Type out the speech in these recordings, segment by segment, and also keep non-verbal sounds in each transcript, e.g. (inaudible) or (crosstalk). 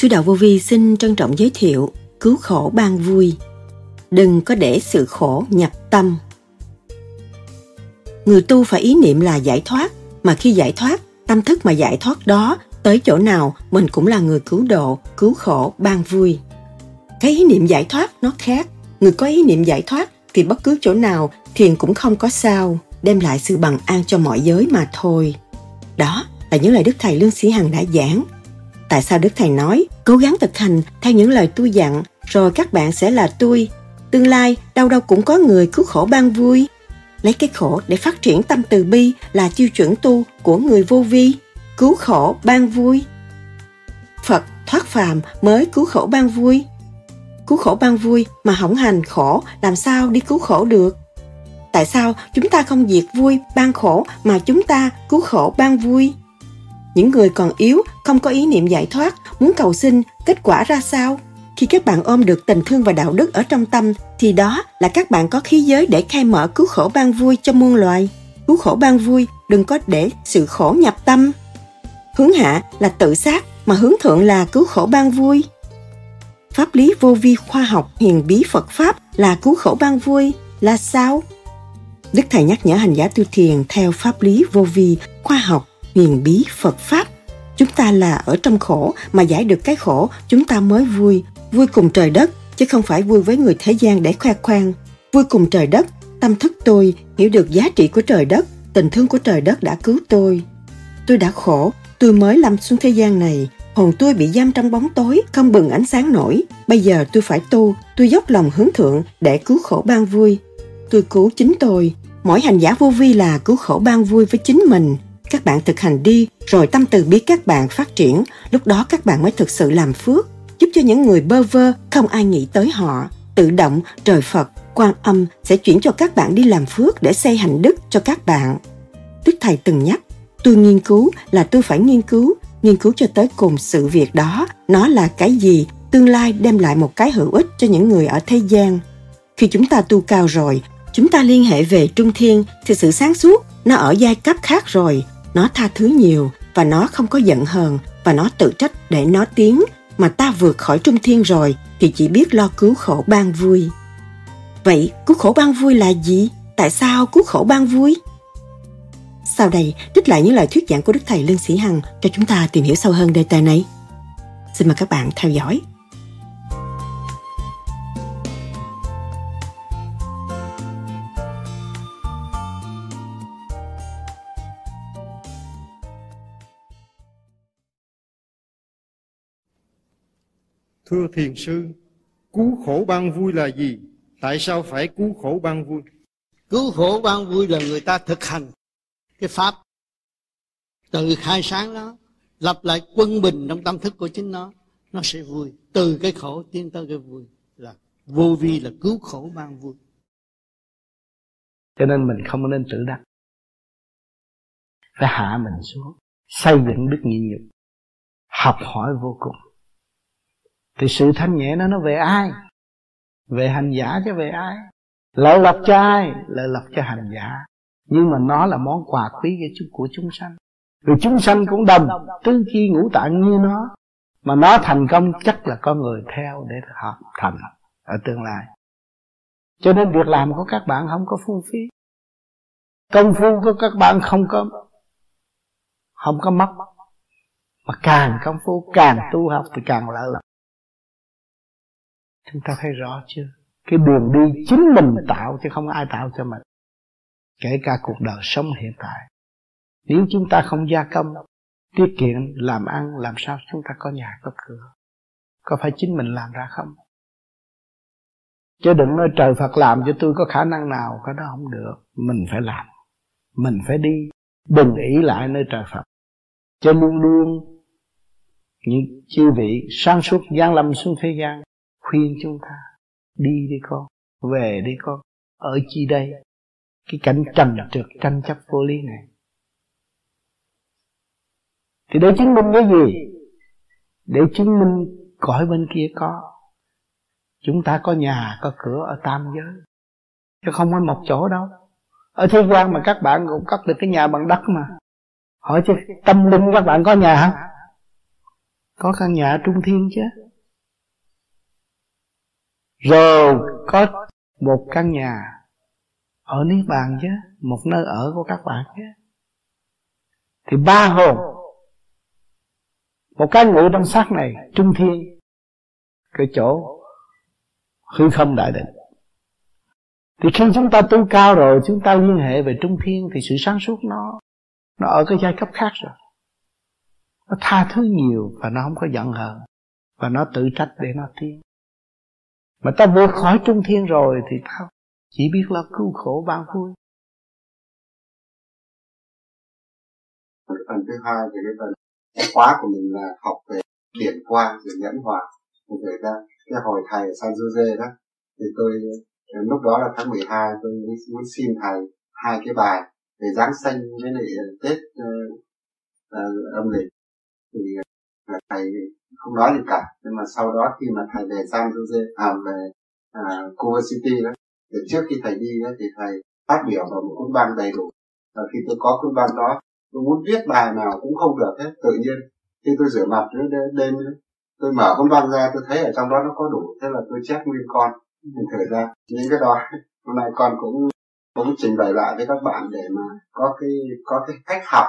Sư Đạo Vô Vi xin trân trọng giới thiệu Cứu khổ ban vui. Đừng có để sự khổ nhập tâm. Người tu phải ý niệm là giải thoát Mà khi giải thoát, tâm thức mà giải thoát đó Tới chỗ nào mình cũng là người cứu độ, cứu khổ, ban vui. Cái ý niệm giải thoát nó khác. Người có ý niệm giải thoát thì bất cứ chỗ nào thiền cũng không có sao đem lại sự bằng an cho mọi giới mà thôi. Đó là những lời đức thầy lương sĩ hằng đã giảng tại sao đức thầy nói, cố gắng thực hành theo những lời tôi dặn, rồi các bạn sẽ là tôi. Tương lai, đâu đâu cũng có người cứu khổ ban vui. Lấy cái khổ để phát triển tâm từ bi là tiêu chuẩn tu của người vô vi, cứu khổ ban vui. Phật thoát phàm mới cứu khổ ban vui. Cứu khổ ban vui mà hỏng hành khổ, làm sao đi cứu khổ được? Tại sao chúng ta không diệt vui ban khổ mà chúng ta cứu khổ ban vui? Những người còn yếu không có ý niệm giải thoát muốn cầu xin kết quả ra sao? Khi các bạn ôm được tình thương và đạo đức ở trong tâm thì đó là các bạn có khí giới để khai mở cứu khổ ban vui cho muôn loài. Cứu khổ ban vui đừng có để sự khổ nhập tâm. Hướng hạ là tự sát mà hướng thượng là cứu khổ ban vui. Pháp lý vô vi khoa học hiền bí Phật Pháp là cứu khổ ban vui là sao? Đức Thầy nhắc nhở hành giả tu thiền theo pháp lý vô vi, khoa học, huyền bí Phật Pháp. Chúng ta là ở trong khổ mà giải được cái khổ, chúng ta mới vui, vui cùng trời đất, chứ không phải vui với người thế gian để khoe khoang. Vui cùng trời đất, tâm thức tôi hiểu được giá trị của trời đất, tình thương của trời đất đã cứu tôi. Tôi đã khổ, tôi mới lâm xuống thế gian này, Hồn tôi bị giam trong bóng tối, không bừng ánh sáng nổi. Bây giờ tôi phải tu, tôi dốc lòng hướng thượng để cứu khổ ban vui. Tôi cứu chính tôi. Mỗi hành giả vô vi là cứu khổ ban vui với chính mình. Các bạn thực hành đi, rồi tâm từ biết các bạn phát triển. Lúc đó các bạn mới thực sự làm phước, giúp cho những người bơ vơ, không ai nghĩ tới họ. Tự động, trời Phật, quan âm sẽ chuyển cho các bạn đi làm phước để xây hành đức cho các bạn. Đức Thầy từng nhắc, tôi nghiên cứu là tôi phải nghiên cứu nghiên cứu cho tới cùng sự việc đó nó là cái gì tương lai đem lại một cái hữu ích cho những người ở thế gian khi chúng ta tu cao rồi chúng ta liên hệ về trung thiên thì sự sáng suốt nó ở giai cấp khác rồi nó tha thứ nhiều và nó không có giận hờn và nó tự trách để nó tiến mà ta vượt khỏi trung thiên rồi thì chỉ biết lo cứu khổ ban vui vậy cứu khổ ban vui là gì tại sao cứu khổ ban vui sau đây, trích lại những lời thuyết giảng của Đức Thầy Lương Sĩ Hằng cho chúng ta tìm hiểu sâu hơn đề tài này. Xin mời các bạn theo dõi. Thưa thiền sư, cứu khổ ban vui là gì? Tại sao phải cứu khổ ban vui? Cứu khổ ban vui là người ta thực hành cái pháp. Từ khai sáng đó lập lại quân bình trong tâm thức của chính nó nó sẽ vui. Từ cái khổ tiến tới cái vui là vô vi là cứu khổ mang vui. Cho nên mình không nên tự đắc phải hạ mình xuống xây dựng đức nhịn nhục học hỏi vô cùng thì sự thanh nhẹ nó nó về ai? Về hành giả chứ về ai? Lợi lộc cho ai? Lợi lộc cho hành giả. Nhưng mà nó là món quà quý của chúng sanh. Vì chúng sanh cũng đồng. Tứ chi ngũ tạng như nó. Mà nó thành công chắc là có người theo để học thành ở tương lai. Cho nên việc làm của các bạn không có phung phí. Công phu của các bạn không có không có mất. Mà càng công phu, càng tu học thì càng lợi lộc chúng ta thấy rõ chưa cái đường đi chính mình tạo chứ không ai tạo cho mình. Kể cả cuộc đời sống hiện tại. Nếu chúng ta không gia công tiết kiệm làm ăn làm sao chúng ta có nhà có cửa? Có phải chính mình làm ra không? Chứ đừng nói trời Phật làm cho tôi có khả năng nào cái đó không được. Mình phải làm. Mình phải đi. Đừng ý lại nơi trời Phật. Cho luôn luôn những chư vị sáng suốt gian lâm xuống thế gian khuyên chúng ta, đi đi con, về đi con, ở chi đây? Cái cảnh trần trượt tranh chấp vô lý này. Thì để chứng minh cái gì? Để chứng minh cõi bên kia có. Chúng ta có nhà, có cửa ở tam giới. Chứ không có một chỗ đâu. Ở thế gian mà các bạn cũng cất được cái nhà bằng đất mà. Hỏi chứ, tâm linh các bạn có nhà không? Có căn nhà trung thiên chứ rồi có một căn nhà ở niết bàn chứ, một nơi ở của các bạn chứ. Thì ba hồn, một cái ngủ trong xác này, trung thiên, cái chỗ hư không đại định. Thì khi chúng ta tu cao rồi, chúng ta liên hệ về trung thiên, thì sự sáng suốt nó nó ở cái giai cấp khác rồi. Nó tha thứ nhiều và nó không có giận hờn, và nó tự trách để nó tiến mà ta vượt khỏi trung thiên rồi thì ta chỉ biết là cứu khổ ban vui. Phần thứ hai thì cái phần cái khóa của mình là học về điển quang rồi nhẫn hòa. Thì thời ra cái hồi thầy ở San Jose đó thì tôi lúc đó là tháng 12 tôi muốn xin thầy hai cái bài về Giáng sinh với lại Tết uh, uh, âm lịch. Thì là thầy không nói gì cả. Nhưng mà sau đó khi mà thầy về San Jose à về à, Cuba City đó thì trước khi thầy đi đó thì thầy phát biểu vào một cuốn băng đầy đủ. Và khi tôi có cuốn băng đó tôi muốn viết bài nào cũng không được hết tự nhiên. Khi tôi rửa mặt đêm, đêm tôi mở cuốn băng ra tôi thấy ở trong đó nó có đủ. Thế là tôi chép nguyên con mình thử ra những cái đó. (laughs) Hôm nay con cũng cũng trình bày lại với các bạn để mà có cái có cái cách học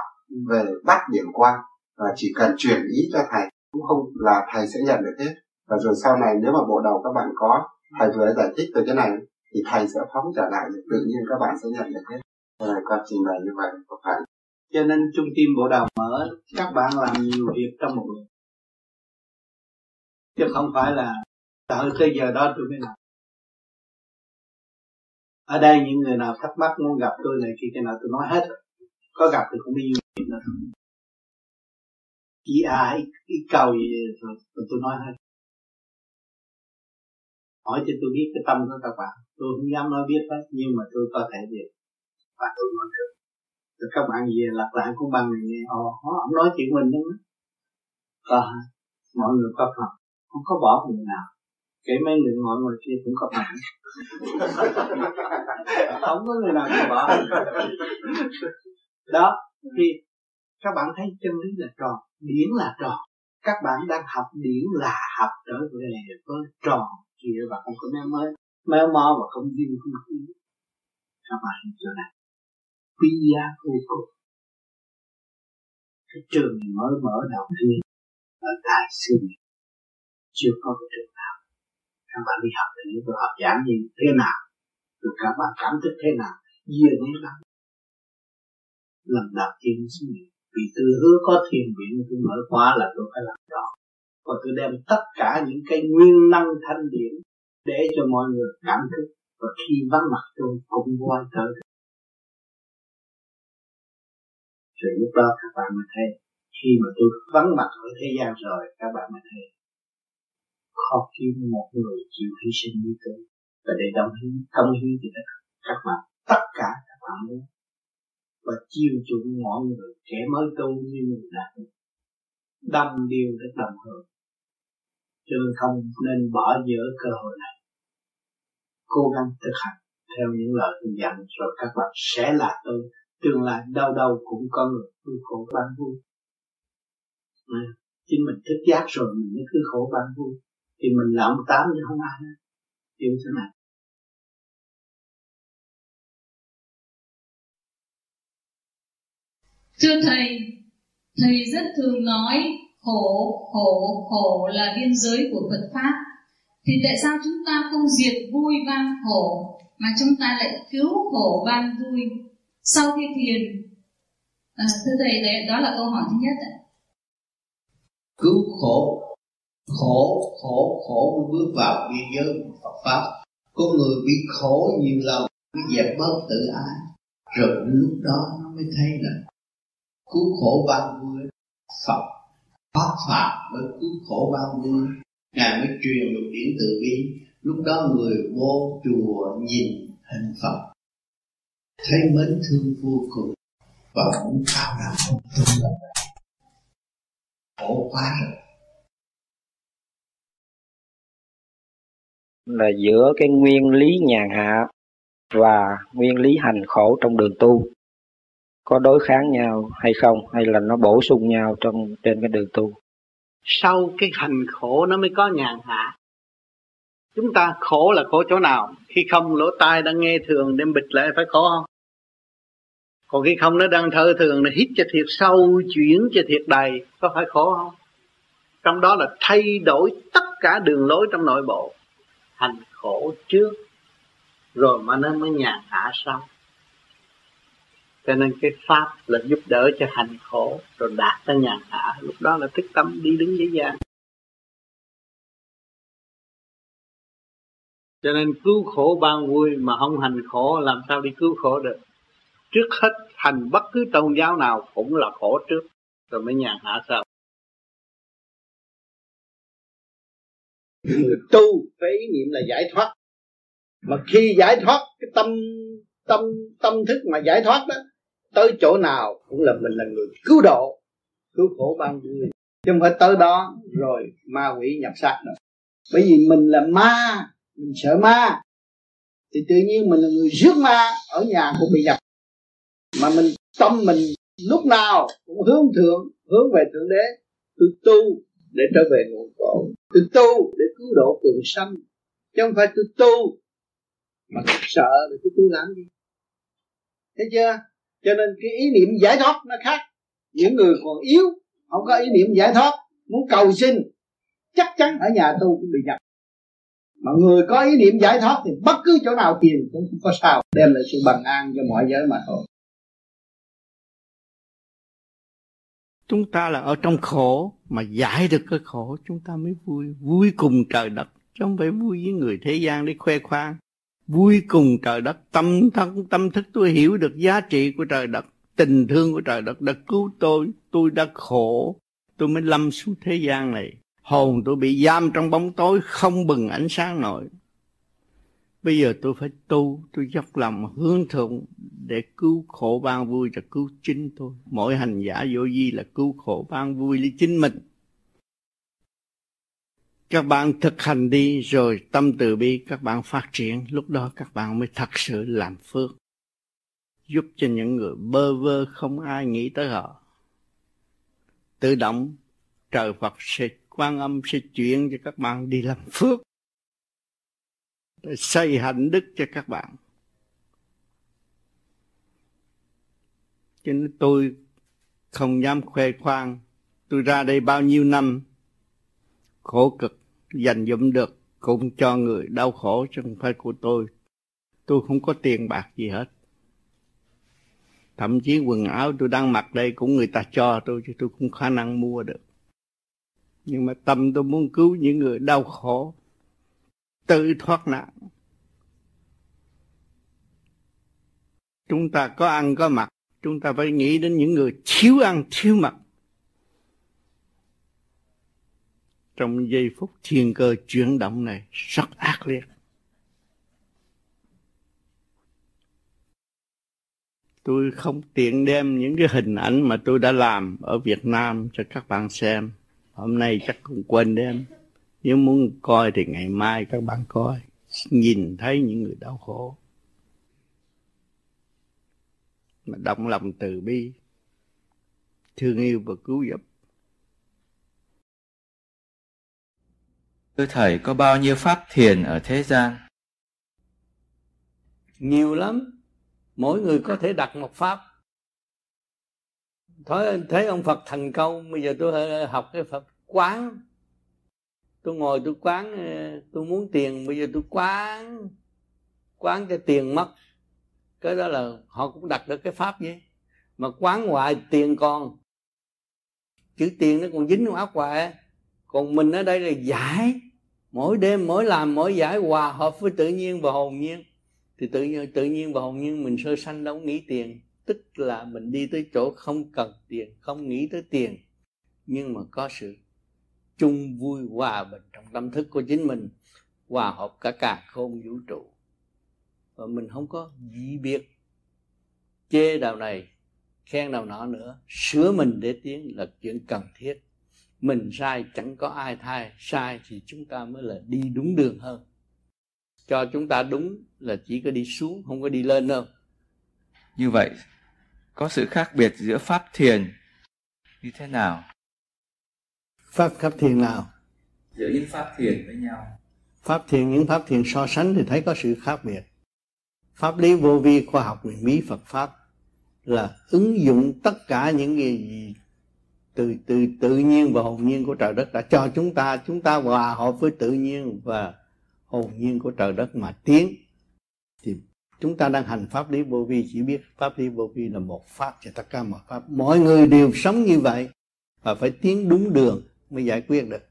về bắt điểm quan và chỉ cần chuyển ý cho thầy cũng không là thầy sẽ nhận được hết. Và rồi sau này nếu mà bộ đầu các bạn có, thầy vừa giải thích về cái này, thì thầy sẽ phóng trở lại tự nhiên các bạn sẽ nhận được hết. Thế con trình bày như vậy có phải. Cho nên trung tâm bộ đầu mở, các bạn làm nhiều việc trong một lúc chứ không phải là đợi tới giờ đó tôi mới làm. Ở đây những người nào thắc mắc muốn gặp tôi này kia cái nào tôi nói hết. Có gặp thì cũng đi du nữa chỉ ai à, ý cầu gì rồi tôi nói hết hỏi cho tôi biết cái tâm của các bạn. Tôi không dám nói biết hết, nhưng mà tôi có thể về. Và tôi nói được. Rồi các bạn về lặp lại cũng bằng này nghe. Ồ ông nói chuyện mình đúng có mọi người có phần không có bỏ người nào. Kể mấy người ngồi ngồi kia cũng có mặt. (laughs) Không có người nào có bỏ đó, thì các bạn thấy chân lý là tròn, điển là tròn. Các bạn đang học điển là học trở về với tròn kia và không có méo mới méo mó và không duyên không khí các bạn hiểu chỗ này quý giá vô cùng. Cái trường mới mở đầu tiên ở tại sư chưa có cái trường nào. Các bạn đi học thì những tôi học giảng như thế nào? Rồi các bạn cảm thức thế nào? Duyên ấy lắm lần đầu tiên suy nghĩ vì tôi hứa có thiền viện tôi mở khóa là tôi phải làm đó và tôi đem tất cả những cái nguyên năng thanh điển để cho mọi người cảm thức. Và khi vắng mặt tôi cũng quay trở rồi lúc đó các bạn mới thấy, khi mà tôi vắng mặt ở thế gian rồi, các bạn mới thấy khó kiếm một người chịu hy sinh như tôi. Và để đồng hiến công hiến cho tất các bạn, tất cả các bạn muốn và chiêu chuộng mọi người kẻ mới tu như người đã đâm điều để đồng hưởng. Cho nên không nên bỏ dở cơ hội này. Cố gắng thực hành theo những lời tôi dặn rồi các bạn sẽ là tôi tương lai đâu đâu cũng có người vui khổ ban vui à, chính mình thức giác rồi mình mới cứ khổ ban vui thì mình là ông tám chứ không ai hết như thế này thưa thầy thầy rất thường nói khổ khổ khổ là biên giới của Phật pháp. Thì tại sao chúng ta không diệt vui ban khổ mà chúng ta lại cứu khổ ban vui? Sau khi thiền à, thưa thầy đấy đó là câu hỏi thứ nhất ạ. Cứu khổ khổ khổ khổ mới bước vào biên giới của Phật pháp. Con người bị khổ nhiều lần mới dẹp bớt tự ái. Rồi lúc đó nó mới thấy là cứu khổ ban vui Phật, pháp phạm mới cứu khổ ban vui ngài mới truyền được điển từ bi. Lúc đó người vô chùa nhìn hình Phật, thấy mến thương vô cùng và cũng cao đạo không tu là khổ quá rồi. Là giữa cái nguyên lý nhàn hạ và nguyên lý hành khổ trong đường tu có đối kháng nhau hay không, hay là nó bổ sung nhau trong, trên cái đường tu? Sau cái hành khổ nó mới có nhàn hạ. Chúng ta khổ là khổ chỗ nào? Khi không, lỗ tai đang nghe thường đem bịt lại phải khổ không? Còn khi không, nó đang thở thường, nó hít cho thiệt sâu, chuyển cho thiệt đầy, có phải khổ không? Trong đó là thay đổi tất cả đường lối trong nội bộ. Hành khổ trước, rồi mà nó mới nhàn hạ sau cho nên cái pháp là giúp đỡ cho hành khổ, rồi đạt tới nhàn hạ lúc đó là thức tâm đi đứng dễ dàng cho nên cứu khổ ban vui mà không hành khổ, làm sao đi cứu khổ được? Trước hết hành bất cứ tôn giáo nào cũng là khổ trước, rồi mới nhàn hạ sau. Người tu phải ý niệm là giải thoát. Mà khi giải thoát, cái tâm tâm tâm thức mà giải thoát đó tới chỗ nào cũng là mình là người cứu độ, cứu khổ ban vui chứ không phải tới đó rồi ma quỷ nhập xác nữa. Bởi vì mình là ma, mình sợ ma. Thì tự nhiên mình là người rước ma ở nhà cũng bị nhập. Mà mình, tâm mình lúc nào cũng hướng thượng, hướng về thượng đế. Tôi tu để trở về nguồn cội. Tôi tu để cứu độ quần sanh. Chứ không phải tôi tu mà sợ thì tôi tu làm gì. Thấy chưa? Cho nên cái ý niệm giải thoát nó khác. Những người còn yếu, không có ý niệm giải thoát, muốn cầu xin, chắc chắn ở nhà tu cũng bị nhập mà người có ý niệm giải thoát thì bất cứ chỗ nào tiền cũng không có sao, đem lại sự bằng an cho mọi giới mà thôi. Chúng ta là ở trong khổ, mà giải được cái khổ, chúng ta mới vui. Vui cùng trời đất, chứ không phải vui với người thế gian để khoe khoang vui cùng trời đất. Tâm thân, tâm thức tôi hiểu được giá trị của trời đất, tình thương của trời đất đã cứu tôi tôi đã khổ. Tôi mới lâm xuống thế gian này. Hồn tôi bị giam trong bóng tối, không bừng ánh sáng nổi. Bây giờ tôi phải tu, tôi dốc lòng hướng thượng để cứu khổ ban vui và cứu chính tôi. Mỗi hành giả vô vi là cứu khổ ban vui, lấy chính mình các bạn thực hành đi rồi tâm từ bi các bạn phát triển, lúc đó các bạn mới thật sự làm phước. Giúp cho những người bơ vơ không ai nghĩ tới họ. Tự động, trời Phật sẽ quan âm, sẽ chuyển cho các bạn đi làm phước. Để xây hạnh đức cho các bạn. Cho nên tôi không dám khoe khoang. Tôi ra đây bao nhiêu năm, khổ cực dành dụm được cũng cho người đau khổ chứ không phải của tôi. Tôi không có tiền bạc gì hết. Thậm chí quần áo tôi đang mặc đây cũng người ta cho tôi chứ tôi không khả năng mua được. Nhưng mà tâm tôi muốn cứu những người đau khổ, tự thoát nạn. Chúng ta có ăn có mặc, chúng ta phải nghĩ đến những người thiếu ăn, thiếu mặc. Trong giây phút thiên cơ chuyển động này, rất ác liệt. Tôi không tiện đem những cái hình ảnh mà tôi đã làm ở Việt Nam cho các bạn xem. Hôm nay chắc cũng quên đem. Nếu muốn coi thì ngày mai các bạn coi. Nhìn thấy những người đau khổ. Mà động lòng từ bi. Thương yêu và cứu giúp. Thưa Thầy, có bao nhiêu pháp thiền ở thế gian? Nhiều lắm. Mỗi người có thể đặt một pháp. Thôi, thấy ông Phật thành công, bây giờ tôi học cái Phật quán. Tôi ngồi tôi quán, ờ, tôi muốn tiền, bây giờ tôi quán. Quán cho tiền mất. Cái đó là họ cũng đặt được cái pháp vậy. Mà quán hoài tiền còn. Chữ tiền nó còn dính trong áo hoài còn mình ở đây là giải mỗi đêm, mỗi làm, mỗi giải hòa hợp với tự nhiên và hồn nhiên. Thì tự nhiên tự nhiên và hồn nhiên mình sơ sanh đâu nghĩ tiền. Tức là mình đi tới chỗ không cần tiền, không nghĩ tới tiền. Nhưng mà có sự chung vui hòa bình trong tâm thức của chính mình, hòa hợp cả cả khôn vũ trụ. Và mình không có dị biệt, chê đạo này, khen đạo nọ nữa. Sửa mình để tiến là chuyện cần thiết mình sai chẳng có ai thay. Sai thì chúng ta mới là đi đúng đường hơn. Cho chúng ta đúng là chỉ có đi xuống không có đi lên đâu. Như vậy có sự khác biệt giữa pháp thiền như thế nào? Pháp pháp thiền nào? Giữa những pháp thiền với nhau. Pháp thiền những pháp thiền so sánh thì thấy có sự khác biệt. Pháp lý vô vi khoa học huyền bí Phật pháp là ứng dụng tất cả những gì từ từ tự nhiên và hồn nhiên của trời đất đã cho chúng ta chúng ta hòa hợp với tự nhiên và hồn nhiên của trời đất mà tiến. Thì chúng ta đang hành pháp lý vô vi, chỉ biết pháp lý vô vi là một pháp cho tất cả mọi pháp. Mọi người đều sống như vậy và phải tiến đúng đường mới giải quyết được.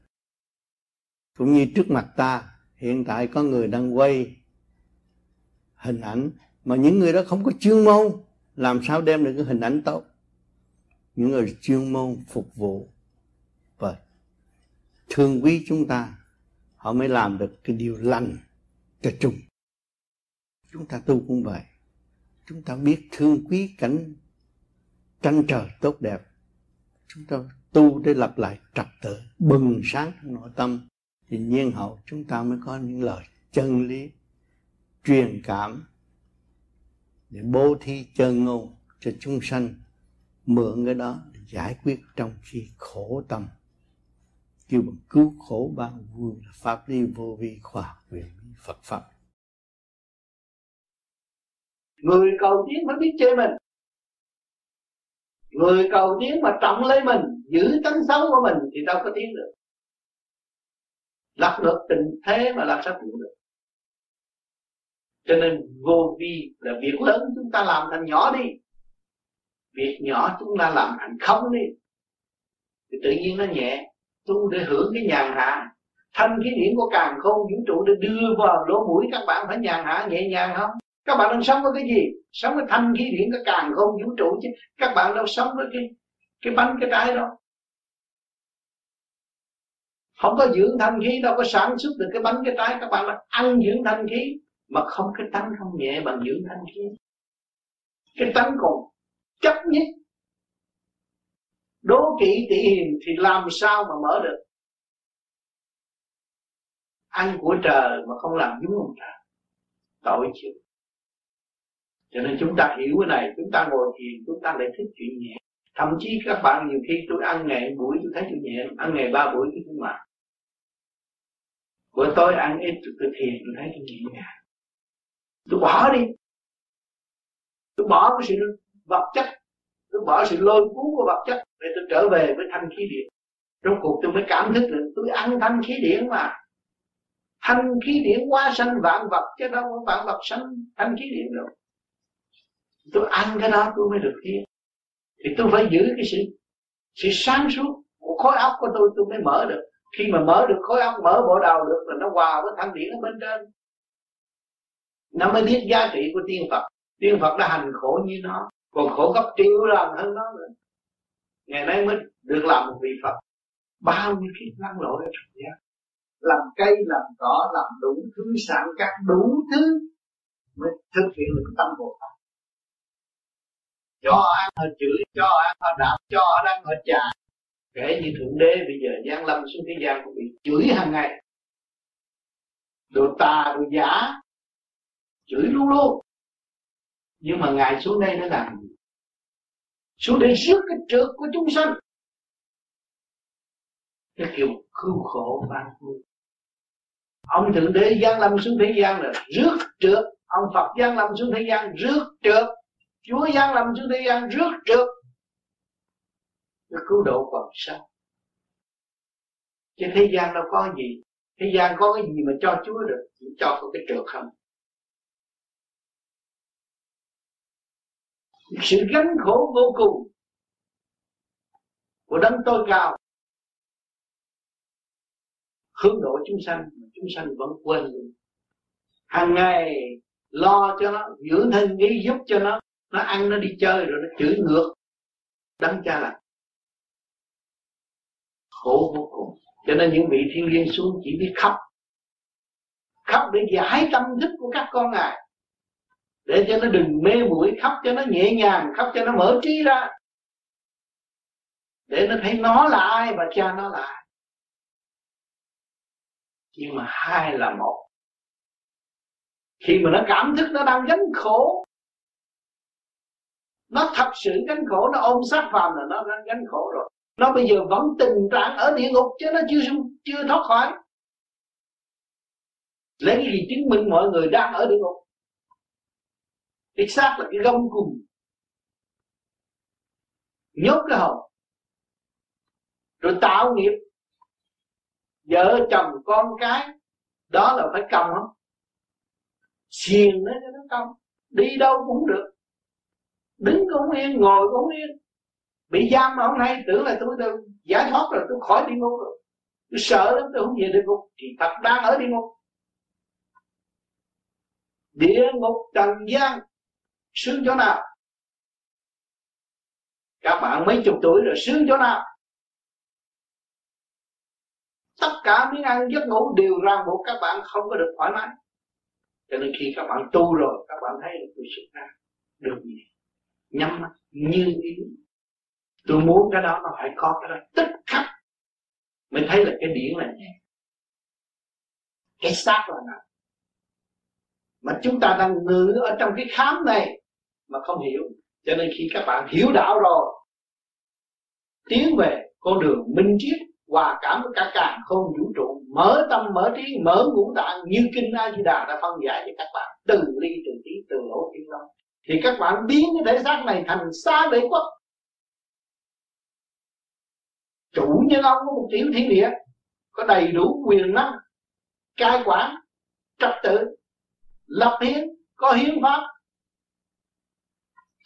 Cũng như trước mặt ta, hiện tại có người đang quay hình ảnh mà những người đó không có chuyên môn, làm sao đem được cái hình ảnh tốt? Những người chuyên môn phục vụ và thương quý chúng ta, họ mới làm được cái điều lành cho chung chúng ta tu cũng vậy. Chúng ta biết thương quý cảnh tranh trời tốt đẹp. Chúng ta tu để lập lại trật tự, bừng sáng trong nội tâm. Thì nhiên hậu chúng ta mới có những lời chân lý, truyền cảm để bố thí chân ngôn cho chúng sanh mượn cái đó giải quyết trong khi khổ tâm. Kêu bằng cứu khổ ban vui là pháp lý vô vi khoa quyền Phật pháp. Người cầu tiến phải biết chơi mình. Người cầu tiến mà trọng lấy mình, giữ tánh xấu của mình thì đâu có tiến được. Lật được tình thế mà làm sao cũng được. Cho nên vô vi là việc lớn, chúng ta làm thành nhỏ đi việc nhỏ chúng ta làm thành không đi, thì tự nhiên nó nhẹ. Tu để hưởng cái nhàn hạ. Thanh khí điển của càng không vũ trụ để đưa vào lỗ mũi, các bạn phải nhàn hạ, nhẹ nhàng không? Các bạn đang sống với cái gì? Sống với thanh khí điển cái càng không vũ trụ chứ. Các bạn đâu sống với cái cái bánh, cái trái đâu không có dưỡng thanh khí, đâu có sản xuất được cái bánh, cái trái. Các bạn là ăn dưỡng thanh khí, mà không, cái tánh không nhẹ bằng dưỡng thanh khí. Cái tánh còn chấp nhất. Đố kỵ tị hiền thì làm sao mà mở được? Ăn của trời mà không làm đúng ông trời, tội chịu. Cho nên chúng ta hiểu cái này, chúng ta ngồi thiền, chúng ta lại thích chuyện nhẹ. Thậm chí các bạn nhiều khi tôi ăn ngày buổi, tôi thấy chuyện nhẹ, ăn ngày ba buổi tôi cũng mệt. Bữa tối ăn ít, tôi thiền, tôi thấy tôi nhẹ nhàng. Tôi bỏ đi. Tôi bỏ cái sự vật chất tôi bỏ sự lôi cuốn của vật chất để tôi trở về với thanh khí điện. Trong cuộc tôi mới cảm thức được, tôi ăn thanh khí điển mà. Thanh khí điển quá sanh, vạn vật chứ đâu có vạn vật sanh thanh khí điển đâu. Tôi ăn cái đó tôi mới được thiên thì tôi phải giữ cái sự sự sáng suốt của khối óc của tôi tôi mới mở được. Khi mà mở được khối óc, mở bộ đầu được là nó hòa với thanh điển ở bên trên. Nó mới biết giá trị của tiên phật tiên phật đã hành khổ như nó, còn khổ gấp triệu lần hơn nó nữa. Ngày nay mới được làm một vị phật, bao nhiêu kiếp lăn lộ ở trong gian. Làm cây, làm cỏ, làm đủ thứ, sản các đủ thứ, mới thực hiện được tâm bồ tát. Cho ăn họ chửi, cho ăn họ đạp, cho họ đang họ chà kể như thượng đế bây giờ gian lâm xuống thế gian cũng bị chửi hàng ngày. Đồ tà, đồ giả, chửi luôn luôn nhưng mà ngài xuống đây nó làm gì xuống đây rước cái trượt của chúng sanh. Cái kiểu cứu khổ ban vui. Ông thượng đế giáng lâm xuống thế gian là rước trượt ông phật giáng lâm xuống thế gian rước trượt chúa giáng lâm xuống thế gian rước trượt để cứu độ còn sao chứ thế gian đâu có gì. Thế gian có cái gì mà cho chúa được? Chỉ cho có cái trượt không? Sự gánh khổ vô cùng của đấng tối cao. Hướng độ chúng sanh chúng sanh vẫn quên luôn. Hàng ngày lo cho nó, dưỡng thân ý giúp cho nó nó ăn, nó đi chơi rồi nó chửi ngược. Đấng cha là khổ vô cùng. Cho nên những vị thiên liên xuống chỉ biết khóc. Khóc để giải tâm thức của các con ngài để cho nó đừng mê muội, khóc cho nó nhẹ nhàng, khóc cho nó mở trí ra. Để nó thấy nó là ai và cha nó là ai. Nhưng mà hai là một. Khi mà nó cảm thức nó đang gánh khổ, nó thật sự gánh khổ, nó ôm sát vào là nó đang gánh khổ rồi. Nó bây giờ vẫn tình trạng ở địa ngục chứ nó chưa chưa thoát khỏi. Lấy cái gì chứng minh mọi người đang ở địa ngục? Cái xác là cái gông cùng. Nhốt cái hồn rồi tạo nghiệp. Vợ chồng con cái, đó là phải cầm không? Xiền nó cho nó cầm đi đâu cũng được. Đứng cũng yên, ngồi cũng yên. Bị giam mà hôm nay tưởng là tôi được giải thoát rồi, tôi khỏi đi ngục rồi. Tôi sợ lắm, tôi không về đi ngục. Thì thật đang ở đi ngục. Địa ngục trần gian sướng chỗ nào? Các bạn mấy chục tuổi rồi sướng chỗ nào? Tất cả miếng ăn giấc ngủ đều ràng buộc các bạn không có được thoải mái. Cho nên khi các bạn tu rồi, các bạn thấy được tôi xuất ra được gì? Nhắm mắt như ý. Tôi muốn cái đó nó phải có cái đó tức khắc. Mới thấy là cái điển là nhẹ cái xác là nặng mà chúng ta đang ngự ở trong cái khám này mà không hiểu. Cho nên khi các bạn hiểu đạo rồi, tiến về con đường minh triết, hòa cảm với cả càng không vũ trụ, mở tâm, mở trí, mở ngũ tạng như kinh a di đà đã phân giải cho các bạn. Từ ly, từ tí, từ lỗ thiên long thì các bạn biến cái thể xác này thành xa đế quốc. Chủ nhân ông có một tiểu thiên địa có đầy đủ quyền năng, cai quản, trật tự, lập hiến, có hiến pháp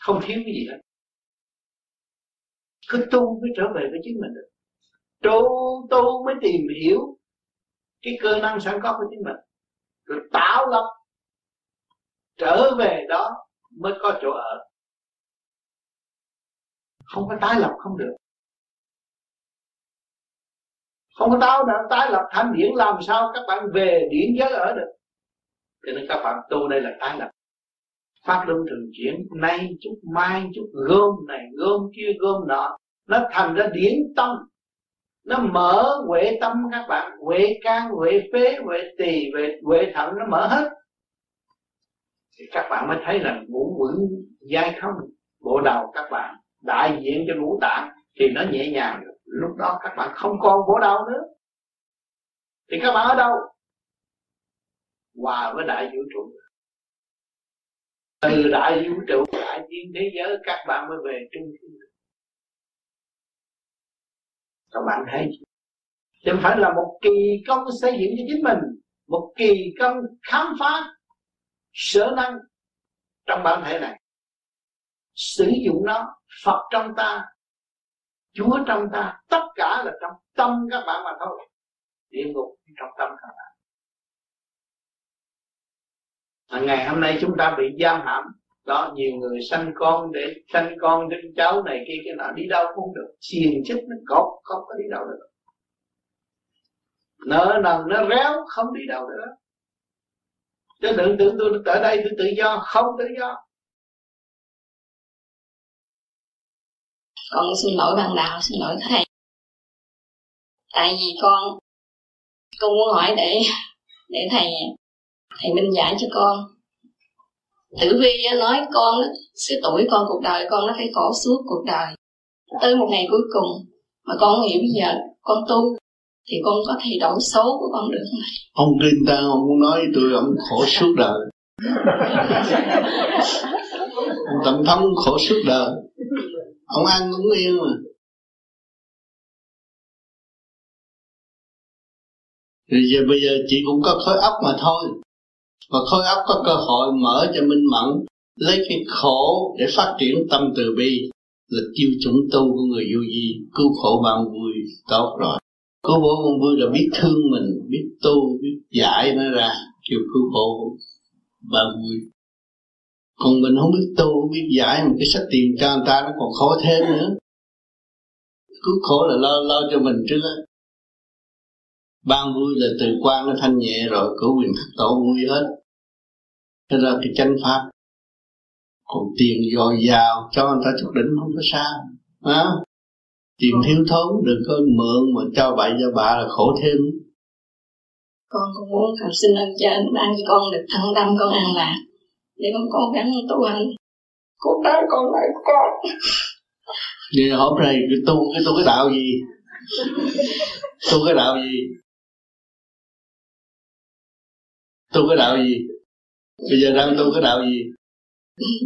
không thiếu cái gì hết. Cứ tu mới trở về với chính mình được. Tu tu mới tìm hiểu cái cơ năng sẵn có của chính mình. Rồi tạo lập, trở về đó mới có chỗ ở. Không có tái lập không được. Không có tao đã tái lập thanh điển làm sao các bạn về điển giới ở được? Cho nên các bạn tu đây là tái lập pháp luân thường chuyển nay chút, mai chút, gom này, gom kia, gom nọ. Nó thành ra điển tâm. Nó mở huệ tâm các bạn. Huệ can, huệ phế, huệ tỳ, huệ huệ thận, nó mở hết. Thì các bạn mới thấy là ngũ quẩn giai không bộ đầu các bạn đại diện cho ngũ tạng thì nó nhẹ nhàng. Được lúc đó các bạn không còn bộ đầu nữa. Thì các bạn ở đâu? Hòa với đại vũ trụ từ đại vũ trụ, đại thiên thế giới, các bạn mới về trung thiên các bạn thấy chứ không phải là một kỳ công xây dựng cho chính mình, một kỳ công khám phá sở năng trong bản thể này. Sử dụng nó, Phật trong ta, Chúa trong ta, tất cả là trong tâm các bạn mà thôi. Địa ngục trong tâm các bạn ngày hôm nay chúng ta bị giam hãm. Đó nhiều người sanh con để sanh con đến cháu này kia, cái nọ đi đâu cũng không được. Xiềng chết nó cột không có đi đâu được. Nợ nần nó réo, không đi đâu nữa chứ đừng tưởng tôi ở đây, tôi tự do, không tự do. Con xin lỗi bạn đạo, xin lỗi thầy. Tại vì con con muốn hỏi để để thầy thầy minh giải cho con. Tử vi nói con số tuổi con, cuộc đời con nó phải khổ suốt cuộc đời. Tới một ngày cuối cùng mà con hiểu bây giờ con tu, thì con có thay đổi số của con được không ông tin ta ông muốn nói tôi ông khổ suốt đời. Ông tầm thống khổ suốt đời. Ông ăn cũng yên mà. Thì giờ bây giờ chị cũng có khối óc mà thôi và khối óc có cơ hội mở cho minh mẫn, lấy cái khổ để phát triển tâm từ bi, là chiêu chuẩn tu của người vô vi cứu khổ ban vui, tốt rồi. Cứu khổ ban vui là biết thương mình, biết tu, biết giải nó ra, kêu cứu khổ ban vui. Còn mình không biết tu, không biết giải một cái sách tiền cho người ta nó còn khó thêm nữa. Cứu khổ là lo lo cho mình trước á ban vui là từ quan nó thanh nhẹ rồi cửu quyền thất tổ vui hết. Thế ra cái chánh pháp còn tiền dồi dào cho người ta chút đỉnh không có sao à, tiền thiếu thốn đừng có mượn mà cho bậy cho bạ là khổ thêm. Con cũng muốn cầu xin ơn trên ban cho con được thăng tâm con an lạc. Để con cố gắng tu hành. Cuộc đời còn lại con. Vậy hôm nay cái tu cái tu cái đạo gì? (laughs) Tu cái đạo gì tu cái đạo gì? Bây giờ đang tu cái đạo gì?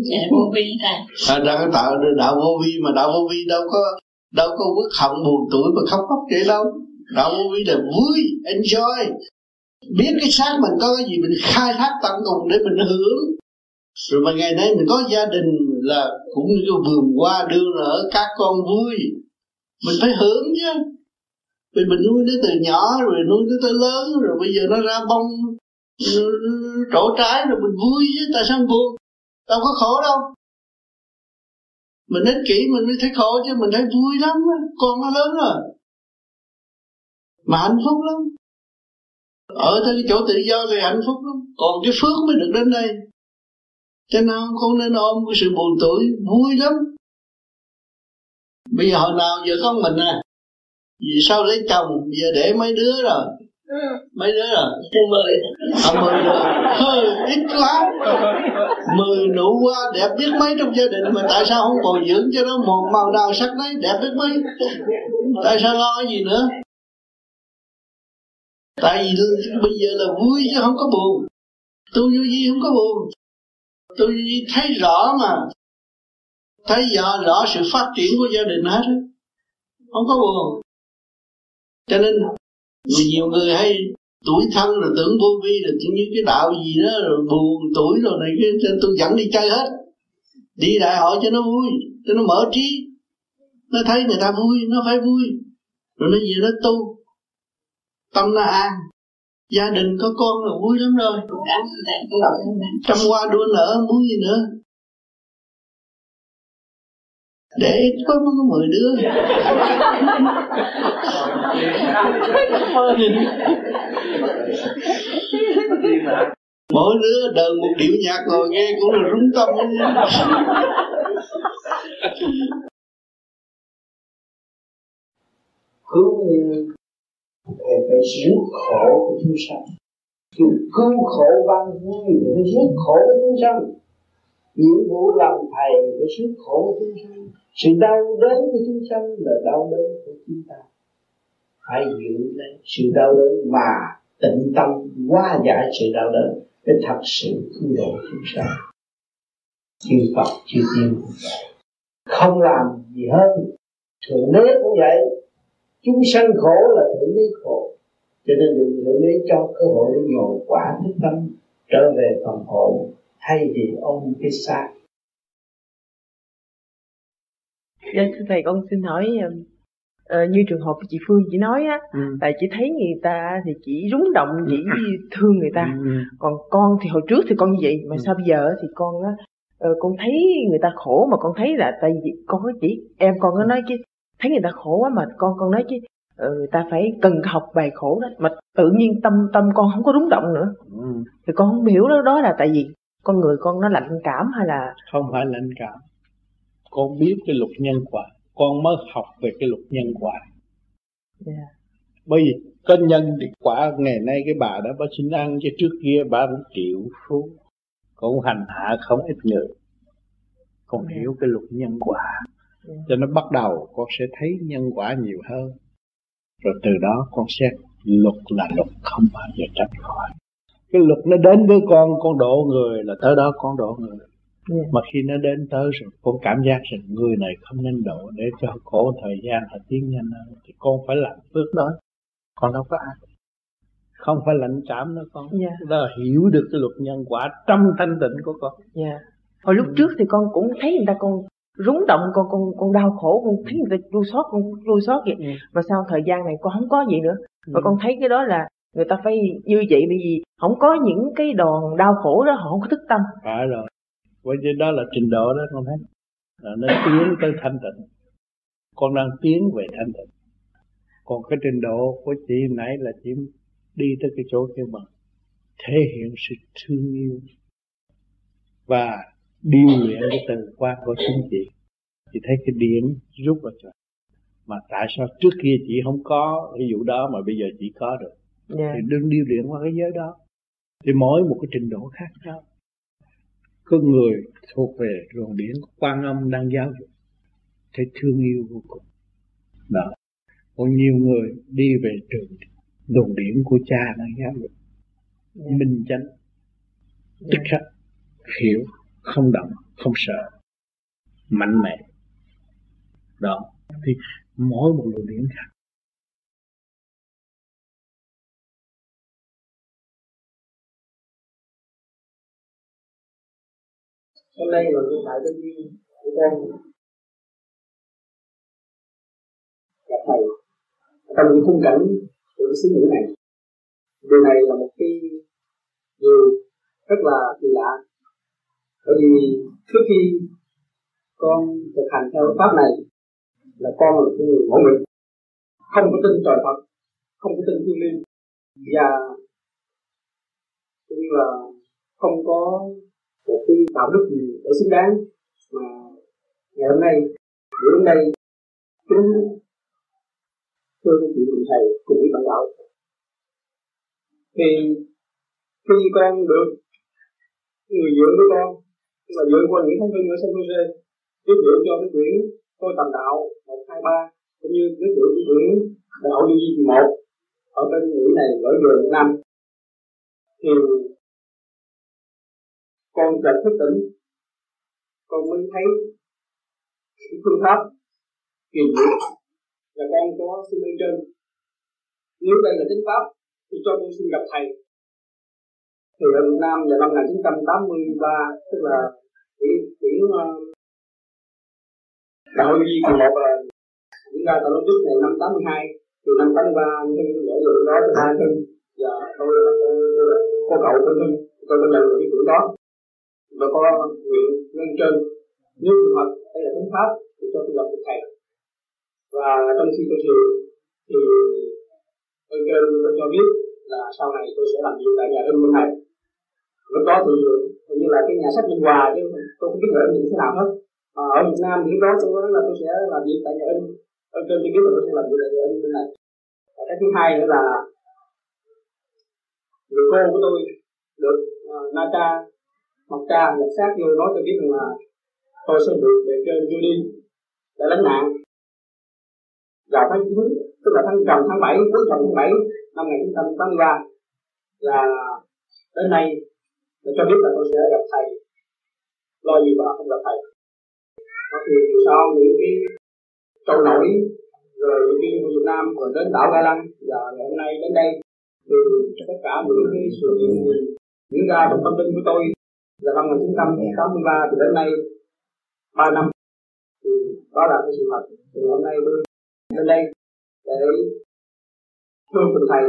Dạ vô vi thầy à, đang tạo đạo vô vi mà đạo vô vi đâu có đâu có quốc hận buồn tuổi mà khóc khóc vậy đâu. Đạo vô vi là vui enjoy. Biết cái xác mình có cái gì mình khai thác tận cùng để mình hưởng. Rồi mà ngày nay mình có gia đình là cũng như cái vườn hoa đưa nở các con vui. Mình phải hưởng chứ. Vì mình nuôi nó từ nhỏ rồi nuôi nó tới lớn rồi bây giờ nó ra bông trổ trái rồi mình vui chứ, tại sao buồn? Đâu có khổ đâu. Mình ích kỷ mình mới thấy khổ chứ, mình thấy vui lắm con nó lớn rồi. Mà hạnh phúc lắm. Ở tới cái chỗ tự do thì hạnh phúc lắm. Còn cái phước mới được đến đây. Cho nên không nên ôm cái sự buồn tuổi vui lắm. Bây giờ hồi nào giờ có mình à? Vì sao lấy chồng giờ để mấy đứa rồi mấy đứa rồi mười à mười rồi hơi ít quá mười nụ hoa đẹp biết mấy trong gia đình mà tại sao không bồi dưỡng cho nó một màu nào sắc đấy đẹp biết mấy? Tại sao lo cái gì nữa? Tại vì bây giờ là vui chứ không có buồn. Tu vô gì không có buồn. Tu vô thấy rõ mà. Thấy rõ, rõ sự phát triển của gia đình hết. Không có buồn. Cho nên nhiều người hay tuổi thân rồi tưởng vô vi là chỉ như cái đạo gì đó rồi buồn tuổi rồi này cho tôi dẫn đi chơi hết. Đi đại hội cho nó vui cho nó mở trí. Nó thấy người ta vui nó phải vui. Rồi nó về nó tu. Tâm nó an. Gia đình có con là vui lắm rồi. Trăm hoa đua nở muốn gì nữa để có nó có mười đứa. Mỗi đứa đờn một điệu nhạc rồi nghe cũng là rung tâm. Cứu như thì phải rước khổ của chúng sanh. Chứ cứu khổ ban vui thì phải rước khổ của chúng sanh. Nhiệm vụ làm thầy phải rước khổ của chúng sanh. Sự đau đớn của chúng sanh là đau đớn của chúng ta. Phải giữ lấy sự đau đớn mà tịnh tâm, hóa giải sự đau đớn để thật sự cứu độ chúng sanh. Chư Phật, chư tiên. Không làm gì hơn thượng đế cũng vậy. Chúng sanh khổ là thượng đế khổ. Cho nên được thượng đế cho cơ hội để nhồi quả thức tâm, trở về phần hồn, thay vì ôm cái xác. Dạ thưa thầy con xin hỏi uh, như trường hợp chị Phương chị nói á, ừ. tại chị thấy người ta thì chỉ rúng động chỉ ừ. thương người ta, ừ. còn con thì hồi trước thì con như vậy mà ừ. sao bây giờ thì con á uh, con thấy người ta khổ mà con thấy là tại vì con có chỉ em con có nói chứ thấy người ta khổ quá mà con con nói chứ ừ, người ta phải cần học bài khổ đó mà tự nhiên tâm tâm con không có rúng động nữa ừ. thì con không hiểu đó đó là tại vì con người con nó lạnh cảm hay là không phải lạnh cảm con biết cái luật nhân quả con mới học về cái luật nhân quả yeah. Dạ. bởi vì có nhân thì quả ngày nay cái bà đó bà xin ăn cho trước kia bà cũng chịu phú cũng hành hạ không ít người con yeah. Dạ. hiểu cái luật nhân quả cho nó bắt đầu con sẽ thấy nhân quả nhiều hơn rồi từ đó con xét luật là luật không bao giờ tránh khỏi cái luật nó đến với con con độ người là tới đó con độ người yeah. mà khi nó đến tới rồi con cảm giác rằng người này không nên độ để cho cổ thời gian họ tiến nhanh hơn thì con phải làm phước đó con đâu có ai không phải lạnh cảm nữa con yeah. đó là hiểu được cái luật nhân quả trong thanh tịnh của con yeah. hồi lúc ừ. trước thì con cũng thấy người ta con rúng động con con con đau khổ con thấy người ta chua xót con chua xót vậy ừ. mà sau thời gian này con không có gì nữa ừ. và con thấy cái đó là người ta phải như vậy bởi vì không có những cái đòn đau khổ đó họ không có thức tâm phải rồi bởi vì đó là trình độ đó con thấy. Là nó tiến tới thanh tịnh. Con đang tiến về thanh tịnh. Còn cái trình độ của chị nãy là chỉ đi tới cái chỗ kia mà thể hiện sự thương yêu và điêu luyện cái từ quan của chính chị. Chị thấy cái điểm rút vào trời mà tại sao trước kia chị không có cái vụ đó mà bây giờ chị có được yeah. Dạ. thì đừng điêu luyện qua cái giới đó. Thì mỗi một cái trình độ khác nhau có người thuộc về luồng điển quan âm đang giáo dục thấy thương yêu vô cùng. Đó. Còn nhiều người đi về trường đồn điển của cha đang giáo dục. Yeah. minh chánh. Tức khắc hiểu không động không sợ. Mạnh mẽ. Đó. Thì mỗi một luồng điển khác hôm nay là hiện phải cái duyên của đang gặp thầy trong những khung cảnh của cái xứ nữ này. Điều này là một cái điều rất là kỳ lạ. Bởi vì trước khi con thực hành theo pháp này, là con là cái người mẫu nghịch không có tin trời Phật, không có tin thiên liên và cũng là không có một cái đạo đức gì để xứng đáng mà ngày hôm nay đến đây chúng tôi cũng chịu cùng thầy cùng với bạn đạo. Thì khi con được người dưỡng với con, tức là dưỡng qua những thánh hương ở San Jose, giới thiệu cho cái quyển tôi tầm đạo một, hai, ba, cũng như giới thiệu cái quyển đạo đi di kỳ một ở bên mỹ này, ở giờ Việt Nam. Thì con cần thức tỉnh. Con mới thấy cái phương pháp kỳ diệu và con có xin lên trên. Nếu đây là chính pháp thì cho con xin gặp thầy. Thì ở Việt Nam vào năm 1983 tức là quyển quyển uh, đạo Di kỳ một là diễn ra tại lúc trước này năm 82 từ năm 83 nhưng để lượng đó từ hai thân và tôi có cậu của thân tôi có nhận được cái quyển đó và có nguyện lên trên nếu trường hợp đây là thánh pháp thì cho tôi gặp được thầy. Và trong khi tôi thiền thì ơn trên tôi cho biết là sau này tôi sẽ làm việc tại nhà in bên này lúc đó thì hình như là cái nhà sách Minh Hòa chứ tôi không biết là gì thế nào hết. À, ở Việt Nam thì lúc đó tôi nói là tôi sẽ làm việc tại nhà in ơn trên tôi biết là tôi sẽ làm việc tại nhà in bên này. Và cái thứ hai nữa là người cô của tôi được ờ, uh, Nata một ca một sát vô nói cho biết rằng là tôi sẽ được về trên đi để lánh nạn vào tháng 9 tức là tháng trầm tháng 7 cuối trầm tháng 7 năm 1983 là đến nay để cho biết là tôi sẽ gặp thầy. Lo gì mà không gặp thầy. Đó thì sau những cái trâu nổi, rồi đi Việt Nam rồi đến đảo Ga Lăng và ngày hôm nay đến đây, thì tất cả những cái sự diễn ra trong tâm linh của tôi là năm 1983 thì đến nay 3 năm. Thì đó là cái sự thật. Thì hôm nay tôi đến đây để thương tình thầy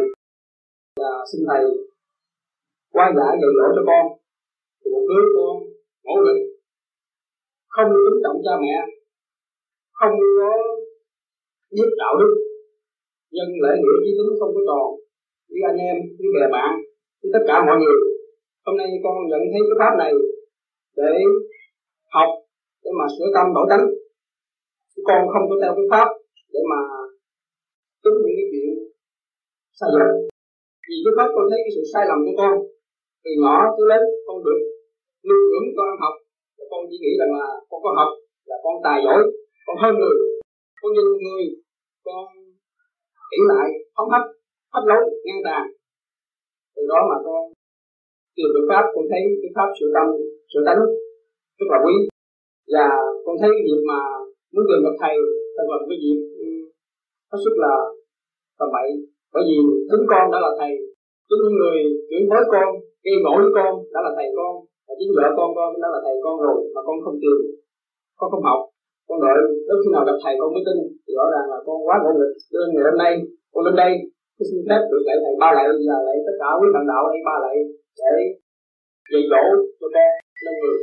và xin thầy qua giải dạy dỗ cho con. Thì một đứa con ngỗ nghịch không kính trọng cha mẹ, không có biết đạo đức, nhân lễ nghĩa trí tính không có tròn. Với anh em, với bè bạn, với tất cả mọi người hôm nay con nhận thấy cái pháp này để học, để mà sửa tâm, bảo tánh. Con không có theo cái pháp để mà tính những cái chuyện sai lầm. Vì cái pháp con thấy cái sự sai lầm của con, từ nhỏ tới lớn con được nuôi dưỡng, con học. Con chỉ nghĩ rằng là con có học là con tài giỏi, con hơn người. Con nhìn người, con ỷ lại, phóng hấp hấp lối, ngang tàn. Từ đó mà con từ được pháp, con thấy cái pháp sửa tâm, sửa tánh rất là quý. Và con thấy cái việc mà muốn tìm gặp thầy thật là cái việc hết sức là tầm bậy. Bởi vì chính con đã là thầy chính những người chuyển bối con, gây gỗ với con đã là thầy con, và chính vợ con con đã là thầy con rồi, mà con không tìm, con không học. Con đợi đến khi nào gặp thầy con mới tin, thì rõ ràng là con quá ngỗ nghịch nên ngày hôm nay, con lên đây tôi xin phép được lại thầy. Ba lạy và lại tất cả quý bạn đạo đây ba lạy để dạy dỗ cho con lên người.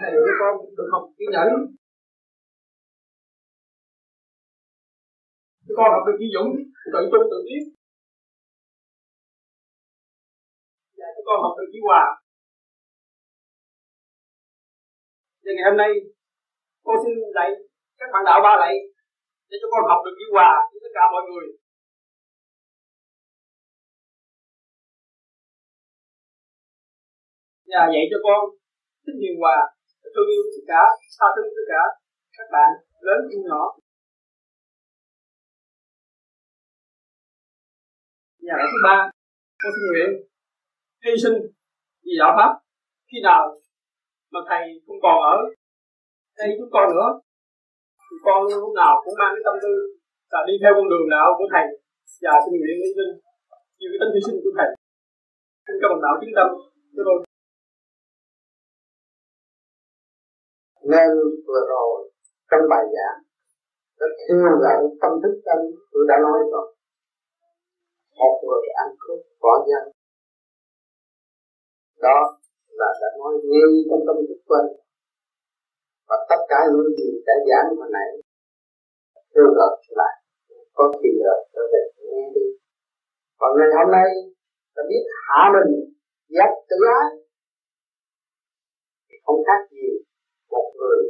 Thầy của con được học kiên nhẫn. Các con học được chi dũng tự tu tự tiến. Dạ, và các con học được chi hòa. Thì ngày hôm nay con xin lại các bạn đạo ba lại để cho con học được chữ quà cho tất cả mọi người. Nhà dạy cho con thích hiền hòa thương yêu tất cả, tha thứ tất cả các bạn lớn như nhỏ. Nhà đạo thứ ba con xin nguyện hy sinh vì đạo pháp. Khi nào mà thầy không còn ở đây chúng con nữa. Thì con lúc nào cũng mang cái tâm tư là đi theo con đường đạo của thầy, và xin nguyện hy sinh như cái tính hy sinh của thầy. Xin các bạn đạo chứng tâm cho tôi nên vừa rồi, trong bài giảng, đã kêu gọi tâm thức tâm, tôi đã nói rồi. Một người ăn cướp bỏ dân đó là đã nói ngay trong tâm thức của và tất cả những gì đã giảng hồi nãy kêu gọi lại. Có thì giờ trở về nghe đi. Và ngày hôm nay, ta biết hạ mình dẹp tự ái. Không khác gì một người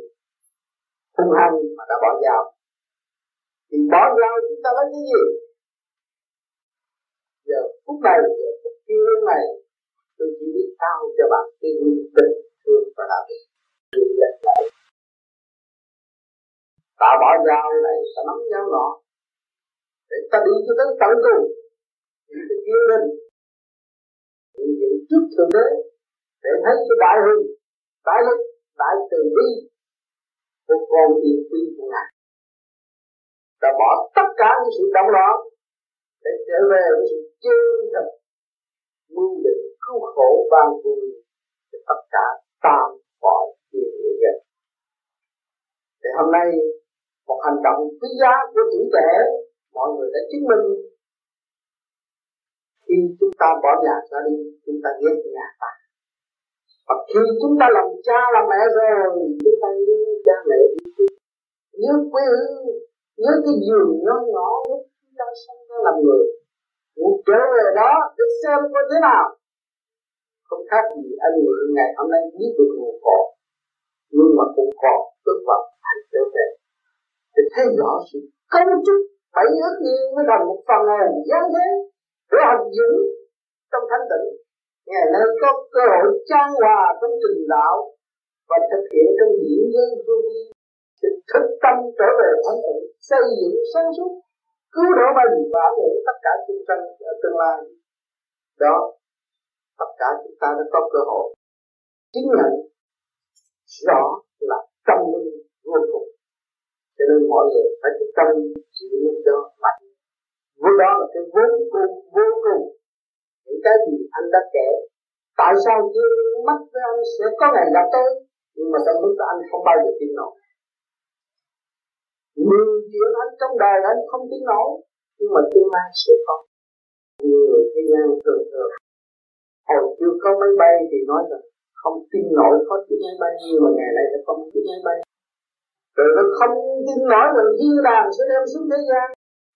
hung hăng mà đã bỏ dao. Thì bỏ dao chúng ta lấy cái gì? Giờ phút này, giờ phút kia này tôi chỉ biết trao cho bạn cái tình thương và đạo đức. Được lệnh lại ta bỏ dao này sẽ nắm dao nọ. Để ta đi cho tới tận cùng. Những cái thiên linh. Những diện trước thượng đế. Để thấy cái đại hưng, đại lực, đại từ bi. Của con yêu quý của ngài. Ta bỏ tất cả những sự động loạn để trở về với sự chân thật mưu định cứu khổ ban vui cho tất cả tam cõi nhiều người dân thì hôm nay, một hành động quý giá của tuổi trẻ mọi người đã chứng minh. Khi chúng ta bỏ nhà ra đi, chúng ta ghét nhà ta. Và khi chúng ta làm cha làm mẹ rồi, chúng ta nhớ cha mẹ đi. Nhớ quê hương nhớ cái giường nhỏ nhỏ lúc chúng ta sinh ra làm người muốn trở về đó để xem có thế nào? Không khác gì anh người ngày hôm nay biết được nguồn cội nhưng mà cũng còn tức vào hãy trở về. Để thấy rõ sự cấu trúc bảy ước nhiên mới thành một phần hồn giáng thế, để hành giữ trong thánh tịnh ngày nay có cơ hội trang hòa trong trình đạo và thực hiện trong diễn giới vô vi thì thực tâm trở về thánh tịnh xây dựng sáng suốt cứu độ mình và ảnh hưởng tất cả chúng sanh ở tương lai. Đó, tất cả chúng ta đã có cơ hội. Chứng nhận rõ là tâm linh vô cùng. Cho nên mọi người phải thức tâm chịu những đó mạnh vô đó là cái vốn cùng, vô cùng. Những cái gì anh đã kể, tại sao chưa mắt với anh sẽ có ngày gặp tôi nhưng mà trong lúc đó anh không bao giờ tin nổi nhiều chuyện anh trong đời anh không tin nổi nhưng mà tương lai sẽ có. Nhiều người thế gian thường thường, hồi chưa có máy bay thì nói rằng không tin nổi có chiếc máy bay, nhưng mà ngày nay đã có một chiếc máy bay. Rồi nó không tin nổi rằng thiên đàng sẽ đem xuống thế gian.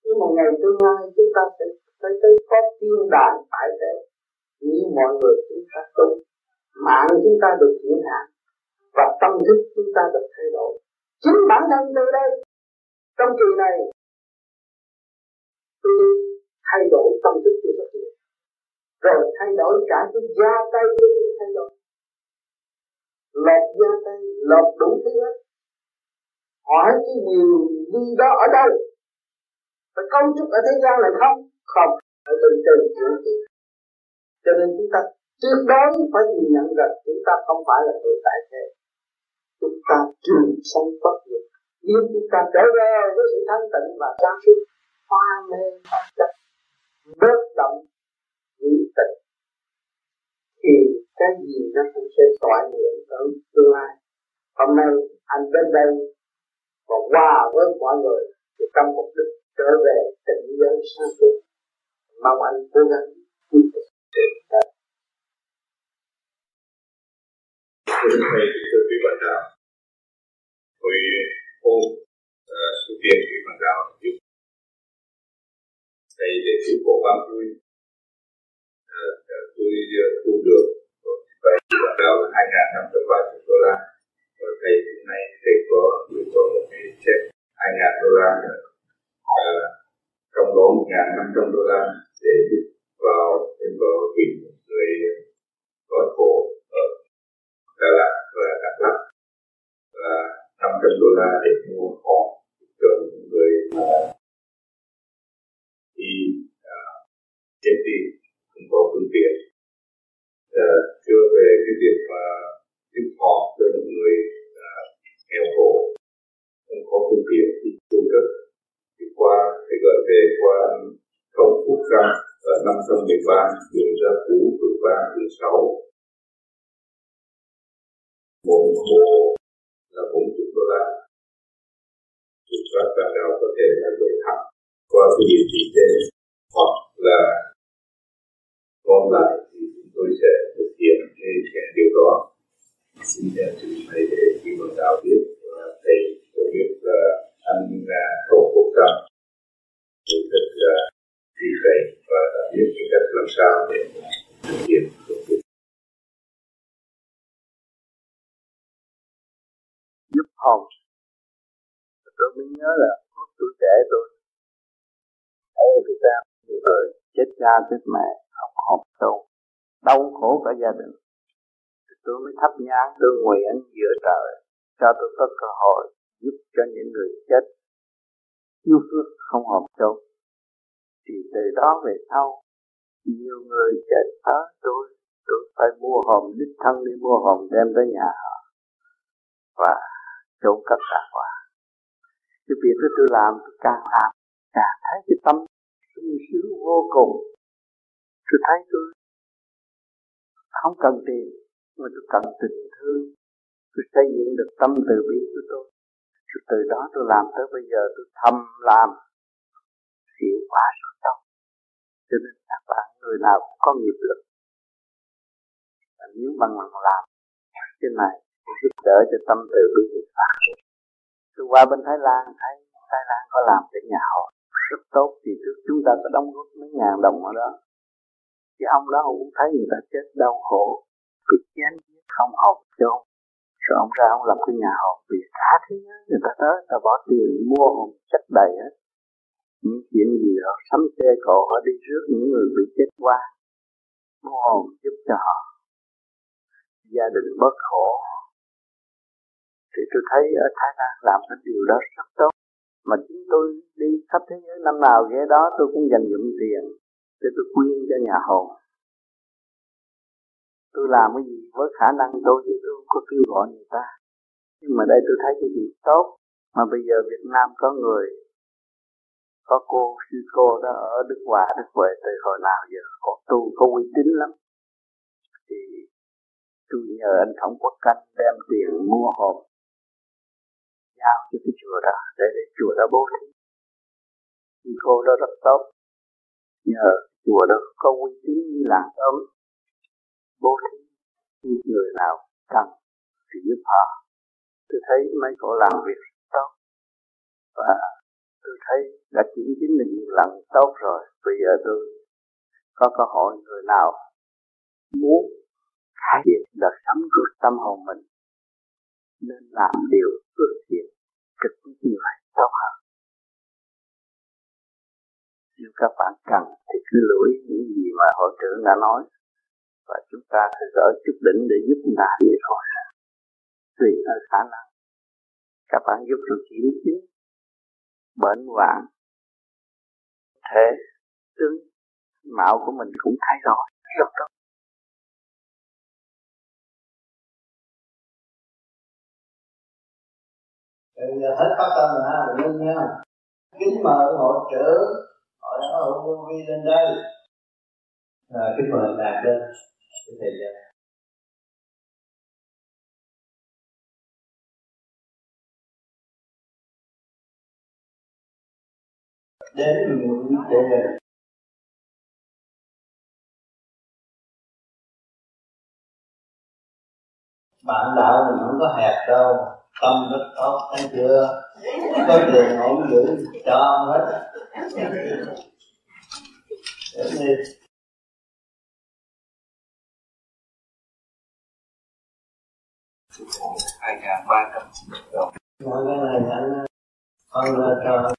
Nhưng mà ngày tương lai chúng ta sẽ phải tới có thiên đàng tại thế như mọi người chúng ta tu. Mạng chúng ta được chuyển hạn và tâm thức chúng ta được thay đổi. Chính bản thân từ đây trong kỳ này, tôi đi thay đổi tâm thức tôi rất nhiều rồi thay đổi cả cái da tay tôi cũng thay đổi. Lột da tay lột đủ thứ hết. Hỏi cái điều gì đó ở đâu? Phải công trúc ở thế gian này không? Không. Ở bên trên chuyển cho nên chúng ta tuyệt đối phải nhìn nhận rằng chúng ta không phải là người tại thế chúng ta trường sanh bất diệt nhưng chúng ta trở về với sự thanh tịnh và sáng suốt hoa mê pháp chất bớt động giữ tịnh. Thì cái gì nó cũng sẽ tỏa nguyện ở tương lai. Hôm nay anh đến đây và hòa với mọi người thì trong mục đích trở về tịnh giới sáng suốt. Mong anh cố gắng tiếp tục Thưa thầy, thưa quý bạn đạo, tôi cô uh, sự tiền quý bạn đạo giúp thầy để cứu cổ ban ờ, ờ, tôi Uh, tôi uh, thu được vậy bạn đạo là hai ngàn năm trăm ba mươi đô la. Và thầy hôm nay thầy có gửi cho một cái check hai ngàn đô la nữa. Uh, trong đó một ngàn năm trăm đô la để vào thêm vào quỹ người có cổ ở Đà Lạt và Đắk Lắk và 500 đô la để mua hòn cho người mà đi à, chết đi không có phương tiện. À, chưa về cái việc mà tiếp họ cho những người à, nghèo khổ không có phương tiện thì cung cấp thì qua thì gọi về qua cầu quốc gia à, ở 513 đường ra Phú phường 3 phường 6 một hồ là 40 của la thì các bạn nào có thể là người học qua cái điều trị tế hoặc là còn lại thì chúng tôi sẽ thực hiện cái cái điều đó. Xin chào chị thầy để khi mà đạo biết và thầy cho biết là anh là tổ quốc tâm thì rất là vì vậy và đã biết cái cách làm sao để thực hiện công việc hồn tôi mới nhớ là lúc tuổi trẻ tôi ở Việt Nam người chết cha, chết mẹ không hồn đâu. Đau khổ cả gia đình. Tôi mới thắp nhang, tôi nguyện giữa trời, cho tôi có cơ hội giúp cho những người chết. Yêu phước không hồn châu thì từ đó về sau, nhiều người chết tới tôi. Tôi phải mua hồn đích thân đi mua hồn đem tới nhà họ. Và chôn cất cả quả. cái việc đó tôi làm, tôi càng làm, càng thấy cái tâm sung sướng vô cùng. Tôi thấy tôi không cần tiền, mà tôi cần tình thương. Tôi xây dựng được tâm từ bi của tôi. Rồi từ đó tôi làm tới bây giờ, tôi thầm làm hiệu quả rất tốt cho nên các bạn, người nào cũng có nghiệp lực. Nếu bằng lòng làm, cái này giúp đỡ cho tâm từ bi được phát tôi qua bên Thái Lan, thấy Thái Lan có làm cái nhà hội rất tốt, thì trước chúng ta có đóng góp mấy ngàn đồng ở đó. Thì ông đó cũng thấy người ta chết đau khổ bị chém giết không học chôn rồi ông ra ông lập cái nhà hồn vì cả thế giới người ta tới, ta bỏ tiền mua hồn chất đầy hết. Những chuyện gì họ sắm xe cộ, họ đi trước những người bị chết qua, mua hồn giúp cho họ. Gia đình bớt khổ thì tôi thấy ở Thái Lan làm cái điều đó rất tốt. Mà chúng tôi đi khắp thế giới, năm nào ghé đó tôi cũng dành dụm tiền để tôi quyên cho nhà hồn. Tôi làm cái gì với khả năng tôi thì tôi không có kêu gọi người ta. Nhưng mà đây tôi thấy cái gì tốt. Mà bây giờ Việt Nam có người, có cô, sư cô đó ở Đức Hòa, Đức Huệ từ hồi nào giờ có tu có uy tín lắm. Thì tôi nhờ anh Thống Quốc Canh đem tiền mua hồn giao cho cái chùa đó, để để chùa đó bố thí. Thì cô đó rất tốt. Nhờ chùa đó có uy tín như làng ấm bố thí người nào cần thì giúp họ. Tôi thấy mấy cô làm việc tốt. Và tôi thấy đã kiểm chứng mình nhiều lần tốt rồi. Bây giờ tôi có cơ hội người nào muốn cải thiện đời sống của tâm hồn mình, nên làm điều phước thiện trực như vậy, tốt hơn. Nếu các bạn cần thì cứ lưỡi những gì mà hội trưởng đã nói và chúng ta sẽ gỡ chút đỉnh để giúp ngài vậy thôi tùy ở khả năng, các bạn giúp được chỉ chứ. Bệnh hoạn thể tướng mạo của mình cũng thay đổi. Rất tốt. Rồi à, hết phát tâm rồi ha, bệnh nhân nha. Kính mời hội trưởng, hội đó hội vô vi lên đây. À, kính mời đạt lên, cái thầy gian. đến nguyện đề bạn đạo mình không có hẹp đâu tâm rất tốt thấy chưa? Có tiền ổn giữ cho hết. Đi. Hai ngàn ba trăm đồng mọi cái này anh phân ra cho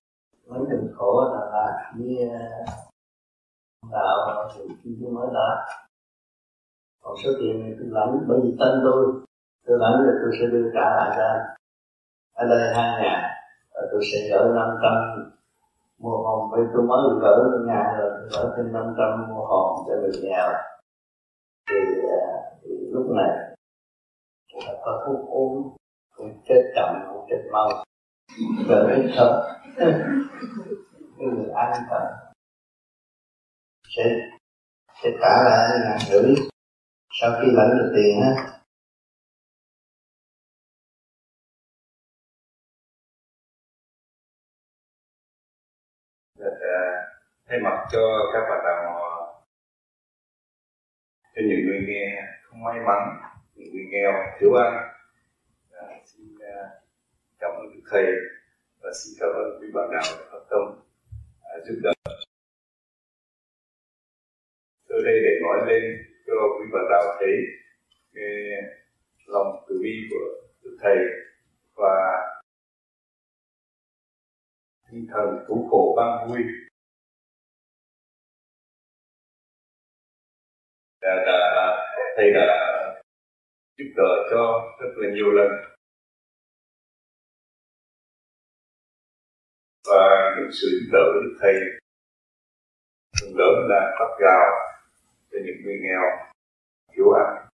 mấy người khổ là là với đạo thì khi mới đã còn số tiền này tôi lãnh bởi vì tên tôi tôi lãnh rồi tôi sẽ đưa trả lại cho anh ở đây hai ngàn và tôi sẽ gỡ năm trăm mua hồn. Với tôi mới gửi ngàn rồi tôi gỡ thêm năm trăm mua hồn cho người nghèo thì, à, thì lúc này là có thuốc uống cũng chết chậm cũng chết mau. Rồi ít thở người ăn thở sẽ sẽ trả lại ngàn rưỡi sau khi lãnh được tiền á cho các bạn nào cho những người nghe không may mắn những người nghèo. Thiếu ăn à, xin uh, cảm ơn đức thầy và xin cảm ơn quý bạn đạo đã phát tâm à, giúp đỡ. Tôi đây để nói lên cho quý bạn đạo thấy cái lòng từ bi của đức thầy và tinh thần cứu khổ ban vui. Đã, đã thầy đã giúp đỡ cho rất là nhiều lần và những sự giúp đỡ của thầy phần lớn là phát gạo cho những người nghèo thiếu ăn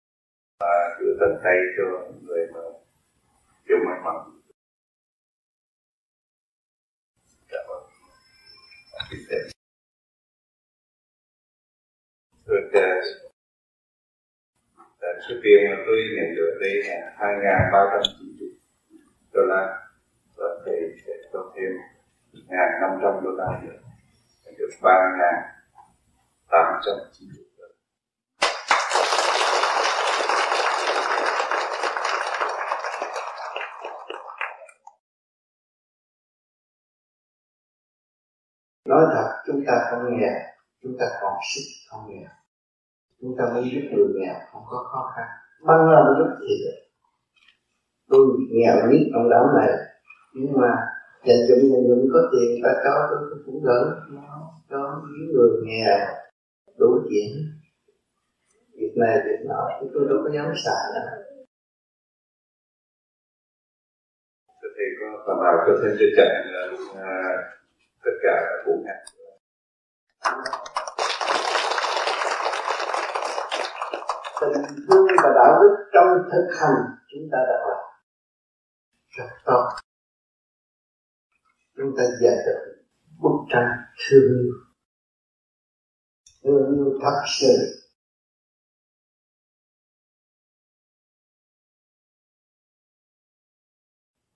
và đưa tận tay cho người mà thiếu may mắn cảm ơn số tiền mà tôi nhận được đây là hai ngàn ba trăm chín mươi. Đô la và thầy sẽ có thêm ngàn năm trăm đô la nữa. Được ba ngàn tám trăm chín mươi. Nói thật, chúng ta không nghèo chúng ta còn sức không nghèo chúng ta mới giúp người nghèo không có khó khăn. Bằng lòng giúp thì được. Tôi nghèo nhất trong đám này. Nhưng mà dành dụm dành dụm có tiền, ta cho tôi cũng lớn. cho những người nghèo đủ chuyện việc này, việc nọ. Thì tôi đâu có dám xài nữa. Thì có phần nào có thêm chia sẻ ờ, tất cả bốn ngàn tình thương và đạo đức trong thực hành chúng ta đang làm. Rất tốt. Chúng ta dạy được bức tranh thương yêu. Thương yêu thật sự.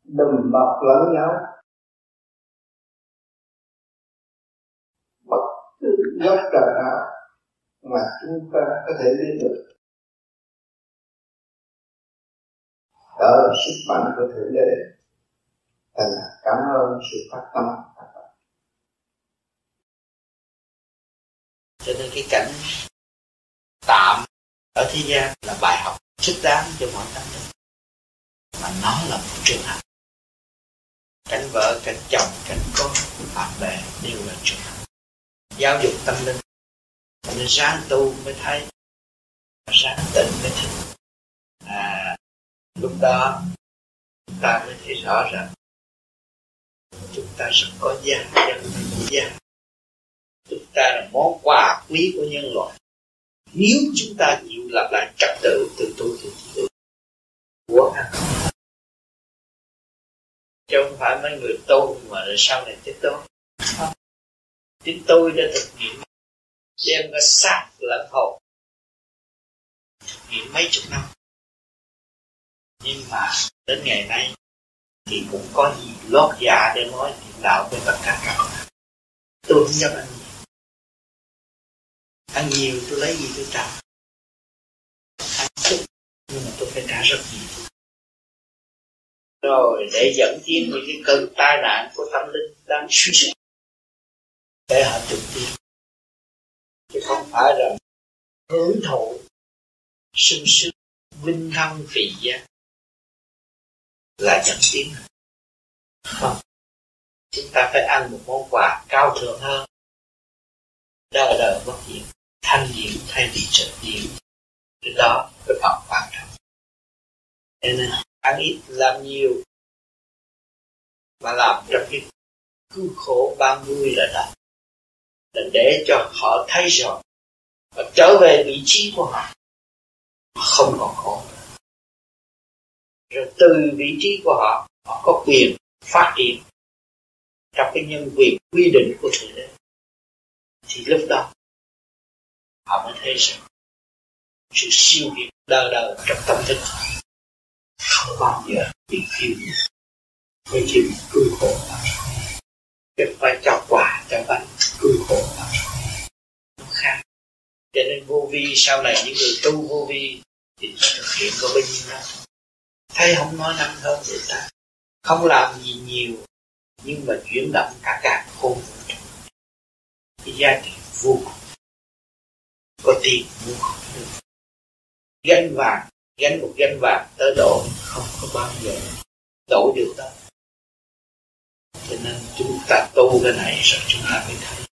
Đùm bọc lẫn nhau. Bất cứ góc trời nào mà chúng ta có thể biết được. Đó là sức mạnh của thượng đế. Thành cảm ơn sự phát tâm cho nên cái cảnh tạm ở thế gian là bài học xứng đáng cho mọi tâm linh mà nó là một trường học, cảnh vợ cảnh chồng cảnh con bạn bè đều là trường học, giáo dục tâm linh. Mình ráng tu mới thấy. Ráng tịnh mới thích lúc đó chúng ta mới thấy rõ rằng chúng ta sắp có gia nhân gia. Chúng ta là món quà quý của nhân loại. Nếu chúng ta chịu lập lại trật tự từ tu từ tự của ăn chứ không phải mấy người tu mà sau này chết tôi. Chính tôi đã thực nghiệm đem cái xác lẫn hồn, thực nghiệm mấy chục năm nhưng mà đến ngày nay thì cũng có gì lót dạ để nói chuyện đạo với tất cả các bạn. Tôi không dám ăn nhiều. Ăn nhiều tôi lấy gì tôi trả? Ăn chút, nhưng mà tôi phải trả rất nhiều. Rồi, để dẫn tiến những cái cơn tai nạn của tâm linh đang suy sụp. Để họ trực tiếp chứ không phải là hưởng thụ sung sướng, vinh thăng phì giác là dẫn tiến không, chúng ta phải ăn một món quà cao thượng hơn. Đời đời bất diệt, thanh diệu thay vì trợ diệt. Cái đó rất phần quan trọng. Nên, ăn ít làm nhiều, mà làm trong cái cứu khổ ban vui là đạt là để cho họ thấy rõ và trở về vị trí của họ không còn khổ rồi từ vị trí của họ họ có quyền phát triển trong cái nhân quyền quy định của thượng đế. Thì lúc đó, họ mới thấy rằng sự siêu việt đời đời trong tâm thức không bao giờ bị phiêu với chịu cương khổ. Chứ phải cho quả cho bánh cương khổ. Mà khác. Cho nên vô vi, sau này những người tu vô vi thì nó thực hiện có bao nhiêu năm thấy không nói năng hơn người ta. Không làm gì nhiều, nhưng mà chuyển động cả cả khôn. Cái giá trị vô cùng có tiền mua không được. Gánh vàng, gánh một gánh vàng tới độ không có bao giờ đổ được đâu. Cho nên chúng ta tu cái này rồi chúng ta mới thấy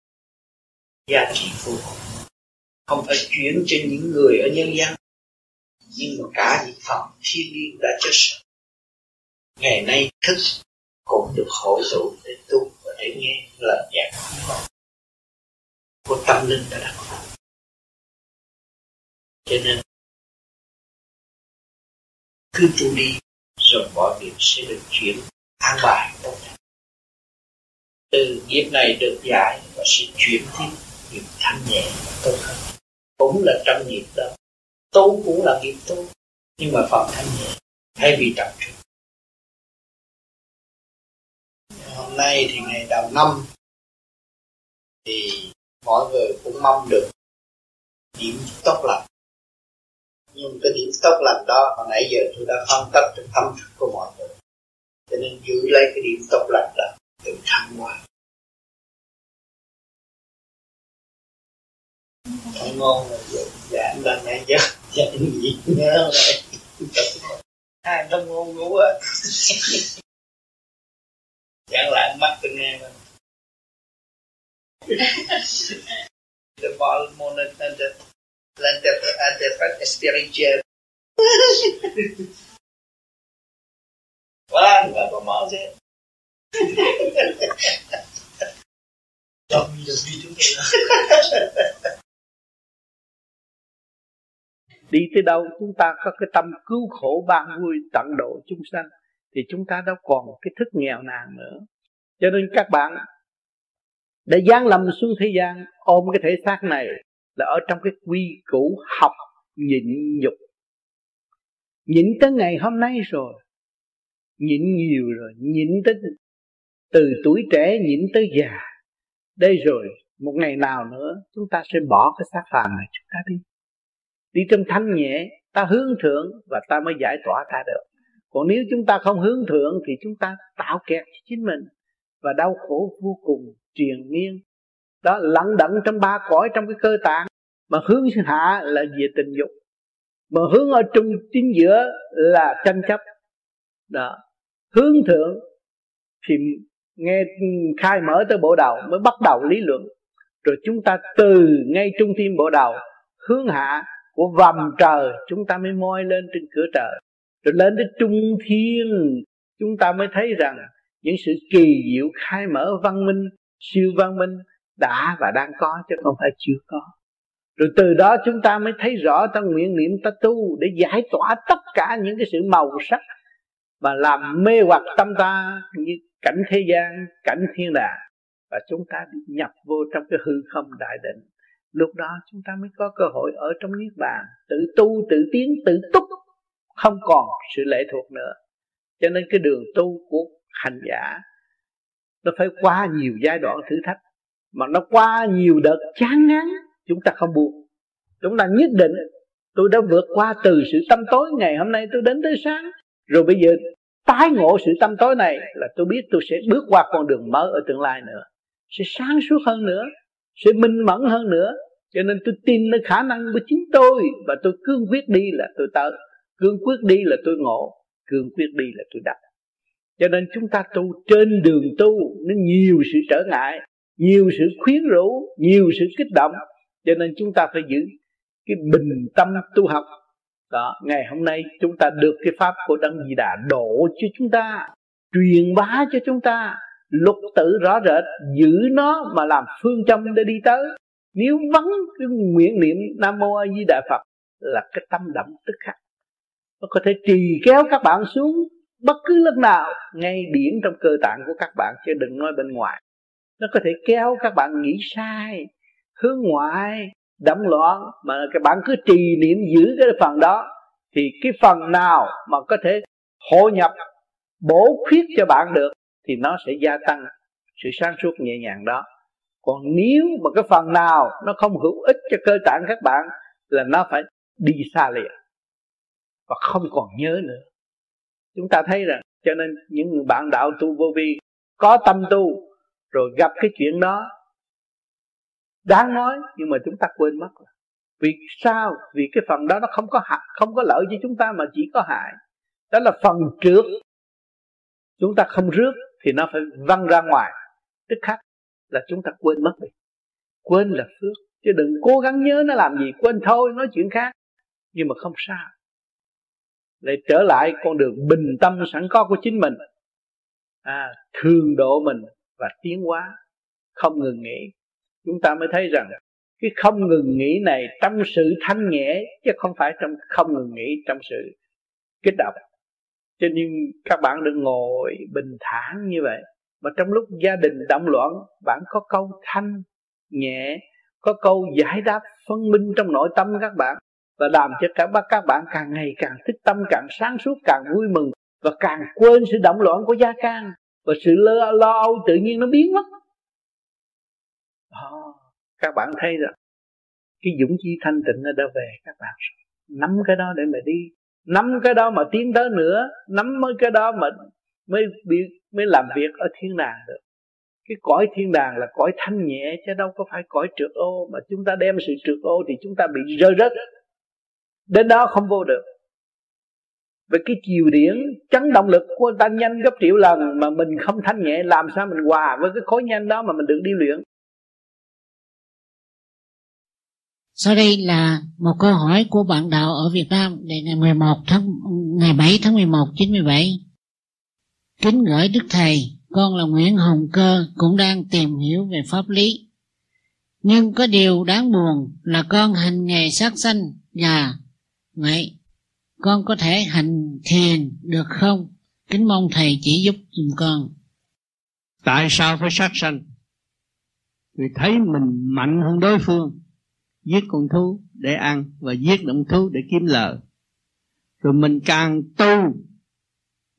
giá trị vô cùng không phải chuyển cho những người ở nhân gian nhưng mà cả những phần thiên nhiên đã chết rồi ngày nay thức cũng được hội tụ để tu và để nghe lời giảng của tâm linh đã đặt cho nên, cứ tu đi, rồi mọi việc sẽ được chuyển an bài tốt đẹp từ nghiệp này được giải và sẽ chuyển tiếp nghiệp thanh nhẹ và tốt hơn. Cũng là trong nghiệp đó tu cũng là nghiệp tu nhưng mà phần thanh nhẹ, thay vì trọng trung hôm nay thì ngày đầu năm, thì mọi người cũng mong được điểm tốt lành. Nhưng cái điểm tốt lành đó, hồi nãy giờ tôi đã phân tích được tâm thức của mọi người. Cho nên giữ lấy cái điểm tốt lành đó từ thăng hoa. Thằng ngon là dạ anh đang nghe chứ gì nhớ rồi hai thằng ngon ngủ á. Chẳng lại mắt tôi nghe mà the Balmont and the Lantern Spiritual Wala, di ba pumause? Dami na video Đi tới đâu chúng ta có cái tâm cứu khổ ban vui tận độ chúng sanh, thì chúng ta đâu còn cái thức nghèo nàn nữa. Cho nên các bạn đã giáng lâm xuống thế gian, ôm cái thể xác này là ở trong cái quy củ học nhịn nhục. Nhịn tới ngày hôm nay rồi, nhịn nhiều rồi, nhịn tới từ tuổi trẻ, nhịn tới già. Đây rồi, một ngày nào nữa chúng ta sẽ bỏ cái xác phàm này, chúng ta đi đi trong thanh nhẹ, ta hướng thượng và ta mới giải tỏa ta được. Còn nếu chúng ta không hướng thượng thì chúng ta tạo kẹt cho chính mình và đau khổ vô cùng, triền miên. Đó lẫn đận trong ba cõi trong cái cơ tạng, mà hướng hạ là về tình dục. Mà hướng ở trung chính giữa là tranh chấp. Đó, hướng thượng thì nghe khai mở tới bộ đầu mới bắt đầu lý luận. Rồi chúng ta từ ngay trung tim bộ đầu hướng hạ của vầm trời, chúng ta mới moi lên trên cửa trời. Rồi lên tới trung thiên, chúng ta mới thấy rằng những sự kỳ diệu khai mở văn minh, siêu văn minh đã và đang có chứ không phải chưa có. Rồi từ đó chúng ta mới thấy rõ ta nguyện niệm ta tu để giải tỏa tất cả những cái sự màu sắc mà làm mê hoặc tâm ta như cảnh thế gian, cảnh thiên đàng. Và chúng ta đi nhập vô trong cái hư không đại định lúc đó chúng ta mới có cơ hội ở trong niết bàn, tự tu, tự tiến, tự túc, không còn sự lệ thuộc nữa. Cho nên cái đường tu của hành giả, nó phải qua nhiều giai đoạn thử thách. Mà nó qua nhiều đợt chán ngán, chúng ta không buồn. Chúng ta nhất định, tôi đã vượt qua từ sự tâm tối, ngày hôm nay tôi đến tới sáng. Rồi bây giờ tái ngộ sự tâm tối này là tôi biết tôi sẽ bước qua con đường mới ở tương lai nữa, sẽ sáng suốt hơn nữa sẽ minh mẫn hơn nữa. Cho nên tôi tin nơi khả năng của chính tôi. Và tôi cương quyết đi là tôi tới. Cương quyết đi là tôi ngộ. Cương quyết đi là tôi đạt. cho nên chúng ta tu trên đường tu, nó nhiều sự trở ngại, nhiều sự khuyến rũ, nhiều sự kích động. Cho nên chúng ta phải giữ cái bình tâm tu học. Đó, ngày hôm nay chúng ta được cái pháp của đấng di đà độ cho chúng ta, truyền bá cho chúng ta lục tự rõ rệt, giữ nó mà làm phương châm để đi tới. Nếu vắng cái nguyện niệm nam mô a di đà phật, là cái tâm động tức khắc. Nó có thể trì kéo các bạn xuống bất cứ lúc nào, ngay điển trong cơ tạng của các bạn, chứ đừng nói bên ngoài. Nó có thể kéo các bạn nghĩ sai, hướng ngoại đắm loạn, mà các bạn cứ trì niệm giữ cái phần đó, thì cái phần nào mà có thể hội nhập, bổ khuyết cho bạn được thì nó sẽ gia tăng sự sáng suốt nhẹ nhàng đó. Còn nếu mà cái phần nào nó không hữu ích cho cơ tạng các bạn là nó phải đi xa liền và không còn nhớ nữa. Chúng ta thấy rằng, cho nên những người bạn đạo tu vô vi có tâm tu rồi gặp cái chuyện đó, đáng nói nhưng mà chúng ta quên mất vì sao? Vì cái phần đó nó không có hại, không có lợi cho chúng ta mà chỉ có hại. Đó là phần trước. Chúng ta không rước thì nó phải văng ra ngoài. Tức khắc là chúng ta quên mất đi quên là phước. Chứ đừng cố gắng nhớ nó làm gì quên thôi nói chuyện khác. Nhưng mà không sao. Lại trở lại con đường bình tâm sẵn có của chính mình. À, thường độ mình và tiến hóa. Không ngừng nghỉ. Chúng ta mới thấy rằng cái không ngừng nghỉ này trong sự thanh nhẹ chứ không phải trong không ngừng nghỉ trong sự kích động cho nên các bạn đừng ngồi bình thản như vậy. Mà trong lúc gia đình động loạn bạn có câu thanh nhẹ có câu giải đáp phân minh trong nội tâm các bạn và làm cho cả các bạn càng ngày càng thích tâm càng sáng suốt càng vui mừng và càng quên sự động loạn của gia can và sự lo, lo âu tự nhiên nó biến mất. Đó. các bạn thấy rằng cái dũng chi thanh tịnh nó đã về các bạn nắm cái đó để mà đi nắm cái đó mà tiến tới nữa, nắm mới cái đó mà mới bị, mới làm việc ở thiên đàng được. Cái cõi thiên đàng là cõi thanh nhẹ chứ đâu có phải cõi trượt ô. Mà chúng ta đem sự trượt ô thì chúng ta bị rơi rớt. Đến đó không vô được. Về cái chiều điển, chấn động lực của ta nhanh gấp triệu lần mà mình không thanh nhẹ, làm sao mình hòa với cái khối nhanh đó mà mình được đi luyện? Sau đây là một câu hỏi của bạn đạo ở Việt Nam để ngày 11 tháng, ngày 7 tháng 11 97 kính gửi đức thầy, con là Nguyễn Hồng Cơ, cũng đang tìm hiểu về pháp lý. Nhưng có điều đáng buồn là con hành nghề sát sanh và vậy, con có thể hành thiền được không? Kính mong thầy chỉ giúp giùm con. Tại sao phải sát sanh? Vì thấy mình mạnh hơn đối phương giết con thú để ăn và giết động thú để kiếm lợi rồi mình càng tu,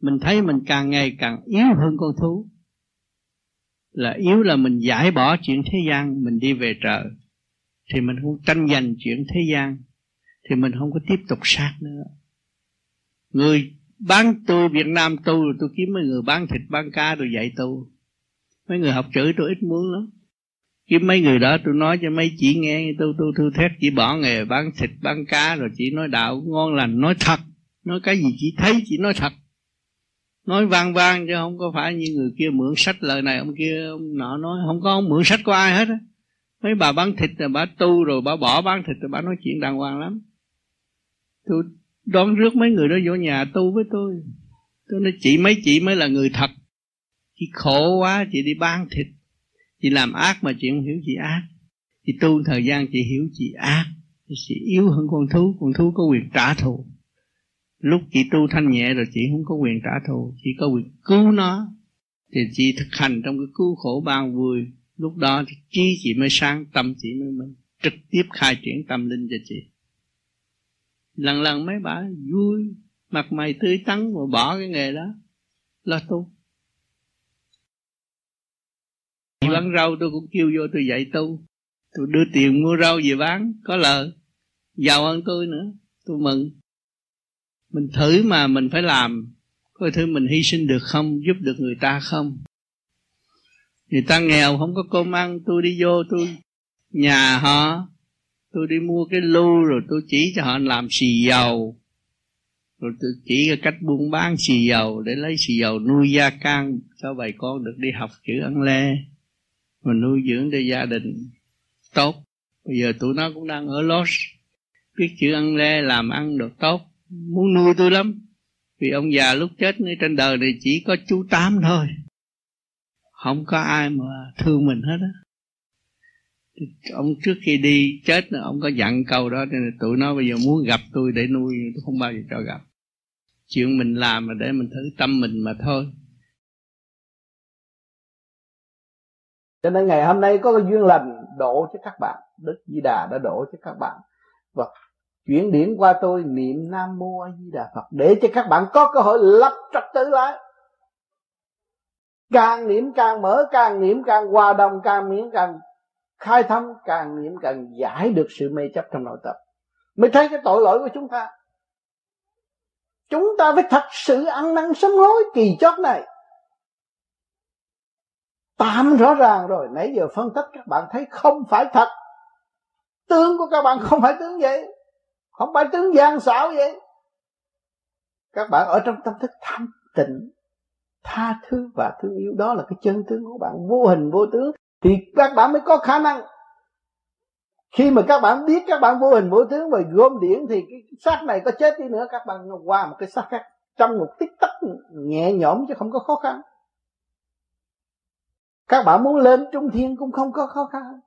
mình thấy mình càng ngày càng yếu hơn con thú. Là yếu là mình giải bỏ chuyện thế gian, mình đi về trời. Thì mình không tranh giành chuyện thế gian, thì mình không có tiếp tục sát nữa. Người bán tôi Việt Nam tu rồi tôi kiếm mấy người bán thịt, bán cá, rồi dạy tu. Mấy người học chữ tôi ít muốn lắm. Chứ mấy người đó tôi nói cho mấy chị nghe, tôi tôi thư thét chỉ bỏ nghề, bán thịt, bán cá, rồi chỉ nói đạo ngon lành, nói thật. Nói cái gì chỉ thấy chỉ nói thật. Nói vang vang chứ không có phải như người kia mượn sách lời này, ông kia, ông nọ nói. Không có, ông mượn sách của ai hết á. Mấy bà bán thịt rồi bà tu rồi, bà bỏ bán thịt rồi bà nói chuyện đàng hoàng lắm. Tôi đón rước mấy người đó vô nhà tu với tôi. Tôi nói, chị, mấy chị mới là người thật. Chị khổ quá, chị đi bán thịt chị làm ác mà chị không hiểu chị ác. Chị tu thời gian chị hiểu chị ác thì chị yếu hơn con thú con thú có quyền trả thù. Lúc chị tu thanh nhẹ rồi chị không có quyền trả thù chị có quyền cứu nó. Thì chị thực hành trong cái cứu khổ ban vui lúc đó thì trí chị mới sáng tâm chị mới, mình trực tiếp khai triển tâm linh cho chị. Lần lần mấy bà vui mặt mày tươi tắn và bỏ cái nghề đó lo tu chị bán rau, tôi cũng kêu vô, tôi dạy tu. Tôi đưa tiền mua rau về bán, có lời. Giàu hơn tôi nữa, tôi mừng. Mình thử mà mình phải làm coi thử mình hy sinh được không, giúp được người ta không? Người ta nghèo không có cơm ăn, tôi đi vô, tôi nhà họ, tôi đi mua cái lưu rồi tôi chỉ cho họ làm xì dầu. Rồi tôi chỉ cái cách buôn bán xì dầu để lấy xì dầu nuôi gia can cho vài con được đi học chữ ăn le mà nuôi dưỡng cho gia đình tốt. Bây giờ tụi nó cũng đang ở Los. Biết chữ ăn le làm ăn được tốt. Muốn nuôi tôi lắm. Vì ông già lúc chết ngay trên đời này chỉ có chú tám thôi. Không có ai mà thương mình hết á. Ông trước khi đi chết, ông có dặn câu đó, nên tụi nó bây giờ muốn gặp tôi để nuôi, tôi không bao giờ cho gặp. Chuyện mình làm mà để mình thử tâm mình mà thôi. Cho nên ngày hôm nay có cái duyên lành đổ cho các bạn. Đức di đà đã đổ cho các bạn. Và chuyển điển qua tôi, niệm nam mô a di đà phật, để cho các bạn có cơ hội lập trật tự lại. Càng niệm càng mở, càng niệm càng hòa đồng, càng niệm càng khai thông càng niệm càng giải được sự mê chấp trong nội tâm. Mới thấy cái tội lỗi của chúng ta. Chúng ta phải thật sự ăn năn sám hối kỳ chót này tạm rõ ràng rồi. Nãy giờ phân tích các bạn thấy không phải thật. Tướng của các bạn không phải tướng vậy. Không phải tướng gian xảo vậy. Các bạn ở trong tâm thức thanh tịnh, tha thứ và thương yêu. Đó là cái chân tướng của bạn. Vô hình, vô tướng. Thì các bạn mới có khả năng. Khi mà các bạn biết các bạn vô hình, vô tướng và gom điển thì cái xác này có chết đi nữa. Các bạn qua một cái xác khác trong một tích tắc nhẹ nhõm chứ không có khó khăn các bạn muốn lên trung thiên cũng không có khó khăn.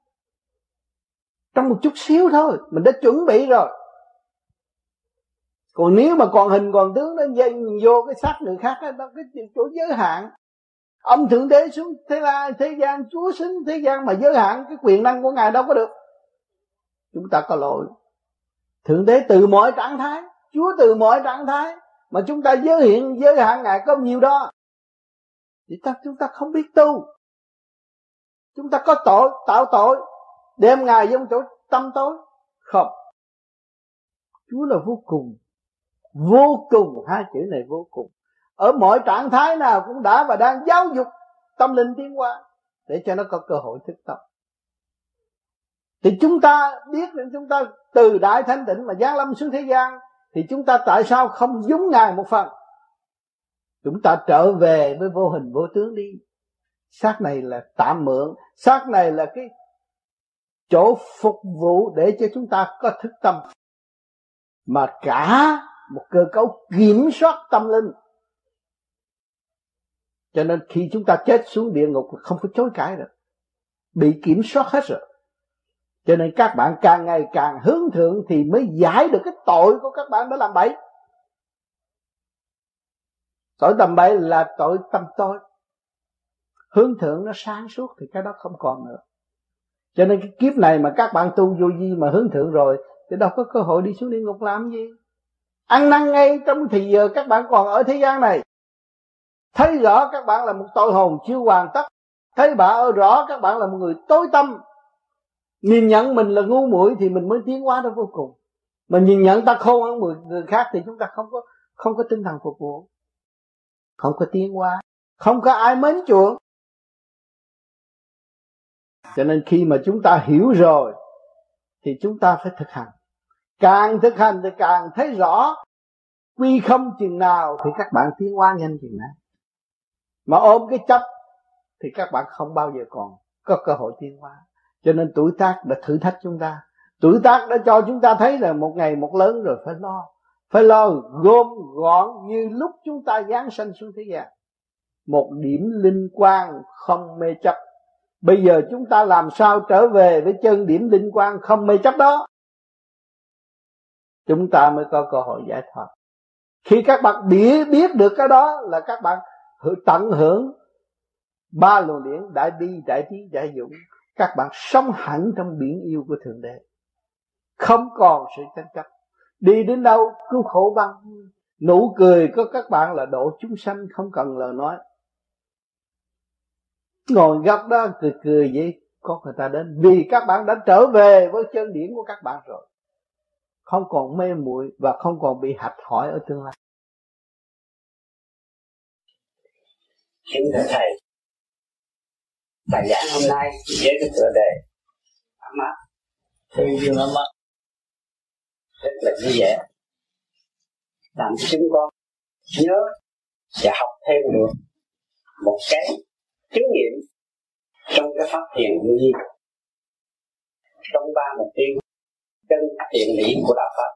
Trong một chút xíu thôi, mình đã chuẩn bị rồi. Còn nếu mà còn hình còn tướng nó dây vô cái xác người khác đó cái chỗ giới hạn. Ông thượng đế xuống thế la thế gian chúa sinh thế gian mà giới hạn, cái quyền năng của ngài đâu có được. Chúng ta có lỗi. Thượng đế từ mọi trạng thái, chúa từ mọi trạng thái, mà chúng ta giới hiện, giới hạn ngài có nhiều đó. Thì ta chúng ta không biết tu chúng ta có tội, tạo tội, đem ngài vô chỗ tâm tối? Không. Chúa là vô cùng vô cùng, hai chữ này vô cùng. Ở mọi trạng thái nào cũng đã và đang giáo dục tâm linh tiến hóa để cho nó có cơ hội thức tâm. Thì chúng ta biết rằng chúng ta từ đại thanh tịnh mà giáng lâm xuống thế gian, thì chúng ta tại sao không giống ngài một phần? Chúng ta trở về với vô hình, vô tướng đi xác này là tạm mượn. Xác này là cái chỗ phục vụ để cho chúng ta có thức tâm. Mà cả một cơ cấu kiểm soát tâm linh. Cho nên khi chúng ta chết xuống địa ngục không có chối cãi được. Bị kiểm soát hết rồi. Cho nên các bạn càng ngày càng hướng thượng thì mới giải được cái tội của các bạn đã làm bậy. Tội tầm bậy là tội tâm tối hướng thượng nó sáng suốt thì cái đó không còn nữa. Cho nên cái kiếp này mà các bạn tu vô vi mà hướng thượng rồi thì đâu có cơ hội đi xuống địa ngục làm gì? Ăn năn ngay trong thì giờ các bạn còn ở thế gian này. Thấy rõ các bạn là một tội hồn chưa hoàn tất. Thấy bà rõ các bạn là một người tối tâm. Nhìn nhận mình là ngu muội thì mình mới tiến hóa đến vô cùng. Mà nhìn nhận ta khôn hơn người, người khác thì chúng ta không có không có tinh thần phục vụ. Không có tiến hóa. Không có ai mến chuộng cho nên khi mà chúng ta hiểu rồi, thì chúng ta phải thực hành. Càng thực hành thì càng thấy rõ quy không chừng nào thì các bạn tiến hóa nhanh chừng nào. Mà ôm cái chấp thì các bạn không bao giờ còn có cơ hội tiến hóa. Cho nên tuổi tác đã thử thách chúng ta. Tuổi tác đã cho chúng ta thấy là một ngày một lớn rồi phải lo. Phải lo gom gọn như lúc chúng ta giáng sanh xuống thế gian. Một điểm linh quang không mê chấp bây giờ chúng ta làm sao trở về với chân điểm linh quang không mê chấp đó? Chúng ta mới có cơ hội giải thoát. Khi các bạn biết biết được cái đó là các bạn tận hưởng ba luồng điển đại bi đại trí đại dũng các bạn sống hẳn trong biển yêu của thượng đế. Không còn sự tranh chấp. Đi đến đâu, cứu khổ băng. Nụ cười của các bạn là độ chúng sanh không cần lời nói ngồi góc đó, cười cười vậy, có người ta đến, vì các bạn đã trở về với chân điển của các bạn rồi. Không còn mê muội và không còn bị hạch hỏi ở tương lai. Kính thưa thầy, bài giảng hôm nay với cái tựa đề ấm áp thương yêu ấm áp rất là vui vẻ. Làm cho chúng con nhớ và học thêm được một cái chứng nghiệm trong cái pháp thiền như gì trong ba mục tiêu chân thiện lý của đạo Phật.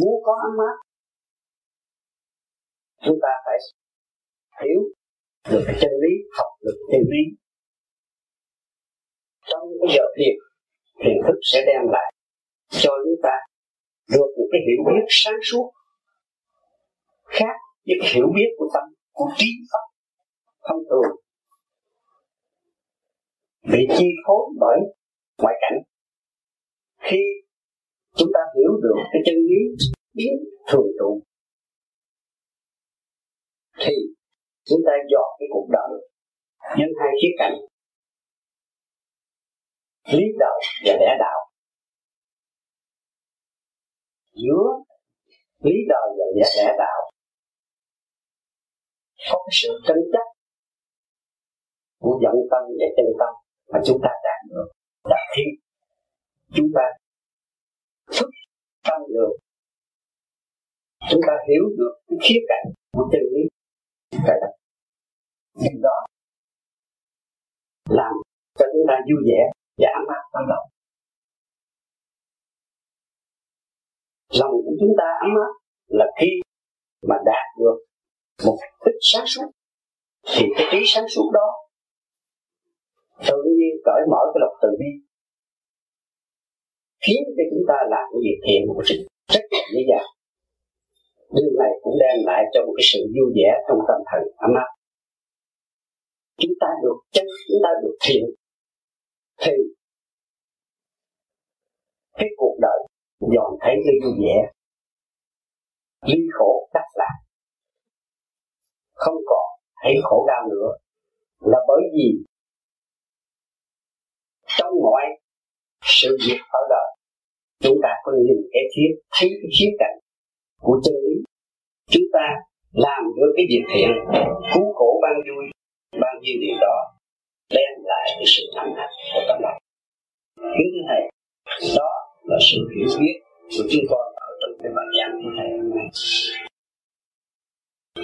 Muốn có ấm áp chúng ta phải hiểu được cái chân lý, học được chân lý. Trong cái giờ thiền thiền thức sẽ đem lại cho chúng ta được một cái hiểu biết sáng suốt, khác với cái hiểu biết của tâm của trí pháp thông thường bị chi phối bởi ngoại cảnh. Khi chúng ta hiểu được cái chân lý biến thường trụ, thì chúng ta dọn cái cuộc đời nhân hai khía cạnh. Lý đạo và lẽ đạo. Giữa lý đạo và lẽ đạo có cái sự tranh chấp của vọng tâm và chân tâm mà chúng ta đạt được, đạt khi chúng ta thức tâm được. Chúng ta hiểu được cái khía cạnh của chân lý. Cái đó điều đó làm cho chúng ta vui vẻ và ấm áp trong lòng. Lòng của chúng ta ấm áp là khi mà đạt được một thức sáng suốt. Thì cái trí sáng suốt đó, tự nhiên cởi mở cái lòng từ bi, khiến cho chúng ta làm cái việc thiện một sự rất nhiệm như điều này cũng đem lại cho một cái sự vui vẻ trong tâm thần, ấm áp. Chúng ta được chân, chúng ta được thiện, thì cái cuộc đời dọn thấy ly vui vẻ, ly khổ đắc lạc không còn thấy khổ đau nữa. Là bởi vì trong mọi sự việc ở đời, chúng ta có nhìn cái thiết thấy cái khía cạnh của chân lý. Chúng ta làm được cái việc thiện, cứu khổ ban vui, ban nhiêu điều đó, đem lại cái sự thắng hạnh của tâm lòng. Cái thứ thầy, đó là sự hiểu biết của chúng con ở trong cái bài giảng của thầy hôm nay.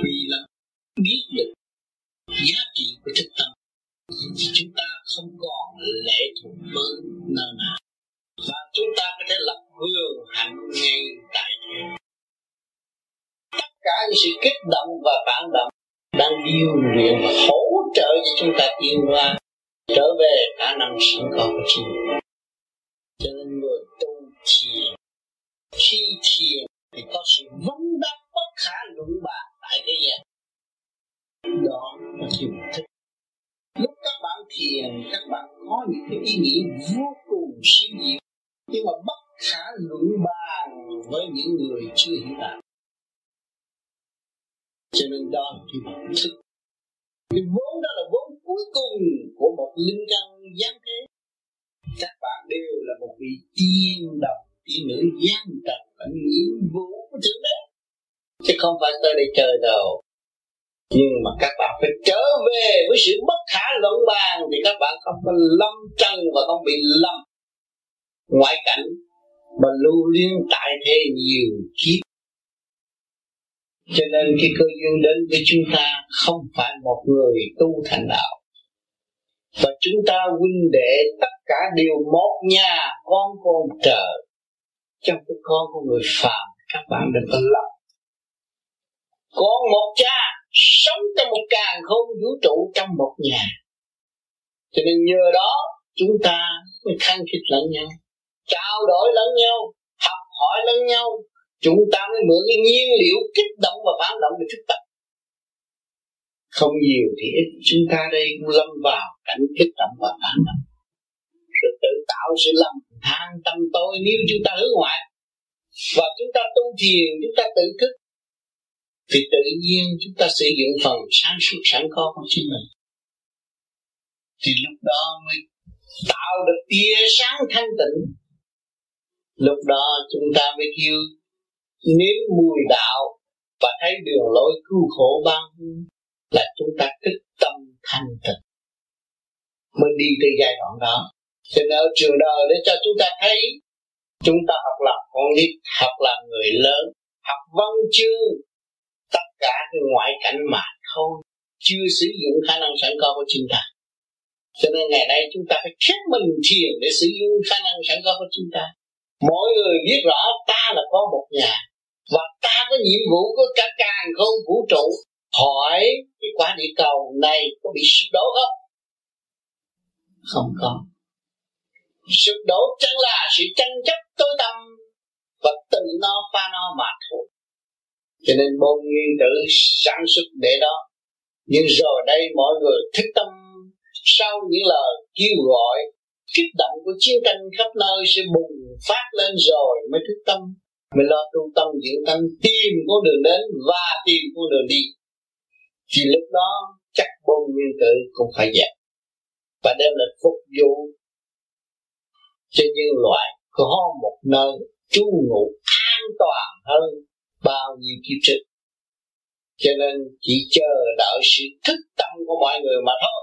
Vì là biết được giá trị của thực tâm thì chúng ta không còn lệ thuộc với nơi nào. Và chúng ta có thể lập vườn hạnh ngay tại thế. Tất cả những sự kích động và phản động đang điều luyện hỗ trợ cho chúng ta tiến qua trở về khả năng sẵn có của chính mình. Cho nên người tu thiền, khi thiền thì có sự vấn đáp bất khả luận bàn tại thế gian đó là thiền thích. lúc các bạn thiền, các bạn có những cái ý nghĩ vô cùng siêu diệu nhưng mà bất khả luận bàn với những người chưa hiểu đạo. Cho nên đó là cái bản thức cái vốn đó là vốn cuối cùng của một linh căn giáng thế. Các bạn đều là một vị tiên đồng, tiên nữ gian trần và nhiễm vũ của thượng đế chứ không phải tới đây chơi đâu nhưng mà các bạn phải trở về với sự bất khả luận bàn thì các bạn không có lâm trần và không bị lâm ngoại cảnh mà lưu liên tại thế nhiều kiếp. Cho nên cái cơ duyên đến với chúng ta không phải một người tu thành đạo. Và chúng ta huynh đệ tất cả đều một nhà, con con trời. Trong cái con của người phàm, các bạn đừng có lầm. Con một cha sống trong một càng không vũ trụ trong một nhà. Cho nên nhờ đó, chúng ta mới khăng khít lẫn nhau, trao đổi lẫn nhau, học hỏi lẫn nhau. Chúng ta mới mượn cái nhiên liệu kích động và phản động để thức tập. Không nhiều thì ít. Chúng ta đây cũng lâm vào cảnh kích động và phản động. Rồi tự tạo, sự lầm than tâm tôi nếu chúng ta hướng ngoại và chúng ta tu thiền, chúng ta tự thức thì tự nhiên chúng ta sử dụng phần sáng suốt sẵn có của chính mình. Thì lúc đó mới tạo được tia sáng thanh tịnh. Lúc đó chúng ta mới kêu nếm mùi đạo và thấy đường lối cứu khổ ban là chúng ta thức tâm thanh tịnh. Mới đi tới giai đoạn đó. Cho nên ở trường đời để cho chúng ta thấy, chúng ta học làm con nít, học làm người lớn, học văn chương cả cái ngoại cảnh mà thôi, chưa sử dụng khả năng sẵn có của chúng ta. Cho nên ngày nay chúng ta phải khép mình thiền để sử dụng khả năng sẵn có của chúng ta. Mỗi người biết rõ ta là có một nhà, và ta có nhiệm vụ của cả càng không vũ trụ. Hỏi cái quả địa cầu này có bị sụp đổ không? Không có. Sụp đổ chẳng là sự tranh chấp tối tâm và tự nó pha nó mà thôi cho nên môn nguyên tử sản xuất để đó. Nhưng rồi đây mọi người thức tâm, sau những lời kêu gọi, kích động của chiến tranh khắp nơi sẽ bùng phát lên rồi mới thức tâm, mới lo tu tâm dưỡng tâm tìm con đường đến và tìm con đường đi. Thì lúc đó chắc bông nguyên tử cũng phải dẹp và đem lại phục vụ cho nhân loại có một nơi trú ngụ an toàn hơn bao nhiêu kiếp trước. Cho nên chỉ chờ đợi sự thức tâm của mọi người mà thôi.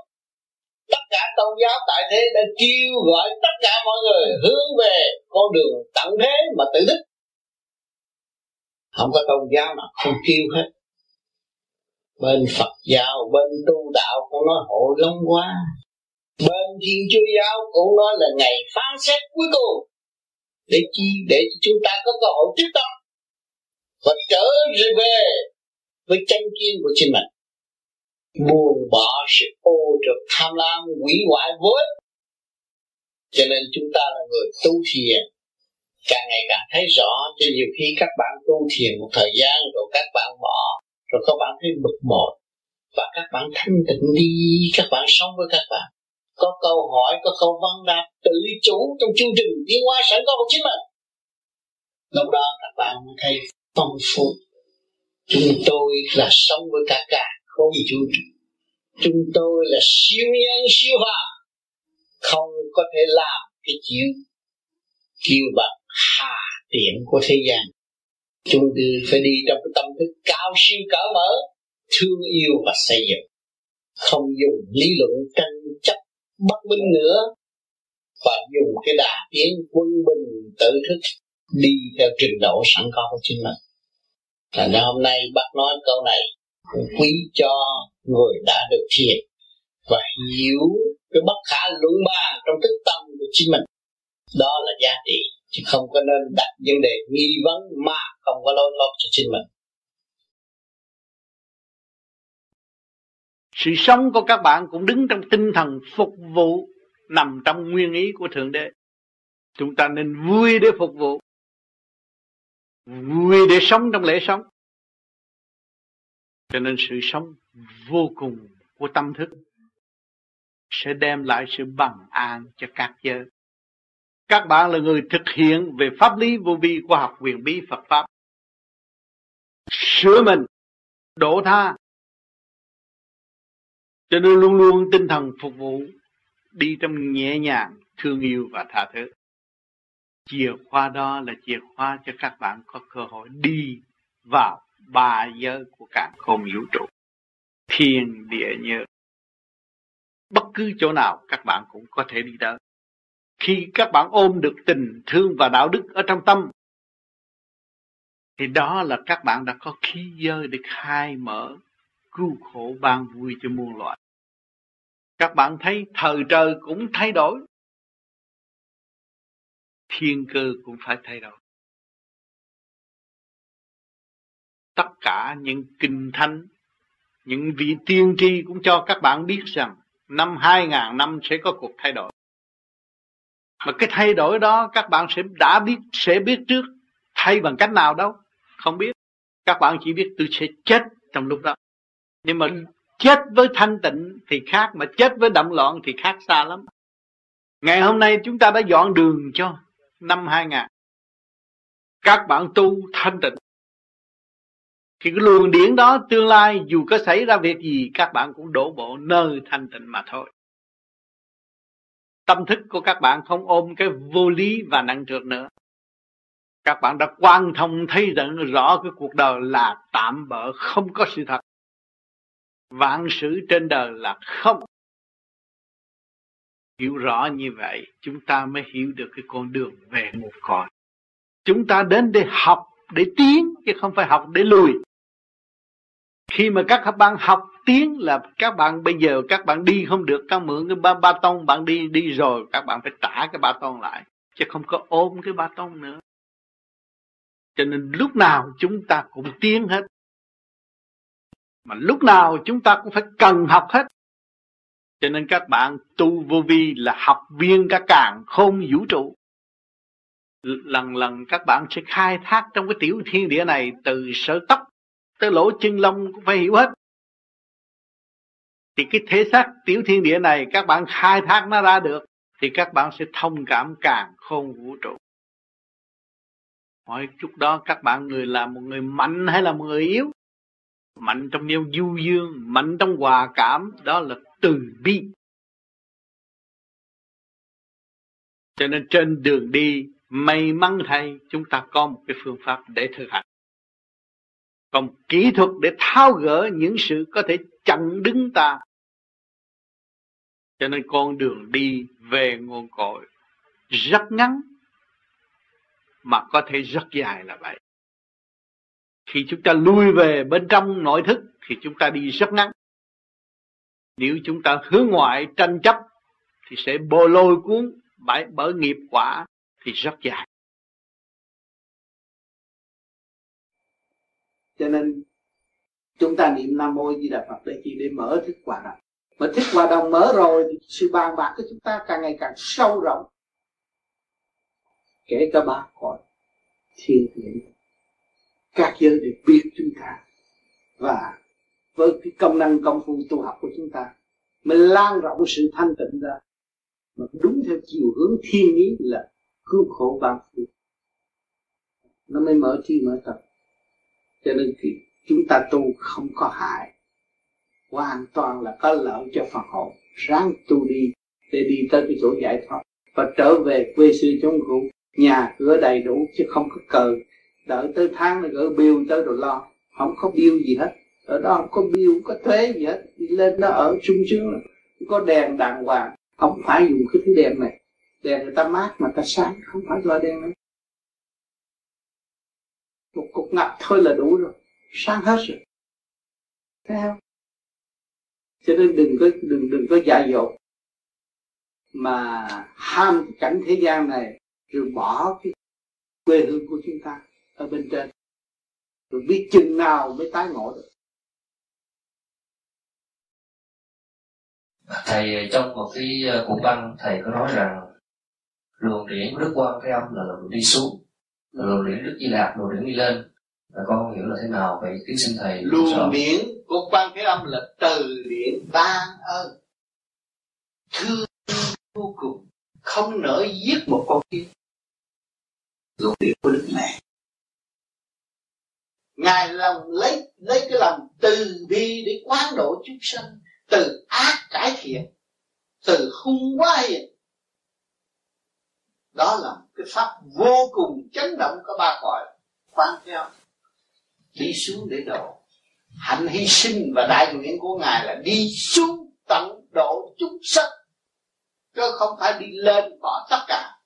Tất cả tôn giáo tại thế đã kêu gọi tất cả mọi người hướng về con đường tận thế mà tự thức. Không có tôn giáo nào không kêu hết. Bên Phật giáo, bên tu đạo cũng nói hộ long quá. Bên Thiên Chúa giáo cũng nói là ngày phán xét cuối cùng. Để chi? Để cho chúng ta có cơ hội trước tâm và trở về với chân kiên của chính mình. Buông bỏ sự ô trượt tham lam quỷ hoại vô ích cho nên chúng ta là người tu thiền. Càng ngày càng thấy rõ cho nhiều khi các bạn tu thiền một thời gian rồi các bạn bỏ, rồi các bạn thấy bực bội. Và các bạn thanh tịnh đi, các bạn sống với các bạn. Có câu hỏi, có câu văn đáp tự chủ trong chương trình tiến hóa sẵn có của chính mình. Lúc đó các bạn mới thấy phong phú chúng tôi là sống với cả cả, không vũ trụ. Chúng tôi là siêu nhân, siêu hòa. Không có thể làm cái chuyện kêu bằng hà tiện của thế gian. Chúng tôi phải đi trong cái tâm thức cao siêu cỡ mở, thương yêu và xây dựng. Không dùng lý luận tranh chấp bất minh nữa, và dùng cái đà tiến quân bình tự thức đi theo trình độ sẵn có của chính mình thành ra hôm nay bác nói câu này, quý cho người đã được thiền và hiểu cái bất khả lưỡng bàn trong thức tâm của chính mình. Đó là giá trị, chứ không có nên đặt vấn đề nghi vấn mà không có lối thoát cho chính mình. Sự sống của các bạn cũng đứng trong tinh thần phục vụ nằm trong nguyên ý của thượng đế. Chúng ta nên vui để phục vụ vui để sống trong lễ sống cho nên sự sống vô cùng của tâm thức sẽ đem lại sự bằng an cho các giới các bạn là người thực hiện về pháp lý vô vi của học quyền bí Phật Pháp. Sửa mình, đổ tha. Cho nên luôn luôn tinh thần phục vụ, đi trong nhẹ nhàng, thương yêu và tha thứ. Chìa khóa đó là chìa khóa cho các bạn có cơ hội đi vào ba giới của cả không vũ trụ. Thiên địa nhớ. Bất cứ chỗ nào các bạn cũng có thể đi tới khi các bạn ôm được tình thương và đạo đức ở trong tâm, thì đó là các bạn đã có khí giới để khai mở, cứu khổ ban vui cho muôn loài các bạn thấy thời trời cũng thay đổi thiên cơ cũng phải thay đổi. Tất cả những kinh thánh, những vị tiên tri cũng cho các bạn biết rằng năm 2000 năm sẽ có cuộc thay đổi. Mà cái thay đổi đó các bạn sẽ đã biết, sẽ biết trước, thay bằng cách nào đâu? Không biết. Các bạn chỉ biết tôi sẽ chết trong lúc đó. Nhưng mà chết với thanh tịnh thì khác, mà chết với động loạn thì khác xa lắm. Ngày hôm nay chúng ta đã dọn đường cho năm 2000 các bạn tu thanh tịnh. Thì cái luồng điển đó tương lai dù có xảy ra việc gì, các bạn cũng đổ bộ nơi thanh tịnh mà thôi. Tâm thức của các bạn không ôm cái vô lý và nặng trược nữa. Các bạn đã quan thông thấy rằng rõ cái cuộc đời là tạm bỡ không có sự thật. Vạn sự trên đời là không hiểu rõ như vậy chúng ta mới hiểu được cái con đường về một cõi. Chúng ta đến để học để tiến chứ không phải học để lùi. Khi mà các bạn học tiếng là các bạn bây giờ các bạn đi không được các mượn cái ba, ba tông bạn đi đi rồi các bạn phải trả cái ba tông lại chứ không có ôm cái ba tông nữa. Cho nên lúc nào chúng ta cũng tiến hết. Mà lúc nào chúng ta cũng phải cần học hết cho nên các bạn tu vô vi là học viên các càng không vũ trụ. Lần lần các bạn sẽ khai thác trong cái tiểu thiên địa này, từ sở tóc tới lỗ chân lông cũng phải hiểu hết. Thì cái thế xác tiểu thiên địa này các bạn khai thác nó ra được, thì các bạn sẽ thông cảm càng không vũ trụ. Hỏi chút đó các bạn người là một người mạnh hay là một người yếu? Mạnh trong nêu du dương, mạnh trong hòa cảm, đó là từ bi. Cho nên trên đường đi, may mắn thay, chúng ta có một cái phương pháp để thực hành. Còn kỹ thuật để tháo gỡ những sự có thể chặn đứng ta. Cho nên con đường đi về nguồn cội rất ngắn, mà có thể rất dài là vậy. Khi chúng ta lui về bên trong nội thức, thì chúng ta đi rất ngắn nếu chúng ta hướng ngoại tranh chấp thì sẽ bồ lôi cuốn bởi, bởi nghiệp quả thì rất dài. Cho nên chúng ta niệm nam mô di đà phật để chi để mở thức quả đồng. Mà thức quả đồng mở rồi thì sự bàn bạc của chúng ta càng ngày càng sâu rộng. Kể cả ba cõi thiên địa các giới đều biết chúng ta và với cái công năng công phu tu học của chúng ta. Mới lan rộng sự thanh tịnh ra. Mà đúng theo chiều hướng thiên ý là cứu khổ ban phu. Nó mới mở trí, mở tâm. Cho nên thì chúng ta tu không có hại. Hoàn toàn là có lợi cho phần hồn. Ráng tu đi để đi tới cái chỗ giải thoát và trở về quê xưa chống cũ. Nhà cửa đầy đủ chứ không có cờ. Đợi tới tháng là gỡ bill tới rồi lo. Không có bill gì hết ở đó không có bill không có thuế gì hết. Đi lên đó ở sung sướng có đèn đàng hoàng. Không phải dùng cái thứ đèn này. Đèn người ta mát mà ta sáng, không phải loại đèn này. Một cục ngập thôi là đủ rồi. Sáng hết rồi. Thấy không? Cho nên đừng có, đừng đừng có dại dột. Mà ham cái cảnh thế gian này, rồi bỏ cái quê hương của chúng ta ở bên trên. Rồi biết chừng nào mới tái ngộ được. Thầy trong một cái ờ, cuộc văn thầy có nói rằng luồng điển của đức quan thế âm là luồng đi xuống luồng điển đức di lạc luồng điển đi lên. Và con không hiểu là thế nào vậy kính xin thầy luồng điển của quan thế âm là từ điển ban ơn. Thương vô cùng không nỡ giết một con kia luồng điển của đức mẹ. Ngài lòng lấy lấy cái lòng từ bi để quán độ chúng sanh từ ác cải thiện, từ hung quá hiền đó là cái pháp vô cùng chấn động có ba cõi. Quan theo. Đi xuống để độ. Hạnh hy sinh và đại nguyện của ngài là đi xuống tận độ chúng sanh. Chứ không phải đi lên bỏ tất cả.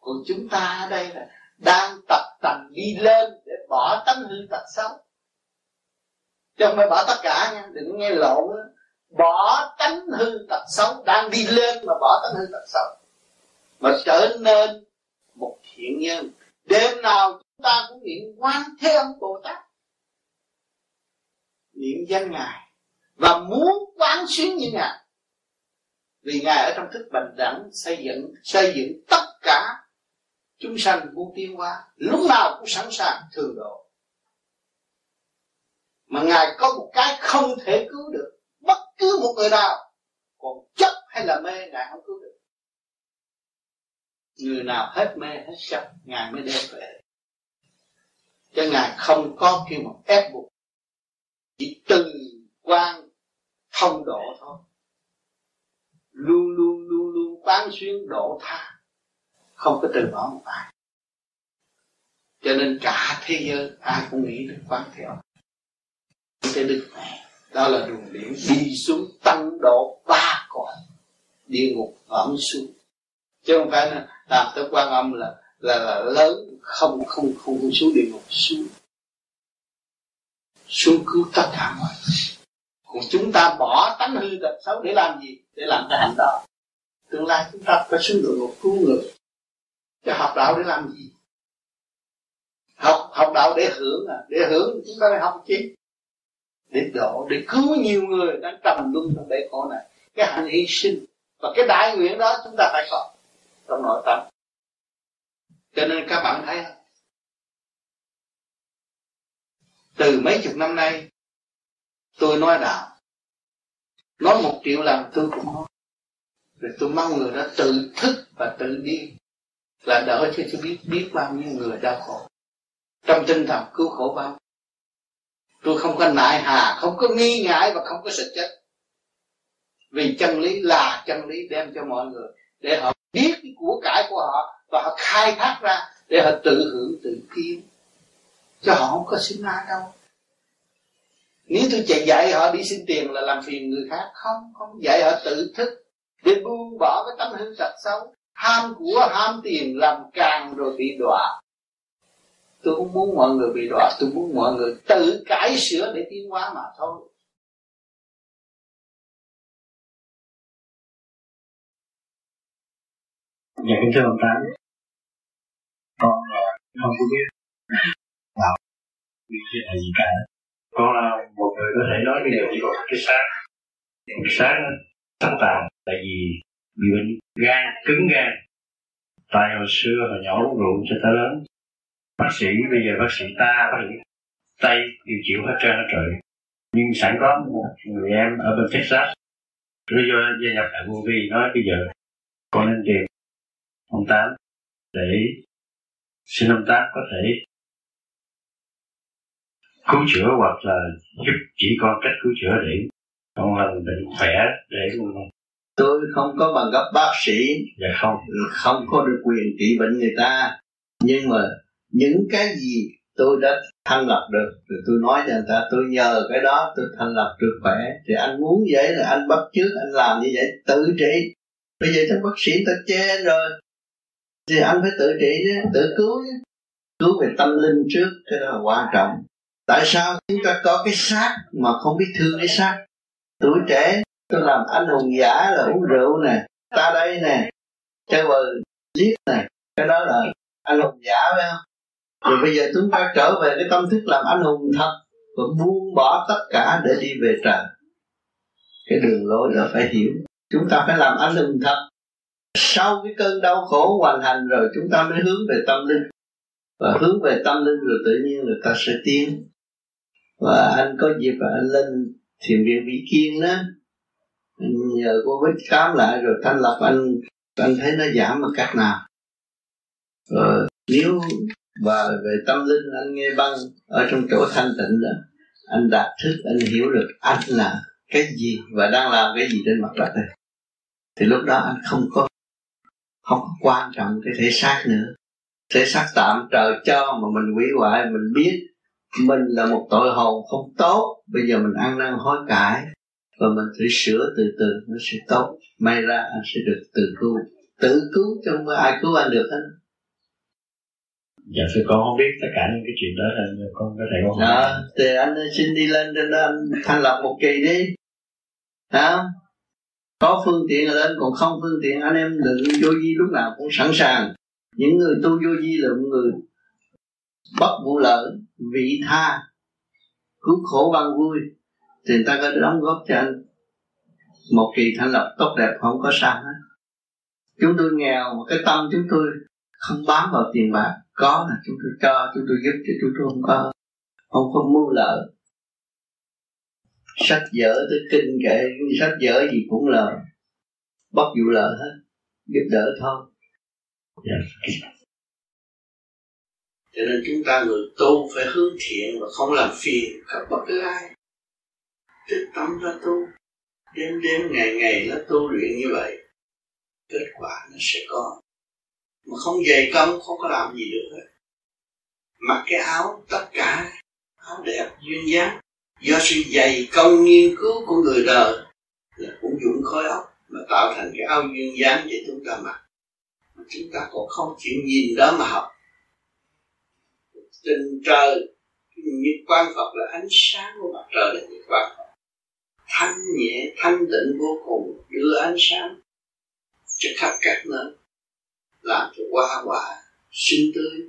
Còn chúng ta ở đây là đang tập tành đi lên để bỏ tánh hư tật xấu chứ không phải bỏ tất cả nha, đừng nghe lộn đó. bỏ tánh hư tật xấu, đang đi lên mà bỏ tánh hư tật xấu. Mà trở nên một thiện nhân. Đêm nào chúng ta cũng niệm quan thế âm bồ tát. Niệm danh ngài. Và muốn quán xuyến như ngài. Vì ngài ở trong thức bình đẳng xây dựng xây dựng tất cả chúng sanh muốn tiến hóa lúc nào cũng sẵn sàng thường độ mà ngài có một cái không thể cứu được. Bất cứ một người nào. Còn chấp hay là mê, ngài không cứu được. Người nào hết mê, hết chấp, ngài mới đem về. Cho ngài không có kêu một ép buộc. Chỉ từ quan thông độ thôi. Luôn luôn luôn luôn quán xuyên độ tha. Không có từ bỏ một ai. Cho nên cả thế giới ai cũng nghĩ đến quán theo cái đức này đó là đường điển đi xuống tăng độ ba cõi địa ngục ẩm xuống. Chứ không phải là làm tới quan âm là là là lớn không không không, không xuống địa ngục xuống. Xuống cứu tất cả mọi người. Còn chúng ta bỏ tánh hư tật xấu để làm gì? Để làm cái hành đó. Tương lai chúng ta phải xuống địa ngục cứu người. Cho học đạo để làm gì? Học học đạo để hưởng à? Để hưởng chúng ta phải học chứ để độ để cứu nhiều người đang trầm luân trong bể khổ này. Cái hành hy sinh và cái đại nguyện đó chúng ta phải có. Trong nội tâm. Cho nên các bạn thấy từ mấy chục năm nay, tôi nói đạo, nói một triệu lần tôi cũng nói. Rồi tôi mong người đó tự thức và tự đi, là đỡ cho tôi biết biết bao nhiêu người đau khổ. Trong tinh thần cứu khổ bao tôi không có nại hà, không có nghi ngại và không có sợ chết. Vì chân lý là chân lý đem cho mọi người, để họ biết cái của cải của họ và họ khai thác ra, để họ tự hưởng, tự kiếm. Cho họ không có xin ai đâu. Nếu tôi chạy dạy họ đi xin tiền là làm phiền người khác, không không dạy họ tự thức, để buông bỏ cái tâm hư tật xấu. Ham của ham tiền làm càng rồi bị đọa tôi không muốn mọi người bị đọa tôi muốn mọi người tự cải sửa để tiến hóa mà thôi. Dạ kính thưa ông Tám Con không có biết đạo biết là gì cả. Con là một người có thể nói điều chỉ còn cái xác. Cái xác sẵn tàn Tại vì bị bệnh gan, cứng gan. Tại hồi xưa hồi nhỏ uống rượu cho ta lớn Bác sĩ bây giờ bác sĩ ta bác sĩ Tây đều chịu hết trơn hết trời. Nhưng sẵn có một người em ở bên Texas Rồi vô gia nhập tại vô vi nói bây giờ con nên tìm ông tám để xin ông tám có thể cứu chữa hoặc là giúp chỉ con cách cứu chữa để con lần bệnh khỏe để tôi không có bằng cấp bác sĩ. Dạ không. Không có được quyền trị bệnh người ta. Nhưng mà những cái gì tôi đã thành lập được thì tôi nói cho người ta, tôi nhờ cái đó tôi thành lập được khỏe, thì anh muốn vậy là anh bắt trước anh làm như vậy, tự trị. Bây giờ các bác sĩ ta che rồi. Thì anh phải tự trị chứ, tự cứu chứ. Cứu về tâm linh trước, cái đó là quan trọng. Tại sao chúng ta có cái xác mà không biết thương cái xác? Tuổi trẻ, tôi làm anh hùng giả là uống rượu nè, ta đây nè, chơi bờ giết nè, cái đó là anh hùng giả phải không? Rồi bây giờ chúng ta trở về cái tâm thức làm anh hùng thật và buông bỏ tất cả để đi về trời. Cái đường lối đó phải hiểu. Chúng ta phải làm anh hùng thật. Sau cái cơn đau khổ hoàn thành rồi, chúng ta mới hướng về tâm linh. Và hướng về tâm linh rồi tự nhiên người ta sẽ tiến. Và anh có dịp và anh lên thiền viện vĩ kiên đó. Nhờ cô bích khám lại rồi thanh lập anh. Anh thấy nó giảm bằng cách nào. Rồi, nếu và về tâm linh, anh nghe băng ở trong chỗ thanh tịnh đó, anh đạt thức, anh hiểu được anh là cái gì và đang làm cái gì trên mặt đất này thì lúc đó anh không có không có quan trọng cái thể xác nữa. Thể xác tạm trời cho mà mình hủy hoại, mình biết mình là một tội hồn không tốt, bây giờ mình ăn năn hối cải và mình phải sửa từ từ, nó sẽ tốt. May ra anh sẽ được tự cứu. Tự cứu chứ không có ai cứu anh được hết dạ thưa con không biết tất cả những cái chuyện đó là con có thể con đó dạ, thì anh xin đi lên trên đó anh thành lập một kỳ đi. Đó, có phương tiện là lên còn không phương tiện anh em đừng vô di lúc nào cũng sẵn sàng. Những người tu vô di là một người bất vụ lợi vị tha cứu khổ bằng vui. Thì người ta có đóng góp cho anh một kỳ thành lập tốt đẹp không có sao hết. Chúng tôi nghèo mà cái tâm chúng tôi không bám vào tiền bạc có là chúng tôi cho chúng tôi giúp chứ chúng tôi không có không có mưu lợi sách vở tới kinh kệ sách vở gì cũng là bất vụ lợi hết giúp đỡ thôi. Yeah. cho nên chúng ta người tu phải hướng thiện và không làm phiền các bất cứ ai tích tâm ra tu đêm đêm ngày ngày nó tu luyện như vậy kết quả nó sẽ có mà không dày công, không có làm gì được hết. Mặc cái áo, tất cả áo đẹp, duyên dáng, do sự dày công nghiên cứu của người đời là cũng dụng khối óc mà tạo thành cái áo duyên dáng để chúng ta mặc. Mà chúng ta còn không chịu nhìn đó mà học. Tình trời, nhật quan Phật là ánh sáng của mặt trời là nhật quan Phật. Thanh nhẹ, thanh tịnh vô cùng đưa ánh sáng. Cho khắp các nơi làm cho hoa quả sinh tươi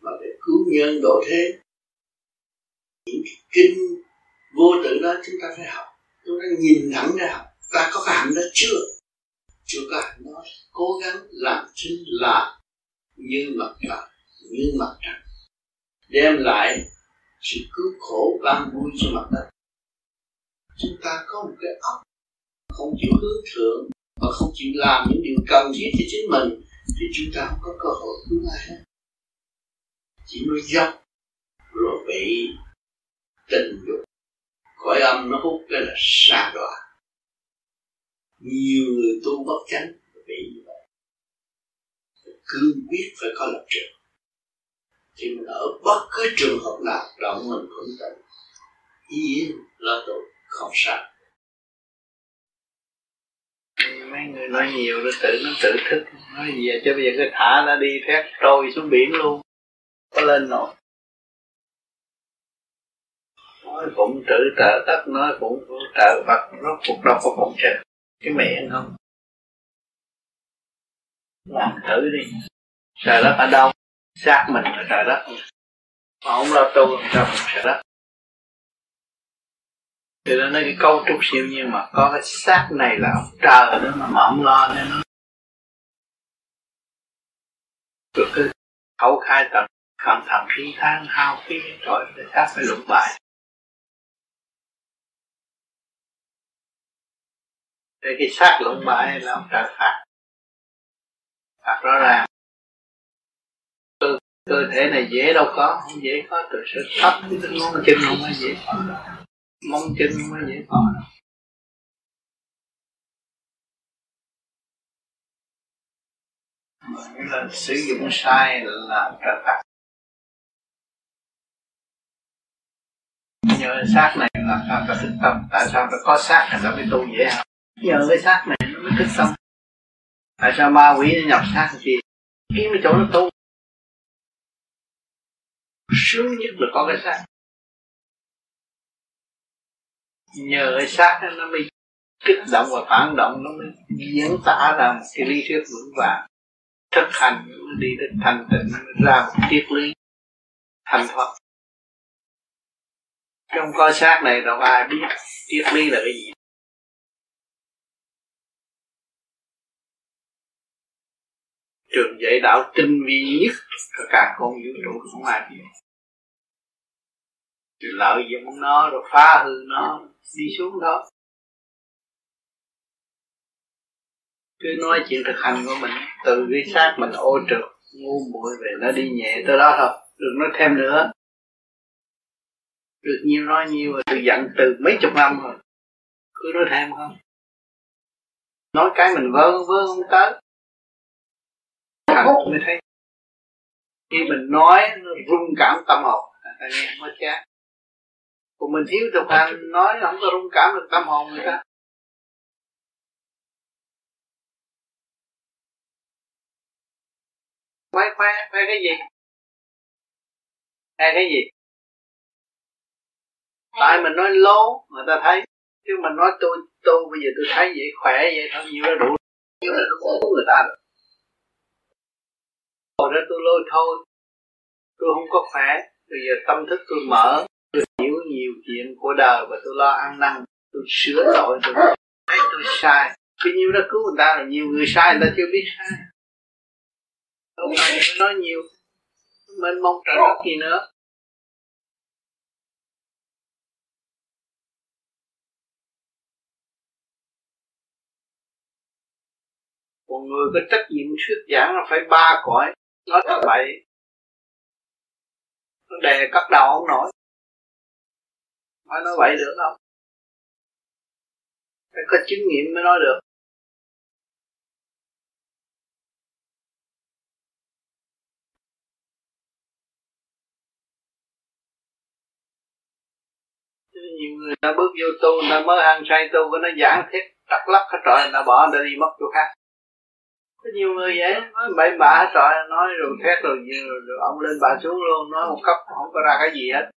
mà để cứu nhân độ thế. Những kinh vô tự đó chúng ta phải học, chúng ta nhìn thẳng ra học. Ta có cái hạnh đó chưa? Chưa có hạnh đó. Cố gắng làm chính là như mặt trời, như mặt trăng. Đem lại sự cứu khổ ban vui cho mặt đất. Chúng ta có một cái óc không chịu hướng thượng và không chịu làm những điều cần thiết cho chính mình thì chúng ta không có cơ hội cứu ai hết chỉ nuôi dốc, rồi bị tình dục, cõi âm nó hút cái là xa đọa. Nhiều người tu bất chánh bị như vậy. Cương quyết phải có lập trường. Thì mình ở bất cứ trường hợp nào động mình cũng tận yên là tội không sao mấy người nói nhiều, nó tự nó tự thức. Nói gì chứ bây giờ cái thả nó đi, thét trôi xuống biển luôn. Có lên nổi. Nói cũng trữ trợ tất nói cũng trợ vật rốt cuộc đâu có phụng trợ cái mẹ không làm thử đi. Trời đất ở đâu? Xác mình là trời đất mà không lo tu, làm sao trời đất thì nó nói cái câu trúc siêu nhiên mà có cái xác này là ông trời đó mà, mà không lo nên nó được cứ khẩu khai tận cẩn thận khí than hao phí rồi cái xác phải lụng bại để cái xác lụng bại là ông trời phạt. Phạt rõ ràng. Cơ, cơ thể này dễ đâu có không dễ có từ sự thấp đến ngón chân không có dễ có mong kinh mới dễ có là sử dụng sai là trở phạt. Nhờ xác này là sao ta thức tâm tại sao ta có xác thì ta mới tu dễ hả nhờ cái xác này nó mới thức tâm tại sao ma quỷ nó nhập xác thì kiếm cái chỗ nó tu? Sướng nhất là có cái xác nhờ cái xác nó mới kích động và phản động, nó mới diễn tả ra một cái lý thuyết vững vàng. Thực hành nó đi đến thành tịnh nó ra một triết lý thành thoát trong coi xác này đâu ai biết triết lý là cái gì. Trường dạy đạo tinh vi nhất cả cả con vũ trụ không ai biết lợi dụng nó rồi phá hư nó, đi xuống đó. Cứ nói chuyện thực hành của mình từ cái xác mình ô trượt, ngu muội về nó đi nhẹ tới đó thôi, đừng nói thêm nữa. Được nhiều nói nhiều rồi tôi giận từ mấy chục năm rồi, cứ nói thêm không? Nói cái mình vơ vơ không tới. Thành mới thấy. Khi mình nói, nó rung cảm tâm hồn. Ta nghe mới chán còn mình thiếu thực hành, nói không có rung cảm được tâm hồn người ta. Khoe khoe khoe cái gì? Khoe cái gì? Tại mình nói lố, người ta thấy. Chứ mình nói tôi tôi bây giờ tôi thấy vậy, khỏe vậy, thôi, nhiều là đủ. Nhiều là đủ của người ta rồi. Hồi đó tôi lôi thôi. Tôi không có khỏe. Bây giờ tâm thức tôi mở tôi hiểu nhiều chuyện của đời và tôi lo ăn năn, tôi sửa tội tôi thấy tôi sai. Cái nhiêu đó cứu người ta là nhiều người sai, người ta chưa biết sai. Không phải nói nhiều. Mình mong trời đất gì nữa. Còn người có trách nhiệm thuyết giảng là phải ba cõi. Nói thật vậy đề đè cắt đầu không nổi phải nói vậy được không? Phải có chứng nghiệm mới nói được. Nhiều người ta bước vô tu người ta mới hăng say tu của nó giảng thiết trật lắc hết trời người bỏ người ta đi mất chỗ khác. Có nhiều người vậy nói bậy bạ trời nói rồi thét rồi, rồi, rồi ông lên bà xuống luôn nói một cấp không có ra cái gì hết.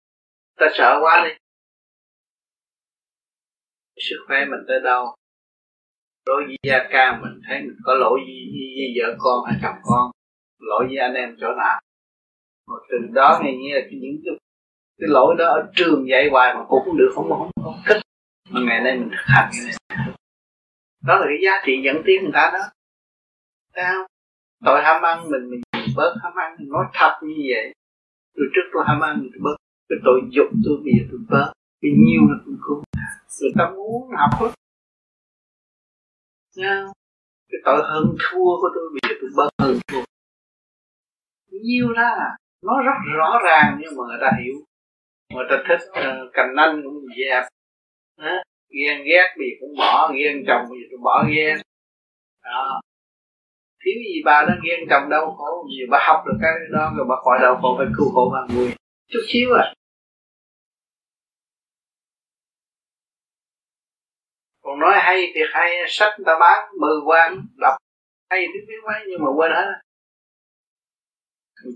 Ta sợ quá đi sức khỏe mình tới đâu? Đối với gia ca mình thấy mình có lỗi với, với, với vợ con hay chồng con. Lỗi với anh em chỗ nào? Một từ đó nghe như là những cái, cái lỗi đó ở trường dạy hoài mà cũng không được không không, không thích. Mà ngày nay mình thực hành đó là cái giá trị dẫn tiến người ta đó. Sao tội ham ăn mình mình bớt ham ăn. Nói thật như vậy. Từ trước tôi ham ăn tôi bớt. Cái tội dục tôi bây giờ tôi bớt vì nhiều là tôi cứu người ta muốn học hết. Sao cái tội hơn thua của tôi bây giờ tôi bớt hơn thua. Nhiều ra nó rất rõ ràng nhưng mà người ta hiểu. Người ta thích uh, cành nanh cũng dẹp uh, ghen ghét vì cũng bỏ ghen chồng vì tôi bỏ ghen đó. Thiếu gì bà đó ghen chồng đau khổ gì bà học được cái đó rồi bà khỏi đau khổ phải cứu khổ bằng vui chút xíu à còn nói hay thì hay, sách người ta bán, mười quan, đọc hay thì biết mấy nhưng mà quên hết.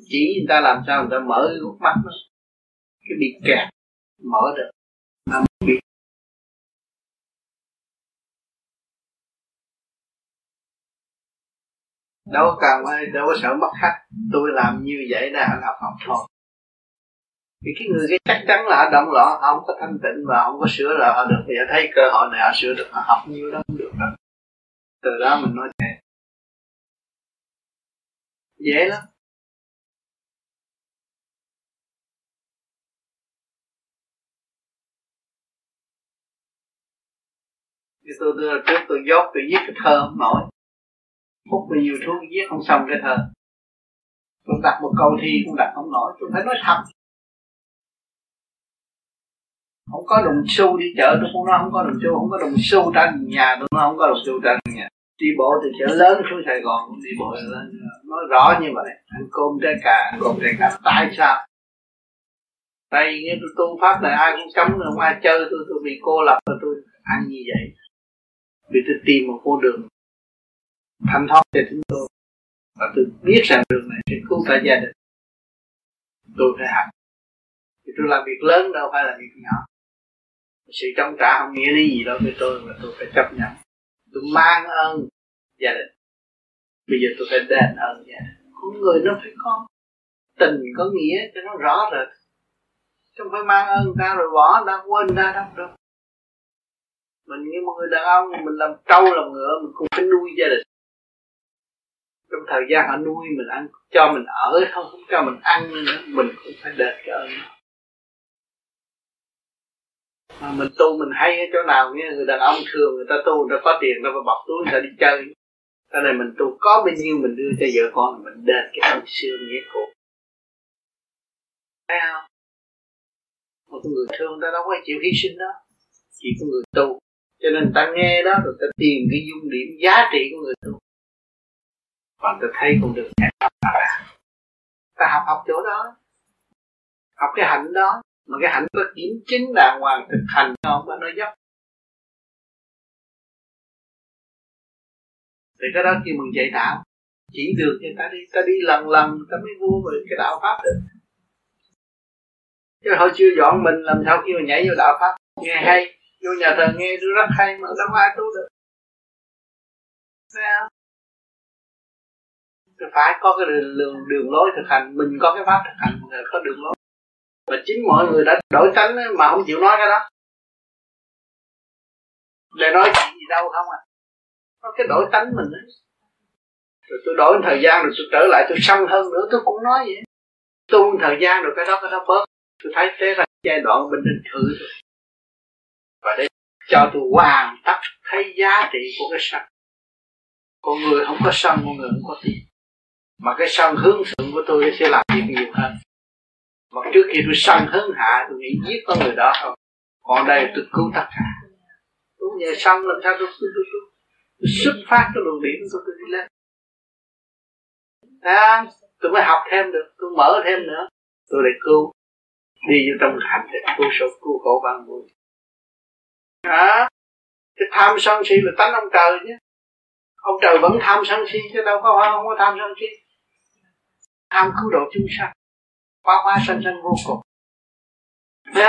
Chỉ người ta làm sao người ta mở cái mắt nó cái bị kẹt, mở được. Mà bị đâu cần đâu có sợ mất khách. Tôi làm như vậy là học học thôi vì cái người cái chắc chắn là họ động loạn họ không có thanh tịnh và không có sửa lại họ được. Thì họ thấy cơ hội này họ sửa được họ học nhiêu đó cũng được rồi từ đó mình nói thế dễ lắm. Thì tôi, tôi trước tôi dốt tôi viết cái thơ không nổi hút bao nhiêu thuốc viết không xong cái thơ. Tôi đặt một câu thi cũng đặt không nổi. Tôi phải nói thật không có đồng xu đi chợ, tôi cũng nói không có đồng xu, không có đồng xu trả nhà, tôi nói không có đồng xu trả nhà. Đi bộ từ chợ lớn xuống Sài Gòn, đi bộ lên nói rõ như vậy, ăn cơm trái cà, ăn cơm trái cà, tại sao? Tại vì như tôi tu pháp này ai cũng cấm không ai chơi tôi tôi bị cô lập rồi tôi ăn như vậy. Vì tôi tìm một con đường thanh thoát cho chúng tôi. Và tôi biết rằng đường này sẽ cứu cả gia đình. Tôi phải học. Thì tôi làm việc lớn đâu phải là việc nhỏ sự trong trả không nghĩa lý gì đâu với tôi mà tôi phải chấp nhận. Tôi mang ơn gia đình. Bây giờ tôi phải đền ơn gia đình. Con người nó phải có tình, có nghĩa cho nó rõ rệt. Không phải mang ơn ta rồi bỏ ta quên ta đâu đâu mình như một người đàn ông, mình làm trâu, làm ngựa, mình cũng phải nuôi gia đình. Trong thời gian họ nuôi mình ăn, cho mình ở không không cho mình ăn nữa, mình cũng phải đền cái ơn mà mình tu mình hay ở chỗ nào nghe, người đàn ông thường người ta tu, người ta có tiền, người ta phải bọc túi, người ta đi chơi. Cái này mình tu có bao nhiêu mình đưa cho vợ con, mình đền cái ông xưa nghĩa cũ. Thấy không? Một người thương ta đâu có chịu hy sinh đó chỉ có người tu. Cho nên ta nghe đó, rồi ta tìm cái dung điểm giá trị của người tu. Và ta thấy con đường ta học học chỗ đó. Học cái hạnh đó mà cái hạnh có kiểm chính đàng hoàng thực hành không có nói dốc. Thì cái đó kêu mình dạy đạo. Chỉ được người ta đi ta đi lần lần ta mới vô về cái đạo pháp được. Chứ hồi chưa dọn mình làm sao kêu nhảy vô đạo pháp? Nghe hay vô nhà thờ nghe tôi rất hay mà đâu ai tu được. Sao phải có cái đường, đường lối thực hành mình có cái pháp thực hành có đường lối và chính mọi người đã đổi tánh mà không chịu nói cái đó. Để nói chuyện gì đâu không à. Nó cái đổi tánh mình ấy. rồi tôi đổi thời gian rồi tôi trở lại, tôi săn hơn nữa, tôi cũng nói vậy tu thời gian rồi cái đó cái đó bớt. Tôi thấy thế là giai đoạn bình định thử rồi. Và để cho tôi hoàn tất thấy giá trị của cái sân. Con người không có sân, con người không có tiền. Mà cái sân hướng thượng của tôi sẽ làm việc nhiều hơn mà trước kia tôi sân hứng hạ tôi nghĩ giết con người đó không? Còn đây tôi cứu tất cả. Tôi nhờ sân làm sao tôi tôi, tôi, tôi, tôi xuất phát cái luồng điểm tôi tôi đi lên. À, tôi mới học thêm được tôi mở thêm nữa. Tôi lại cứu. Đi vô trong hành để cứu số cứu khổ ban vui. À, cái tham sân si là tánh ông trời chứ. Ông trời vẫn tham sân si chứ đâu có không có tham sân si. Tham cứu độ chúng sanh hóa hóa sanh sanh vô cùng. Thấy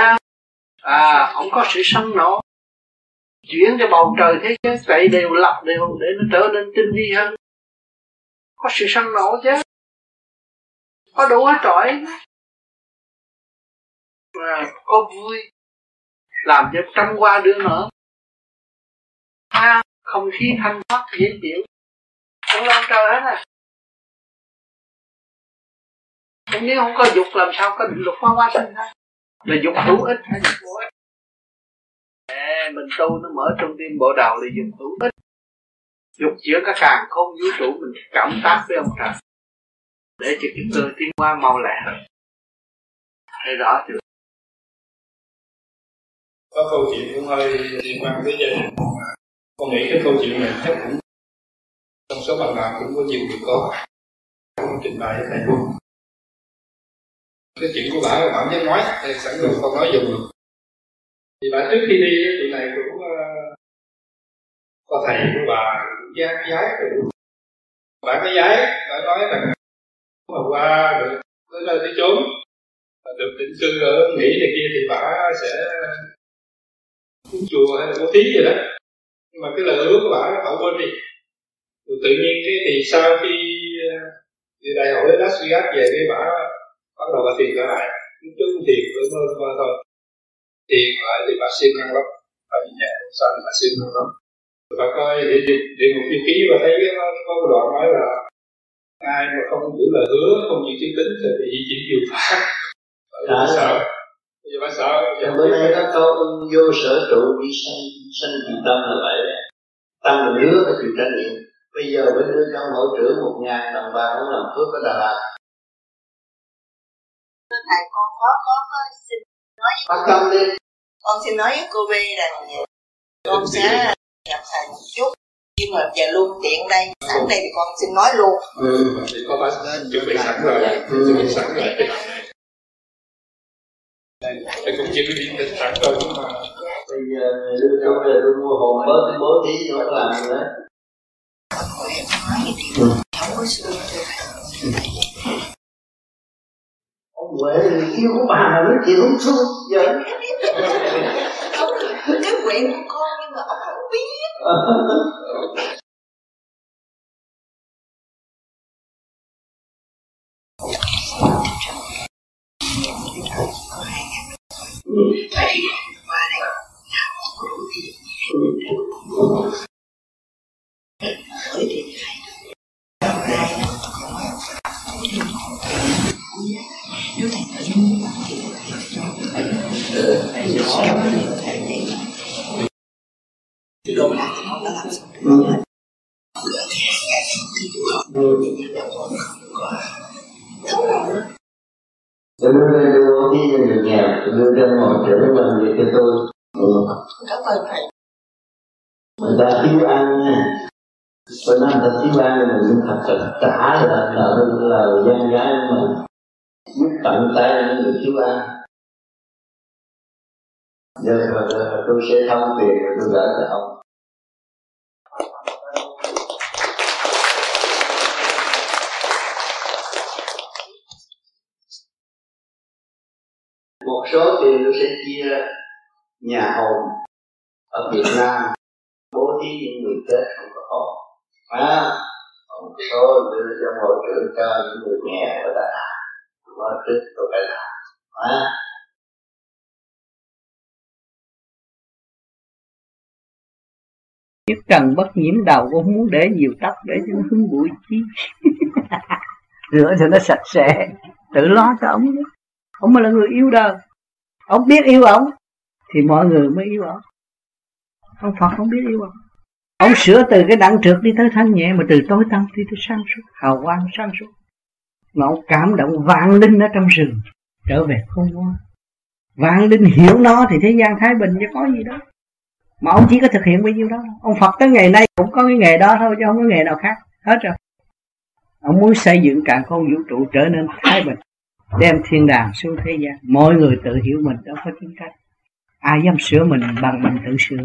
À, không có sự sân nổ. Chuyển cho bầu trời thế giới vậy đều lập đều để nó trở nên tinh vi hơn. Có sự sân nổ chứ. Có đủ hết trọi mà có vui. Làm cho trăm hoa đứa nở. Ha không khí thanh thoát dễ chịu. Không lo trời hết à nếu không có dục làm sao có định luật hoa hoa sinh ra? Là dục hữu ích hay dục vô ích? Ê, mình tu nó mở trong tim bộ đầu là dục hữu ích. Dục giữa các càng không vũ trụ mình cảm tác với ông trời. Để cho chúng tôi tiến qua mau lẹ hơn. Thấy rõ chưa? Có câu chuyện cũng hơi liên quan tới gia đình con nghĩ cái câu chuyện này chắc cũng trong số bạn nào cũng có nhiều người có. Cũng trình bày với thầy luôn cái chuyện của bà là bạn với nói thì sẵn được con nói dùng thì bà trước khi đi tụi này cũng uh, có thầy của bà giái giái rồi. Bà mới giái bà nói rằng mà qua được tới nơi tới chốn được định cư ở mỹ này kia thì bà sẽ chùa hay là bố thí gì đó. Nhưng mà cái lời hứa của bà bà quên đi. Rồi tự nhiên cái thì sau khi ờ, đi đại hội Las Vegas về cái bà bắt đầu bà thiền trở lại. Cứ thiền với mơ mơ thôi. Thiền lại thì bà siêng năng lắm. Bà nhẹ sao bà siêng năng lắm. Bà coi địa địa địa ngục thiên khí và thấy có, có một đoạn nói là ai mà không giữ lời hứa không giữ chữ tín thì bị chỉ chịu phạt. Bà sợ. Giờ bà sợ. Giờ bữa nay có câu vô sở trụ đi sanh sanh chịu tâm là vậy tâm là hứa phải chịu trách nhiệm. Bây giờ với đưa cho mẫu trưởng một ngàn đồng bạc không làm phước ở Đà Lạt thầy con có có, có xin nói với tâm đi. Con xin nói với cô V rằng con sẽ gặp thầy một chút. Nhưng mà giờ luôn tiện đây sẵn đây thì con xin nói luôn. Ừ. thì có phải chuẩn bị sẵn rồi. chuẩn bị sẵn rồi. Thì cũng chuẩn bị định sẵn rồi nhưng mà bây giờ đưa cho về tôi mua hồn bớt cái bố thí nó có làm nữa ông Huệ yêu của bà nói chuyện không thương giỡn cái nguyện của con nhưng mà ông không biết. Thầy qua đây. Đủ gì thầy cho thầy để cái đâu là nó đã làm xong rồi Tôi đưa lên đưa đi cho người nhà, tôi đưa cho một trở bằng việc cho tôi. Cảm ơn thầy. Người ta thiếu ăn nha. Tôi nói người ta thiếu ăn mình cũng thật sự trả là là là gian gái mà giúp tận tay những người thiếu ăn. Giờ tôi sẽ thông tiền rồi tôi gửi cho ông. một số tiền tôi sẽ chia nhà hồn ở Việt Nam bố thí những người chết không có hồn à, còn một số đưa cho hội trưởng cho những người nghèo ở Đà Lạt có trước tôi phải làm à. Chiếc cần bất nhiễm đầu cũng không muốn để nhiều tóc để cho nó hứng bụi chi (laughs) rửa cho nó sạch sẽ tự lo cho ông ông mà là người yêu đời. Ông biết yêu ông thì mọi người mới yêu ông. Ông Phật không biết yêu ông. Ông sửa từ cái đặng trượt đi tới thanh nhẹ mà từ tối tăm đi tới sáng suốt hào quang sáng suốt. Mà ông cảm động vạn linh ở trong rừng trở về khôn ngoan. Vạn linh hiểu nó thì thế gian thái bình chứ có gì đó mà ông chỉ có thực hiện bao nhiêu đó ông Phật tới ngày nay cũng có cái nghề đó thôi, chứ không có nghề nào khác. Hết rồi. Ông muốn xây dựng cả con vũ trụ trở nên thái bình, đem thiên đàng xuống thế gian. Mọi người tự hiểu mình, đâu có chính cách. Ai dám sửa mình bằng mình tự sửa.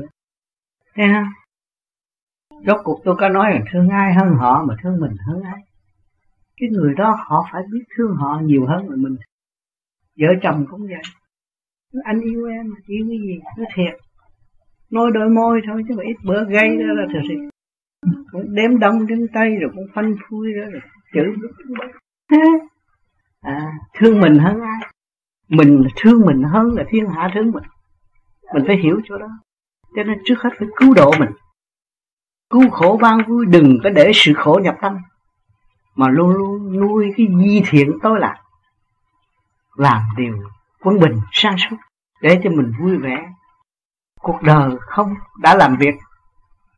Thấy không rốt cuộc tôi có nói là thương ai hơn họ mà thương mình hơn ai. Cái người đó họ phải biết thương họ nhiều hơn là mình. Vợ chồng cũng vậy. Anh yêu em yêu cái gì? Nó thiệt nói đôi môi thôi chứ mà ít bữa gây ra là thật sự. Cũng đếm đông đếm tay rồi cũng phanh phui ra rồi. Chữ. À, thương mình hơn ai? Mình thương mình hơn là thiên hạ thương mình. Mình phải hiểu chỗ đó. Cho nên trước hết phải cứu độ mình. Cứu khổ ban vui đừng có để sự khổ nhập tâm. Mà luôn luôn nuôi cái di thiện tối lạc. Làm điều quân bình sang suốt để cho mình vui vẻ cuộc đời không đã làm việc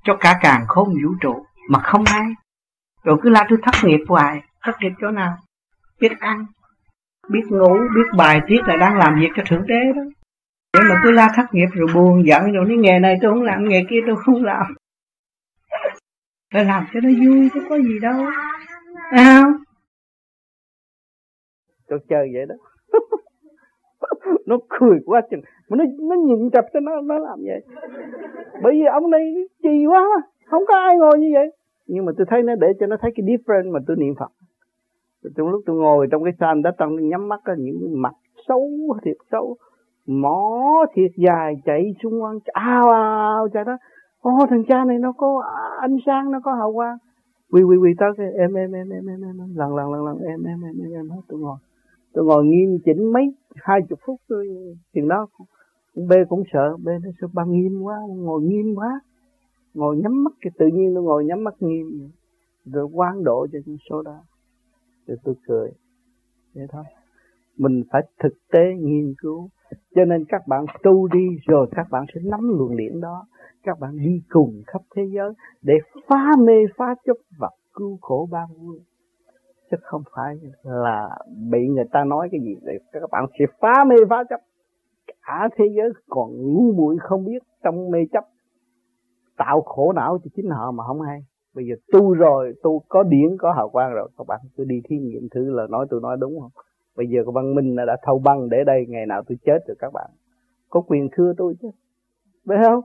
cho cả càng khôn vũ trụ mà không ai. Rồi cứ la tôi thất nghiệp hoài, thất nghiệp chỗ nào? Biết ăn, biết ngủ, biết bài tiết là đang làm việc cho thượng đế đó. Để mà cứ la thất nghiệp rồi buồn giận rồi nói nghề này tôi không làm, nghề kia tôi không làm. (laughs) Phải làm cho nó vui, chứ có gì đâu. À không? Tôi chơi vậy đó nó cười quá chừng mà nó nó nhìn chập cho nó nó làm vậy bởi vì ông này chì quá không có ai ngồi như vậy nhưng mà tôi thấy nó để cho nó thấy cái different mà tôi niệm phật trong lúc tôi ngồi trong cái sàn đó tăng nhắm mắt có những mặt xấu thiệt xấu mỏ thiệt dài chạy xung quanh ao ao chạy đó ô thằng cha này nó có ánh sáng nó có hào quang quỳ quỳ quỳ tới em em em em em em lần lần lần lần em em em em em hết tôi ngồi tôi ngồi nghiêm chỉnh mấy hai chục phút tôi chừng đó con B cũng sợ B nó sợ ba nghiêm quá, ngồi nghiêm quá, ngồi nhắm mắt cái tự nhiên nó ngồi nhắm mắt nghiêm rồi quán độ cho con số đó. Rồi tôi cười. Vậy thôi. Mình phải thực tế nghiên cứu. Cho nên các bạn tu đi rồi các bạn sẽ nắm luồng điển đó. Các bạn đi cùng khắp thế giới để phá mê, phá chấp và cứu khổ ban vui chứ không phải là bị người ta nói cái gì để các bạn sẽ phá mê phá chấp. Cả thế giới còn ngu muội không biết trong mê chấp. Tạo khổ não cho chính họ mà không hay. Bây giờ tu rồi, tu có điển, có hào quang rồi, các bạn cứ đi thí nghiệm thử là nói tôi nói đúng không? Bây giờ cái văn minh đã thâu băng để đây, ngày nào tôi chết rồi các bạn. Có quyền thưa tôi chứ? Phải không?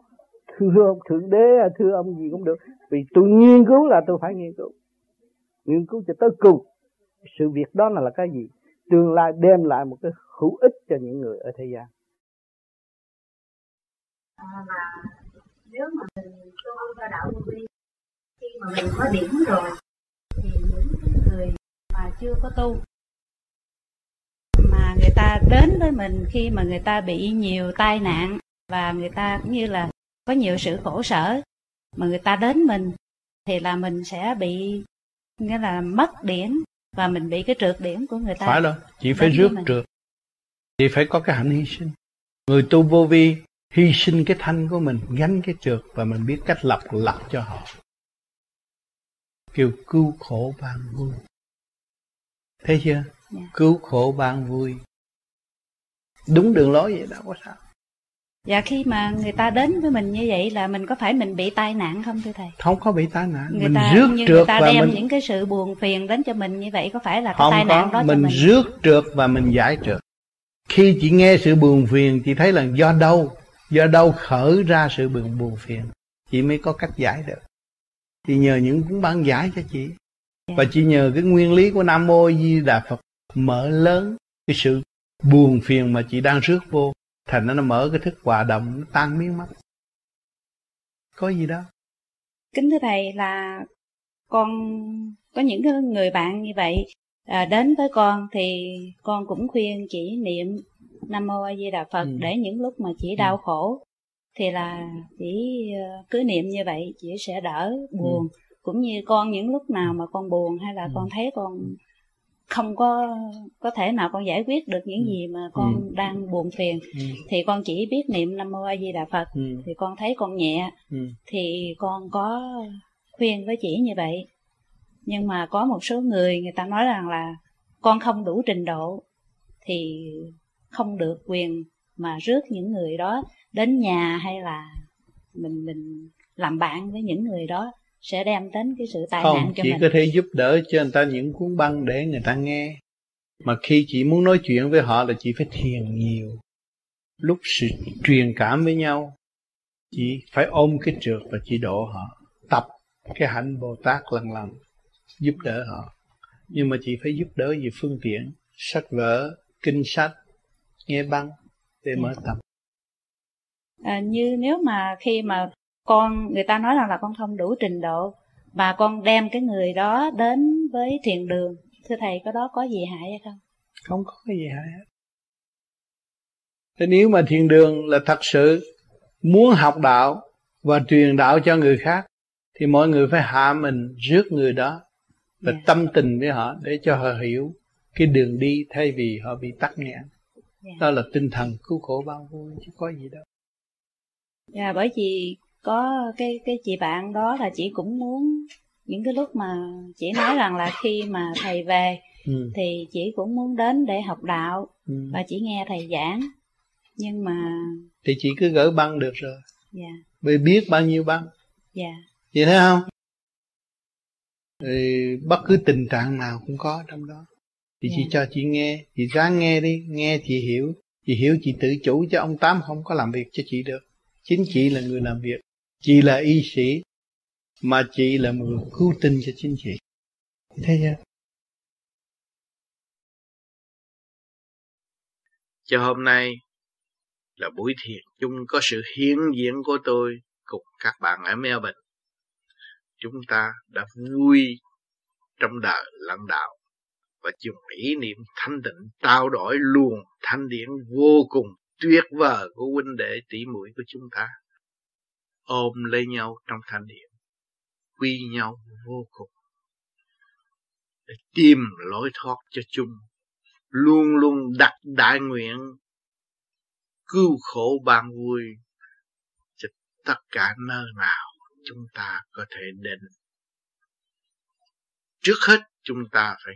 Thưa ông thượng đế, thưa ông gì cũng được. Vì tôi nghiên cứu là tôi phải nghiên cứu. Nghiên cứu cho tới cùng sự việc đó là, là cái gì? Tương lai đem lại một cái hữu ích cho những người ở thế gian. À, mà nếu mà mình tu theo đạo vô vi khi mà mình có điểm rồi thì những người mà chưa có tu mà người ta đến với mình khi mà người ta bị nhiều tai nạn và người ta cũng như là có nhiều sự khổ sở mà người ta đến mình thì là mình sẽ bị nghĩa là mất điển và mình bị cái trượt điểm của người ta. Phải rồi chị phải rước trượt. Chị phải có cái hạnh hy sinh. Người tu vô vi hy sinh cái thanh của mình gánh cái trượt và mình biết cách lọc lọc cho họ. Kêu cứu khổ ban vui. Thấy chưa? Yeah. Dạ. cứu khổ ban vui. Đúng đường lối vậy đâu có sao Dạ khi mà người ta đến với mình như vậy là mình có phải mình bị tai nạn không thưa thầy? Không có bị tai nạn, người mình ta, rước trượt người ta và đem mình những cái sự buồn phiền đến cho mình như vậy có phải là cái không tai có, nạn đó mình cho mình? rước trượt và mình giải trượt. Khi chị nghe sự buồn phiền chị thấy là do đâu, do đâu khởi ra sự buồn buồn phiền, chị mới có cách giải được. Chị nhờ những cuốn băng giải cho chị. Dạ. Và chị nhờ cái nguyên lý của Nam Mô Di Đà Phật mở lớn cái sự buồn phiền mà chị đang rước vô thành nó mở cái thức hòa động nó tan miếng mất có gì đâu kính thưa thầy là con có những cái người bạn như vậy à, đến với con thì con cũng khuyên chỉ niệm nam mô a di đà phật ừ. để những lúc mà chỉ ừ. đau khổ thì là chỉ ờ, cứ niệm như vậy chỉ sẽ đỡ buồn ừ. cũng như con những lúc nào mà con buồn hay là ừ. con thấy con không có có thể nào con giải quyết được những ừ. gì mà con ừ. đang buồn phiền ừ. thì con chỉ biết niệm nam mô a di đà phật ừ. thì con thấy con nhẹ ừ. thì con có khuyên với chỉ như vậy nhưng mà có một số người người ta nói rằng là con không đủ trình độ thì không được quyền mà rước những người đó đến nhà hay là mình mình làm bạn với những người đó sẽ đem đến cái sự tai không, nạn cho chị mình. có thể giúp đỡ cho người ta những cuốn băng để người ta nghe. Mà khi chị muốn nói chuyện với họ là chị phải thiền nhiều. Lúc sự truyền cảm với nhau, chị phải ôm cái trượt và chị độ họ. Tập cái hạnh bồ tát lần lần giúp đỡ họ nhưng mà chị phải giúp đỡ về phương tiện sách vở kinh sách nghe băng để mở tập à, như nếu mà khi mà con người ta nói rằng là con không đủ trình độ và con đem cái người đó đến với thiền đường thưa thầy có đó có gì hại hay không không có cái gì hại hết thế nếu mà thiền đường là thật sự muốn học đạo và truyền đạo cho người khác thì mọi người phải hạ mình rước người đó và yeah. Dạ. tâm tình với họ để cho họ hiểu cái đường đi thay vì họ bị tắc nghẽn yeah. Dạ. đó là tinh thần cứu khổ bao vui chứ có gì đâu dạ bởi vì có cái cái chị bạn đó là chị cũng muốn những cái lúc mà chị nói rằng là khi mà thầy về ừ. thì chị cũng muốn đến để học đạo ừ. và chỉ nghe thầy giảng. Nhưng mà thì chị cứ gỡ băng được rồi. Dạ. Vì biết bao nhiêu băng? Dạ. Vậy thấy không? Thì bất cứ tình trạng nào cũng có trong đó. Thì yeah. chị dạ. cho chị nghe. Chị ráng nghe đi. Nghe chị hiểu. Chị hiểu chị tự chủ cho ông tám không có làm việc cho chị được. Chính chị là người làm việc chị là y sĩ, mà chị là một người cứu tinh cho chính chị thấy chưa cho hôm nay là buổi thiền chung có sự hiến diễn của tôi cùng các bạn ở Melbourne. Chúng ta đã vui trong đời lẫn đạo và dùng ý niệm thanh tịnh trao đổi luồng thanh điển vô cùng tuyệt vời của huynh đệ tỷ muội của chúng ta ôm lấy nhau trong thanh điển quy nhau vô cùng, để tìm lối thoát cho chung luôn luôn đặt đại nguyện, cứu khổ ban vui cho tất cả nơi nào chúng ta có thể đến. Trước hết, chúng ta phải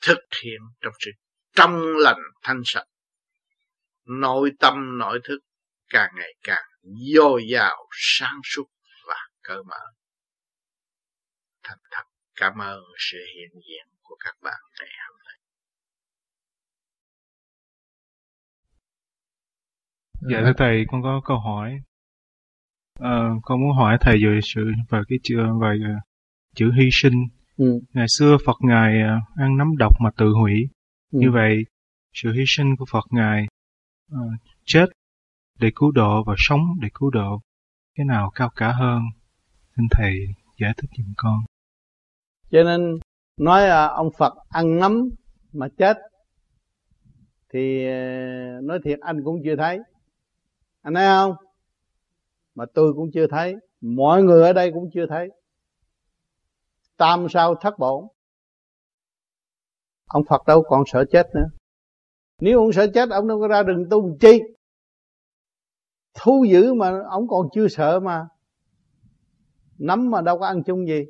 thực hiện trong sự trong lành thanh sạch, nội tâm, nội thức càng ngày càng dồi dào sáng suốt và cởi mở. Thành thật cảm ơn sự hiện diện của các bạn ngày hôm nay. Dạ thưa thầy con có câu hỏi. À, con muốn hỏi thầy về sự về cái chữ về uh, chữ hy sinh. Ừ. ngày xưa Phật ngài uh, ăn nấm độc mà tự hủy. Ừ. như vậy sự hy sinh của Phật ngài uh, chết để cứu độ và sống để cứu độ. Cái nào cao cả hơn, xin thầy giải thích giùm con. Cho nên nói à, ông Phật ăn nấm mà chết, thì à, nói thiệt anh cũng chưa thấy. Anh thấy không? Mà tôi cũng chưa thấy. Mọi người ở đây cũng chưa thấy. Tam sao thất bổn. Ông Phật đâu còn sợ chết nữa. Nếu ông sợ chết, ông đâu có ra rừng tu chi? Thu dữ mà, ông còn chưa sợ mà. Nắm mà đâu có ăn chung gì.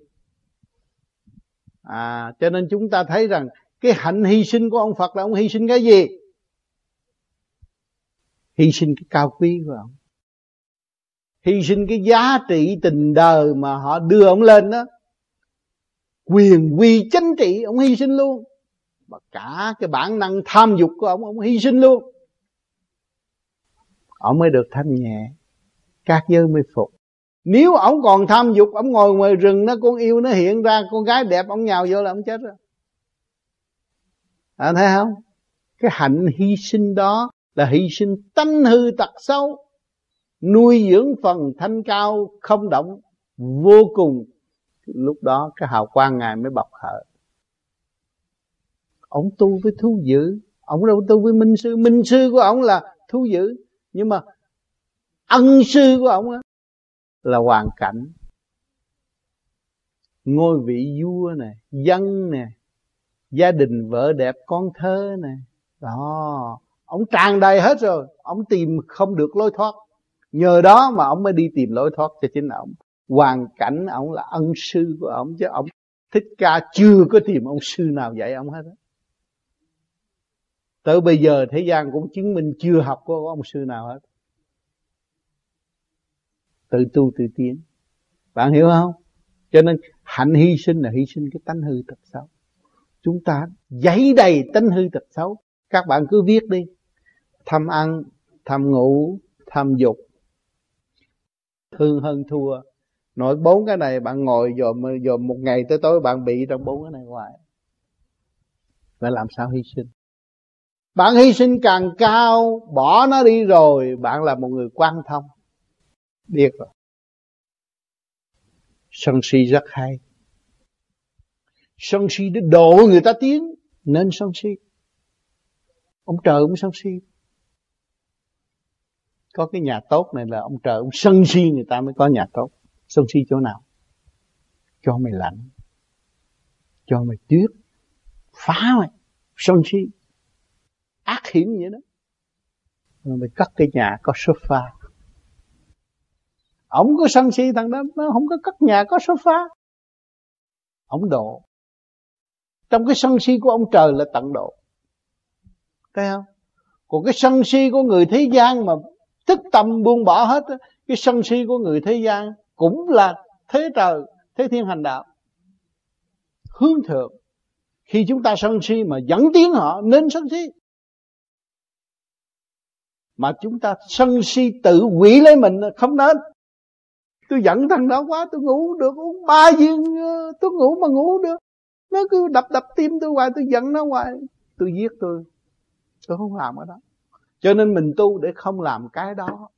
À cho nên chúng ta thấy rằng cái hạnh hy sinh của ông Phật là ông hy sinh cái gì? Hy sinh cái cao quý của ông. Hy sinh cái giá trị tình đời mà họ đưa ông lên đó. Quyền quy chính trị, ông hy sinh luôn. Và cả cái bản năng tham dục của ông ông hy sinh luôn ông mới được thanh nhẹ các giới mới phục. Nếu ông còn tham dục ông ngồi ngoài rừng nó con yêu nó hiện ra con gái đẹp ông nhào vô là ông chết rồi. À, thấy không? Cái hạnh hy sinh đó là hy sinh tánh hư tật xấu nuôi dưỡng phần thanh cao không động vô cùng. Lúc đó cái hào quang ngài mới bộc khởi. Ông tu với thú dữ. Ông đâu tu với minh sư. Minh sư của ông là thú dữ nhưng mà ân sư của ông á là hoàn cảnh. Ngôi vị vua nè, dân nè, gia đình vợ đẹp, con thơ nè. Đó, ông tràn đầy hết rồi. Ông tìm không được lối thoát. Nhờ đó mà ông mới đi tìm lối thoát cho chính ông. Hoàn cảnh ông là ân sư của ông, chứ ông thích ca chưa có tìm ông sư nào dạy ông hết tới bây giờ thế gian cũng chứng minh chưa học có ông sư nào hết. Tự tu, tự tiến. Bạn hiểu không? Cho nên hạnh hy sinh là hy sinh cái tánh hư tật xấu. Chúng ta giấy đầy tánh hư tật xấu. Các bạn cứ viết đi. Tham ăn, tham ngủ, tham dục. Thương hơn thua. Nội bốn cái này bạn ngồi dòm dòm một ngày tới tối bạn bị trong bốn cái này hoài. Phải làm sao hy sinh? Bạn hy sinh càng cao, bỏ nó đi rồi, bạn là một người quan thông. Biết rồi. Sân si rất hay. Sân si để độ người ta tiến, nên sân si. Ông trời cũng sân si. Có cái nhà tốt này là ông trời ông sân si người ta mới có nhà tốt. Sân si chỗ nào? Cho mày lạnh. Cho mày tuyết. Phá mày. Sân si ác hiểm vậy đó. Rồi mày cất cái nhà, có sofa. Ông có sân si thằng đó, nó không có cất nhà, có sofa. Ông độ. Trong cái sân si của ông trời là tận độ. Thấy không? Còn cái sân si của người thế gian mà thức tâm buông bỏ hết cái sân si của người thế gian cũng là thế trời, thế thiên hành đạo. Hướng thượng. Khi chúng ta sân si mà dẫn tiến họ, nên sân si mà chúng ta sân si tự quỷ lấy mình, không nên. Tôi giận thằng đó quá, tôi ngủ được, uống ba viên ờ, tôi ngủ mà ngủ được. Nó cứ đập đập tim tôi hoài, tôi giận nó hoài. Tôi giết tôi tôi không làm ở đó. Cho nên mình tu để không làm cái đó.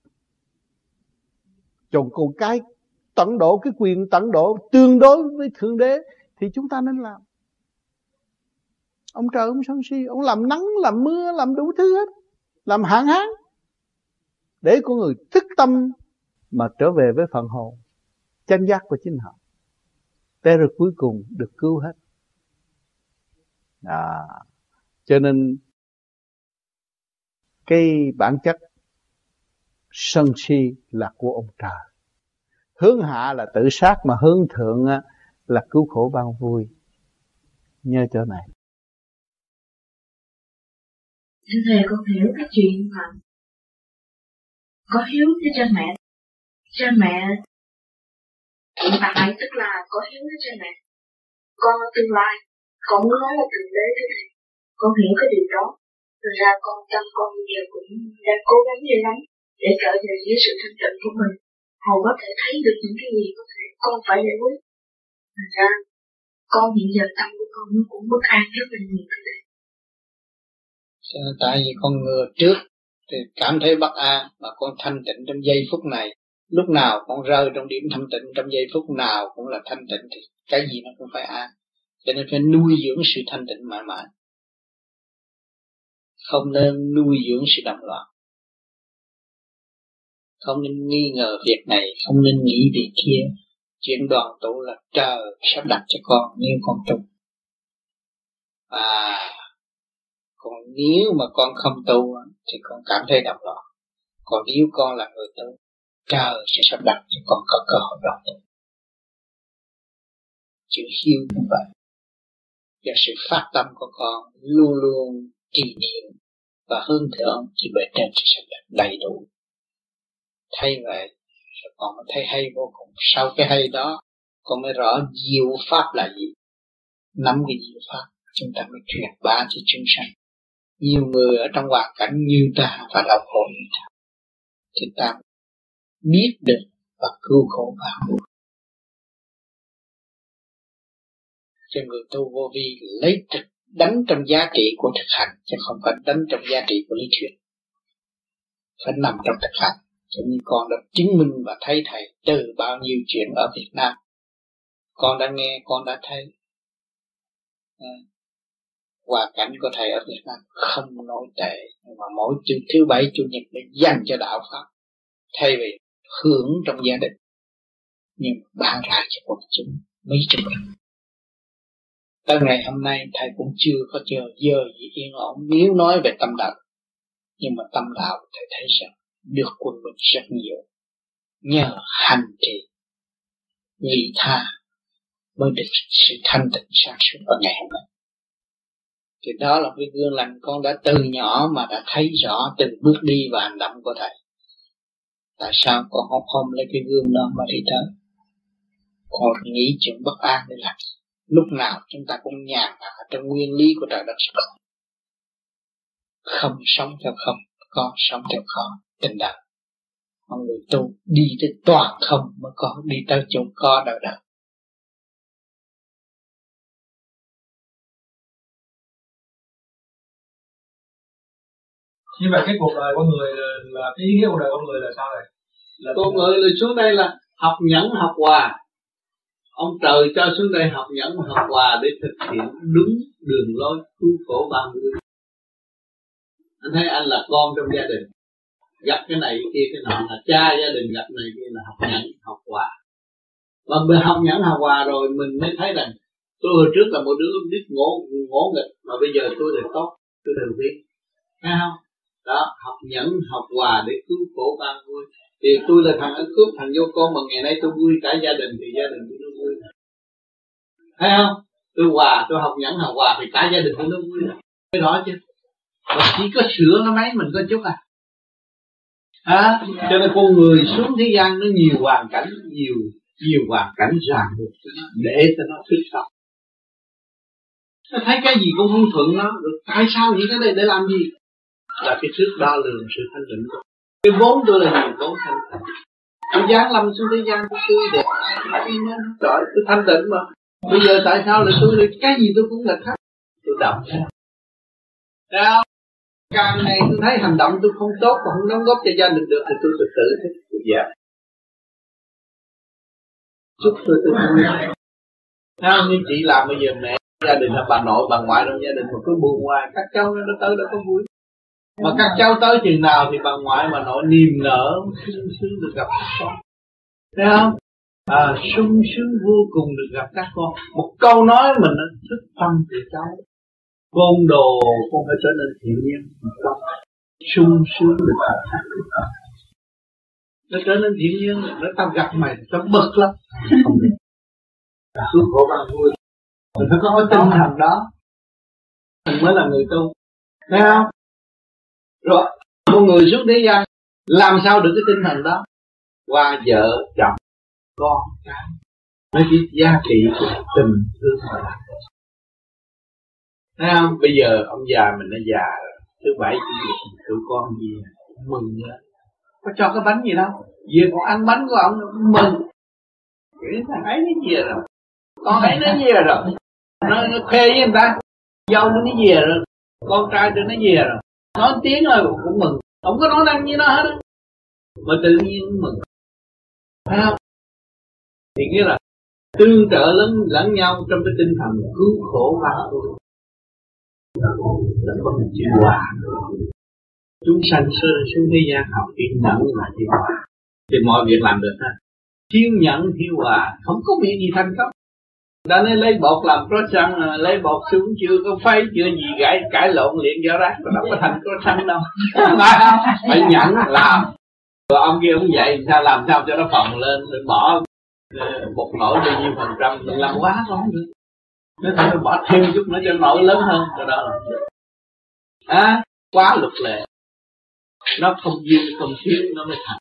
Còn còn cái tận độ, cái quyền tận độ tương đối với thượng đế thì chúng ta nên làm. Ông trời ông sân si, ông làm nắng, làm mưa, làm đủ thứ hết. Làm hạn hán để con người thức tâm mà trở về với phần hồn chân giác của chính họ. Thế rồi cuối cùng được cứu hết. À, cho nên cái bản chất sân si là của ông trời hướng hạ là tự sát mà hướng thượng là cứu khổ ban vui. Nhớ chỗ này. Thưa Thầy con hiểu cái chuyện mà có hiếu với cha mẹ cha mẹ hiện tại tức là có hiếu với cha mẹ con ở tương lai, con muốn nói là thượng đế thế này con hiểu cái điều đó Thực ra con tâm con giờ cũng đang cố gắng như lắm để trở về với sự thanh tịnh của mình. Hầu có thể thấy được những cái gì có thể con phải giải quyết. thật ra con hiện giờ tâm của con nó cũng bất an rất là nhiều cái đấy. Tại vì con ngừa trước thì cảm thấy bất an mà con thanh tịnh trong giây phút này. Lúc nào con rơi trong điểm thanh tịnh, trong giây phút nào cũng là thanh tịnh thì cái gì nó cũng phải an. Cho nên phải nuôi dưỡng sự thanh tịnh mãi mãi. Không nên nuôi dưỡng sự động loạn không nên nghi ngờ việc này, không nên nghĩ việc kia. Chuyện đoàn tụ là trời sắp đặt cho con, nếu con tu. À còn nếu mà con không tu thì con cảm thấy đau lòng còn nếu con là người tu, trời sẽ sắp đặt cho con có cơ hội đó chữ hiếu cũng vậy. Và sự phát tâm của con luôn luôn trì niệm và hướng thượng thì bề trên sẽ sắp đặt đầy đủ. Thay vậy rồi con mới thấy hay vô cùng. Sau cái hay đó, con mới rõ diệu pháp là gì. Nắm cái diệu pháp, chúng ta mới truyền bá cho chúng sanh nhiều người ở trong hoàn cảnh như ta và đau khổ như ta. Thì ta biết được và cứu khổ vào. cho người tu vô vi lấy trực đánh trong giá trị của thực hành chứ không phải đánh trong giá trị của lý thuyết. Phải nằm trong thực hành cho nên con đã chứng minh và thấy thầy từ bao nhiêu chuyện ở Việt Nam. Con đã nghe con đã thấy. À, hoàn cảnh của thầy ở Việt Nam không nói tệ, nhưng mà mỗi thứ thứ bảy, chủ nhật để dành cho đạo pháp thay vì hưởng trong gia đình. Nhưng ban ra cho quần chúng mấy chục năm. Tới ngày hôm nay, thầy cũng chưa có chờ giờ gì yên ổn. Nếu nói về tâm đạo, nhưng mà tâm đạo thầy thấy rằng được quân bình rất nhiều. Nhờ hành trì, vị tha mới được sự thanh tịnh sáng suốt ở ngày hôm nay thì đó là cái gương lành con đã từ nhỏ mà đã thấy rõ từng bước đi và hành động của thầy. Tại sao con không ôm lấy cái gương đó mà đi tới? Con nghĩ chuyện bất an để làm lúc nào chúng ta cũng nhàn hạ trong nguyên lý của trời đất không không sống theo không, con sống theo khó tình đạo con người tu đi tới toàn không mới có, đi tới chỗ có đạo đạo như vậy cái cuộc đời con người là, là cái ý nghĩa cuộc đời con người là sao này? Là con người là xuống đây là học nhẫn học hòa ông trời cho xuống đây học nhẫn học hòa để thực hiện đúng đường lối cứu khổ ba mươi. Anh thấy anh là con trong gia đình. Gặp cái này cái kia cái nọ là cha gia đình gặp này kia là học nhẫn học hòa và mình học nhẫn học hòa rồi mình mới thấy rằng tôi hồi trước là một đứa biết ngỗ ngỗ nghịch mà bây giờ tôi là tốt tôi đều biết. Thấy không đó học nhẫn học hòa để cứu khổ ban vui thì tôi là thằng ăn cướp thằng vô con mà ngày nay tôi vui cả gia đình thì gia đình tôi nó vui. Thấy không? Tôi hòa tôi học nhẫn học hòa thì cả gia đình tôi nó vui. Cái đó chứ. Và chỉ có sửa nó mấy mình có chút à. À, cho nên con người xuống thế gian nó nhiều hoàn cảnh nhiều nhiều hoàn cảnh ràng buộc cho nó để cho nó thức tập. Nó thấy cái gì cũng không thuận nó rồi tại sao những cái này để làm gì? Là cái thước đo lường sự thanh định của cái vốn tôi là nhiều vốn thanh tịnh. Tôi giáng lâm xuống thế gian tôi tươi đẹp trời tôi thanh tịnh mà. Bây giờ tại sao lại tôi cái gì tôi cũng là khác, tôi động. sao càng ngày tôi thấy hành động tôi không tốt và không đóng góp cho gia đình được thì tôi tự tử thế tôi dẹp dạ. chúc tôi tôi không? Sao như chị làm bây giờ mẹ gia đình là bà nội bà ngoại trong gia đình mà cứ buồn hoài. Các cháu nó tới đâu có vui mà các cháu tới chừng nào thì bà ngoại bà nội niềm nở sung sướng được gặp các con. Thấy không? À, sung sướng vô cùng được gặp các con. Một câu nói mình nó thức tâm từ cháu côn đồ con phải trở nên thiện nhân sung sướng được gặp các con. Nó trở nên thiện nhân nó tao gặp mày tao bực lắm. Không khổ bằng vui mình phải có cái tinh thần đó. Mình mới là người tu. Thấy không rồi một người xuống thế gian làm sao được cái tinh thần đó? Qua vợ chồng con cái. Nó chỉ giá trị của tình thương mà làm. Thấy không? Bây giờ ông già mình nó già rồi. Thứ bảy chủ nhật mình tụi con gì mừng nữa có cho cái bánh gì đâu. Về còn ăn bánh của ông mừng. Cái thằng ấy nó về rồi. Con ấy nó về rồi. Nó, nó khoe với người ta. Dâu nó về rồi. Con trai tôi nó về rồi nói tiếng rồi cũng mừng. Không có nói năng như nó hết mà tự nhiên mừng. Phải không? Thì nghĩa là, tương trợ lẫn lẫn nhau trong cái tinh thần cứu khổ và tôi là có một chữ hòa. Chúng sanh sơ xuống thế gian học chữ nhẫn là chữ hòa. Thì mọi việc làm được ha. Thiếu nhẫn thiếu hòa, không có việc gì thành công đã nói lấy bột làm croissant à, lấy bột xuống chưa có phay chưa gì gãy cải lộn liền do rác đâu có thành croissant đâu. Phải (laughs) không phải nhẫn làm. Rồi ông kia ông dạy sao làm sao cho nó phồng lên rồi bỏ ờ, bột nổi bao nhiêu phần trăm đừng làm quá không được nếu phải bỏ thêm chút nữa cho nổi lớn hơn rồi đó là à, quá luật lệ. Nó không dư không thiếu nó mới thành.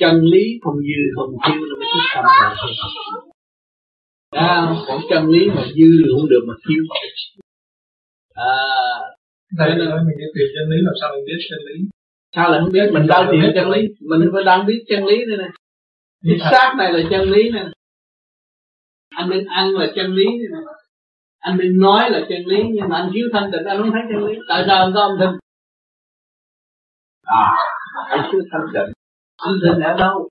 Chân lý không dư không thiếu nó mới thức tâm là à, còn chân lý mà dư thì không được mà thiếu. À Thầy nên mình đi tìm chân lý làm sao mình biết chân lý? sao lại không biết? Mình đang tìm chân lý. Mình phải đang biết chân lý đây nè. Cái xác này là chân lý nè. Anh đừng ăn là chân lý nè. Anh đừng nói là chân lý nhưng mà anh thiếu thanh tịnh anh không thấy chân lý. Tại sao anh có âm thanh? À anh thiếu thanh tịnh. Âm thanh ở đâu?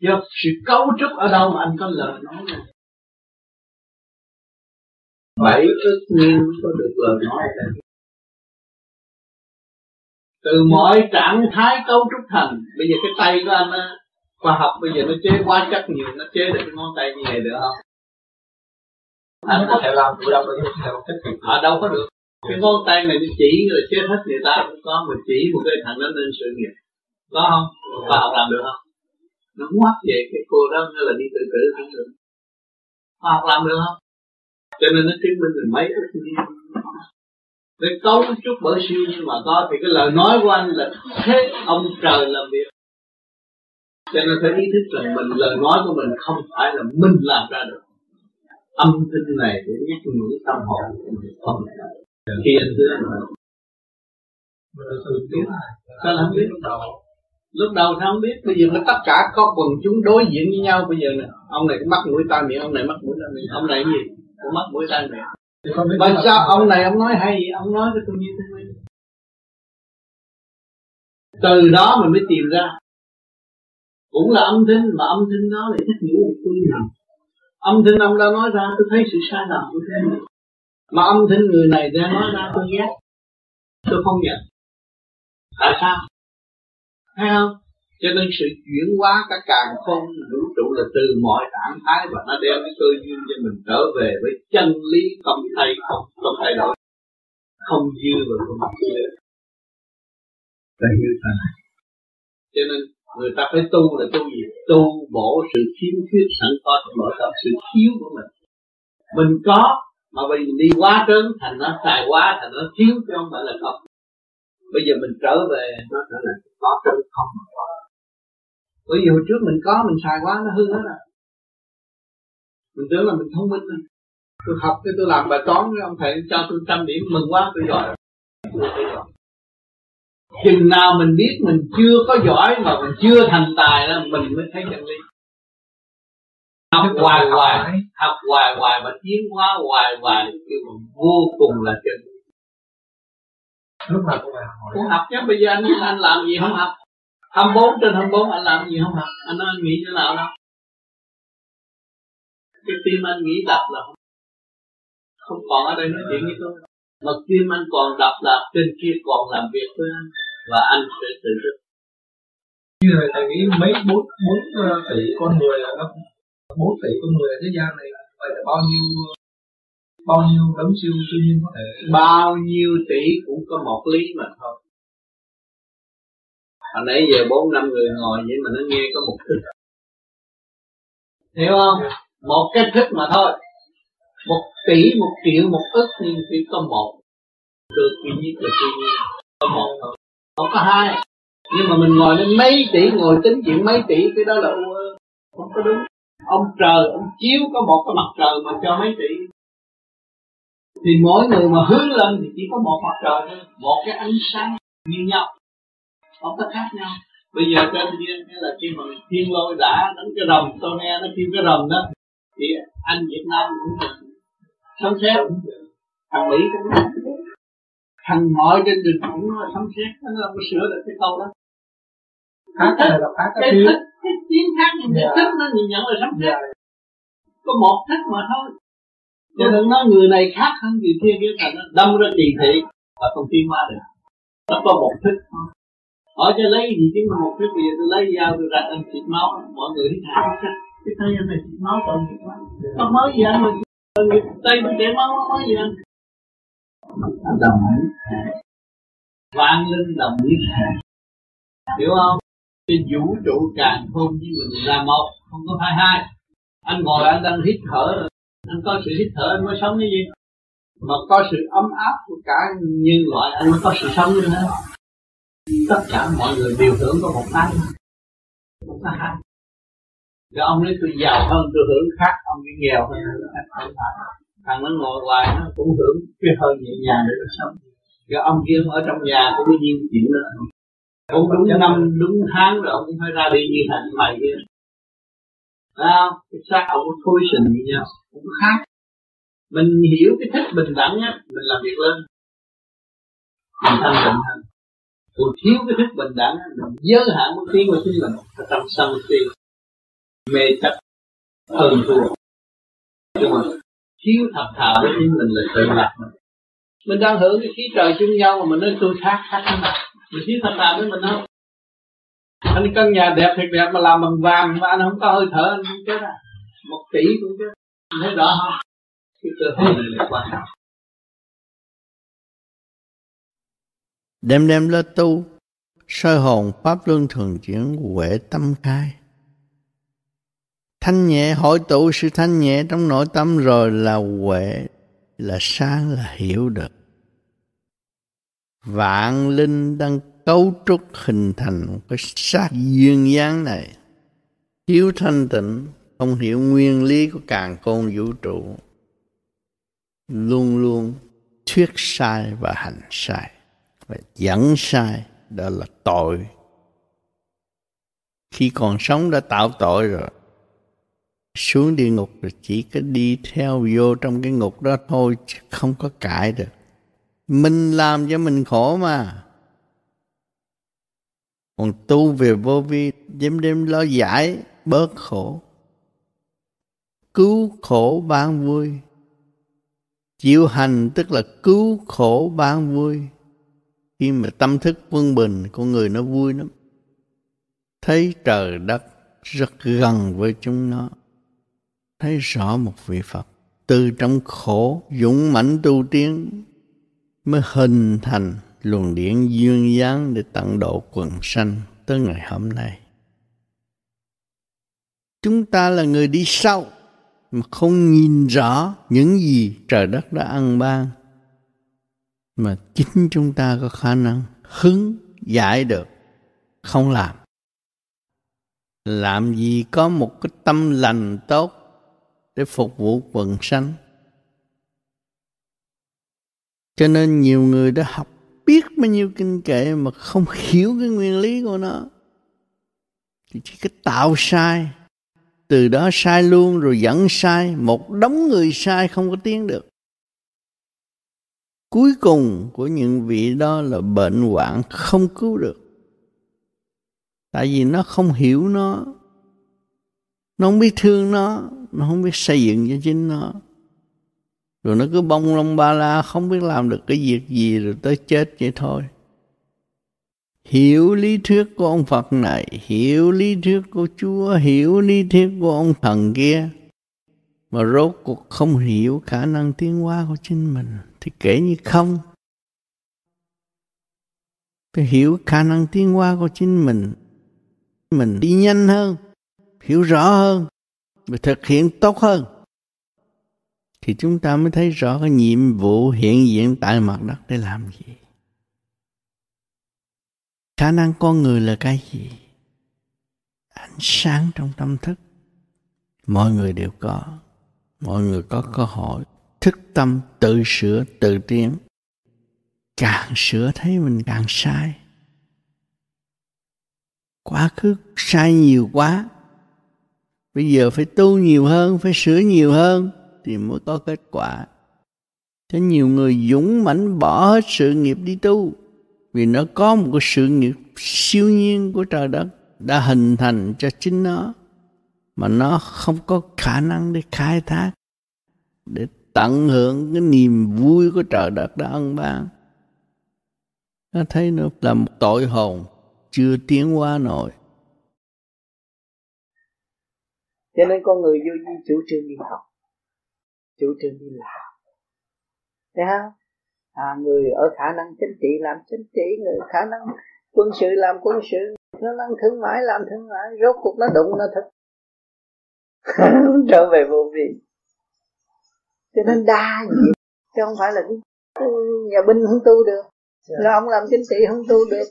Do sự cấu trúc ở đâu mà anh có lời nói này bảy ước nhiên có được lời nói là từ mọi trạng thái cấu trúc thành. Bây giờ cái tay của anh á, khoa học bây giờ nó chế quá chất nhiều, nó chế được cái ngón tay như này được không? Anh có thể làm tự động được, nhưng không thích à đâu có được. Cái ngón tay này nó chỉ rồi chế hết người ta cũng có mình chỉ một cái thằng nó lên sự nghiệp. Có không? Khoa học làm được không? Nó ngoắt về cái cô đó, nó là đi tự tử cũng được. Khoa học làm được không? Cho nên nó chứng minh là mấy ức nhiên cái cấu trúc bởi siêu nhưng mà có thì cái lời nói của anh là thế ông trời làm việc. Cho nên phải ý thức rằng mình lời nói của mình không phải là mình làm ra được. Âm thanh này để nhắc nhủ tâm hồn của mình không khi anh thưa anh biết sao là không biết? Lúc đầu thì không biết. Bây giờ nó tất cả có quần chúng đối diện với nhau. Bây giờ nè, ông này mắt mũi ta miệng ông này mắt mũi ta miệng. Ông này cái gì? Cũng mắt mũi tai miệng mà sao ông này ông nói hay ông nói cho tôi như thế này. Từ đó mình mới tìm ra. Cũng là âm thanh mà âm thanh đó là trách nhiệm của tôi nào âm thanh ông đã nói ra tôi thấy sự sai lầm của thế mà âm thanh người này đã nói ra tôi ghét. Tôi không nhận. Tại sao? Thấy không cho nên sự chuyển hóa các càng không vũ trụ là từ mọi trạng thái và nó đem cái cơ duyên cho mình trở về với chân lý không thay không không thay đổi. Không dư và không dư. Như thế này cho nên người ta phải tu là tu gì? Tu bổ sự thiếu khuyết sẵn có trong nội tâm sự thiếu của mình. Mình có mà vì mình đi quá trớn thành nó xài quá thành nó thiếu chứ không phải là không. Bây giờ mình trở về nó trở lại có trong không mà có bởi vì hồi trước mình có mình xài quá nó hư hết rồi. Mình tưởng là mình thông minh rồi tôi học cái tôi làm bài toán với ông thầy cho tôi trăm điểm mừng quá tôi giỏi. Chừng nào mình biết mình chưa có giỏi mà mình chưa thành tài đó mình mới thấy chân lý. Học hoài hoài học hoài hoài và tiến hóa hoài hoài kêu mà vô cùng là chân lý. Lúc nào cũng hỏi cũng học chứ bây giờ anh anh làm gì không học 24 trên 24 anh làm gì không học anh nói anh nghĩ thế nào đâu cái tim anh nghĩ đập là không, không còn ở đây nói chuyện với tôi. Mà tim anh còn đập là trên kia còn làm việc với anh và anh sẽ tự thức. Như là thầy nghĩ mấy bốn bốn ờ, tỷ con người là nó bốn tỷ con người ở thế gian này vậy là bao nhiêu bao nhiêu đấng siêu tự nhiên có thể bao nhiêu tỷ cũng có một lý mà thôi hồi nãy giờ bốn năm người ngồi vậy mà nó nghe có một thức hiểu không? Một cái thức mà thôi. Một tỷ một triệu một ức nhưng chỉ có một. Được duy nhất là duy nhiên có một thôi. Không có hai. Nhưng mà mình ngồi lên mấy tỷ ngồi tính chuyện mấy tỷ cái đó là không có đúng. Ông trời ông chiếu có một cái mặt trời mà cho mấy tỷ. Thì mỗi người mà hướng lên thì chỉ có một mặt trời thôi. Một cái ánh sáng như nhau không có khác nhau. Bây giờ trên thiên cái là khi mà thiên lôi đã đánh cái rồng tôi nghe nó kêu cái rồng đó thì anh Việt Nam cũng là sấm xét thằng Mỹ cũng là thằng mọi trên đường cũng là sấm xét nó làm có sửa được cái câu đó. Khác là khác cái thích cái tiếng khác nhưng cái thích nó nhìn nhận là sấm xét có một thích mà thôi. Cho nên nói người này khác hơn người kia kia thành nó đâm ra kỳ thị và không tiến hóa được. Nó có một thích thôi hỏi cho lấy gì chứ? Một cái việc tôi lấy dao tôi rạch anh xịt máu mọi người hít thở. Cái tay anh này xịt máu tội nghiệp quá. Không mới gì anh mà tay tôi chảy máu mới gì anh. Anh đồng ý vang linh đồng ý. Hiểu không? Cái vũ trụ càng không với mình là một không có hai hai. Anh ngồi anh đang hít thở anh có sự hít thở anh mới sống cái gì? Mà có sự ấm áp của cả nhân loại anh mới có sự sống như thế tất cả mọi người đều hưởng có một cái. Một có hai rồi ông nói tôi giàu hơn, tôi hưởng khác, ông cái nghèo hơn. Không phải thằng nó ngồi hoài, nó cũng hưởng cái hơi nhẹ nhàng để nó sống. Rồi ông kia ở trong nhà cũng có nhiên chuyện đó cũng đúng năm, đúng tháng rồi ông cũng phải ra đi như thành mày kia. Thấy không? Cái xác ông có thôi sình như nhau. Cũng có khác. Mình hiểu cái thích bình đẳng á, Mình làm việc lên. Mình thanh tịnh hơn còn thiếu cái thức bình đẳng mình giới hạn một tiếng của chính mình. Trong sân si, mê chấp, hơn thua. Nhưng mà thiếu thật thà với chính mình là tự lập. Mình mình đang hưởng cái khí trời chung nhau mà mình nói tôi khác khác thế nào mình thiếu thật thà với mình không? Anh căn nhà đẹp thiệt đẹp mà làm bằng vàng mà anh không có hơi thở, anh cũng chết à? Một tỷ cũng chết. Anh thấy rõ không? Cái cơ hội này là quan trọng. Đêm đêm lo tu, sơ hồn pháp luân thường chuyển huệ tâm khai. Thanh nhẹ hội tụ sự thanh nhẹ trong nội tâm rồi là huệ, là sáng, là hiểu được. Vạn linh đang cấu trúc hình thành cái sát duyên dáng này. Thiếu thanh tịnh, không hiểu nguyên lý của càng khôn vũ trụ. Luôn luôn thuyết sai và hành sai và dẫn sai, đó là tội. Khi còn sống đã tạo tội rồi. Xuống địa ngục rồi chỉ có đi theo vô trong cái ngục đó thôi, chứ không có cãi được. Mình làm cho mình khổ mà. Còn tu về vô vi, đêm đêm lo giải, bớt khổ. Cứu khổ ban vui. Chịu hành tức là cứu khổ ban vui khi mà tâm thức quân bình con người nó vui lắm. Thấy trời đất rất gần với chúng nó. Thấy rõ một vị phật từ trong khổ dũng mãnh tu tiến mới hình thành luồng điển duyên dáng để tận độ quần sanh tới ngày hôm nay. Chúng ta là người đi sau mà không nhìn rõ những gì trời đất đã ăn ban mà chính chúng ta có khả năng hứng giải được, không làm. Làm gì có một cái tâm lành tốt để phục vụ quần sanh? Cho nên nhiều người đã học biết bao nhiêu kinh kệ mà không hiểu cái nguyên lý của nó. Thì chỉ cái tạo sai, từ đó sai luôn rồi dẫn sai, một đống người sai không có tiến được cuối cùng của những vị đó là bệnh hoạn không cứu được. Tại vì nó không hiểu nó nó không biết thương nó nó không biết xây dựng cho chính nó. Rồi nó cứ bông lông ba la không biết làm được cái việc gì rồi tới chết vậy thôi. Hiểu lý thuyết của ông Phật này, hiểu lý thuyết của Chúa, hiểu lý thuyết của ông thần kia, mà rốt cuộc không hiểu khả năng tiến hóa của chính mình, thì kể như không. Phải hiểu khả năng tiến hóa của chính mình, mình đi nhanh hơn, hiểu rõ hơn, và thực hiện tốt hơn, thì chúng ta mới thấy rõ cái nhiệm vụ hiện diện tại mặt đất để làm gì. Khả năng con người là cái gì? Ánh sáng trong tâm thức. Mọi người đều có. Mọi người có cơ hội thức tâm tự sửa tự tiến. Càng sửa thấy mình càng sai. Quá khứ sai nhiều quá. Bây giờ phải tu nhiều hơn, phải sửa nhiều hơn thì mới có kết quả. Cho nhiều người dũng mãnh bỏ hết sự nghiệp đi tu vì nó có một cái sự nghiệp siêu nhiên của trời đất đã hình thành cho chính nó mà nó không có khả năng để khai thác, để tận hưởng cái niềm vui của trời đất đã ân ban. Nó thấy nó là một tội hồn chưa tiến qua nổi. Cho nên con người vô vi chủ trương đi học chủ trương đi làm. Thấy không? À, người ở khả năng chính trị làm chính trị người khả năng quân sự làm quân sự khả năng thương mại làm thương mại rốt cuộc nó đụng nó thật (laughs) trở về vô vi cho nên đa gì chứ không phải là cái nhà binh không tu được. Yeah. là ông làm chính trị không tu được.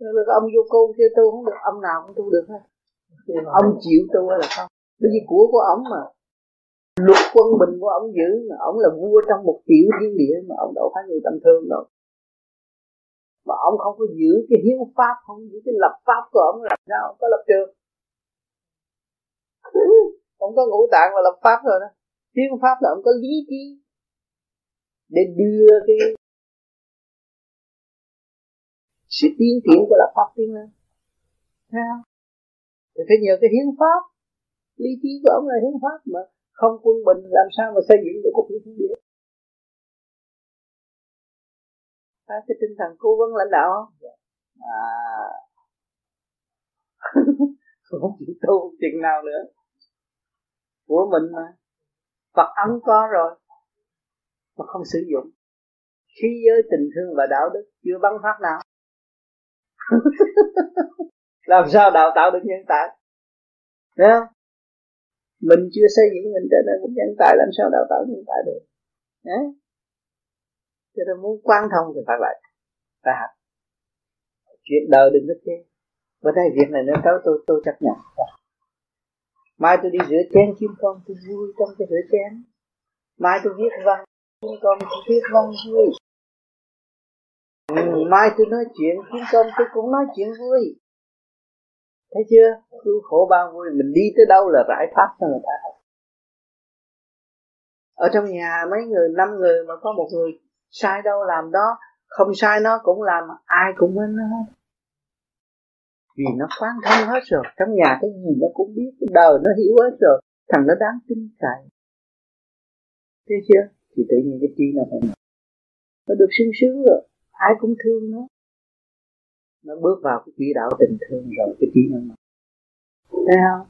Rồi ông vô cô kia tu không được ông nào cũng tu được hết. Ông chịu tu hay là không? Bởi vì của của ông mà. Luật quân bình của ông giữ mà ông là vua trong một tiểu thiên địa mà ông đâu phải người tầm thường đâu. Mà ông không có giữ cái hiến pháp không giữ cái lập pháp của ông làm sao ông có lập trường? Ông có ngũ tạng và lập pháp rồi đó tiếng pháp là ông có lý trí. Để đưa cái sự tiến triển của đạo pháp tiến lên. Thấy không? Thì phải nhờ cái hiến pháp. Lý trí của ông là hiến pháp mà không quân bình làm sao mà xây dựng được cái chiến thiên địa. À, cái tinh thần cố vấn lãnh đạo. À. (laughs) Không chịu tu chừng nào nữa. Của mình mà. Phật ấn có rồi, mà không sử dụng. Khí giới tình thương và đạo đức chưa bắn phát nào. (laughs) Làm sao đào tạo được nhân tài? Thấy không? mình chưa xây dựng mình trở nên một nhân tài, làm sao đào tạo nhân tài được? Đấy. cho nên muốn quan thông thì phải vậy. Phải học. Chuyện đời đừng có chê. Bữa nay việc này nó tới tôi tôi chấp nhận mai tôi đi rửa chén kiếm con, tôi vui trong cái rửa chén. Mai tôi viết văn kiếm con tôi viết văn vui. Ừ, mai tôi nói chuyện kiếm con tôi cũng nói chuyện vui. Thấy chưa? Cứu khổ bao vui. Mình đi tới đâu là rải pháp cho người ta. Ở trong nhà, mấy người, năm người mà có một người sai đâu làm đó, không sai nó cũng làm, ai cũng bên nó vì nó quán thông hết rồi trong nhà cái gì nó cũng biết cái đời nó hiểu hết rồi thằng nó đáng tin cậy. Thấy chưa? Thì tự nhiên cái chi nó phải nó được sung sướng rồi. Ai cũng thương nó. Nó bước vào cái quỹ đạo tình thương rồi cái chi nó thấy không?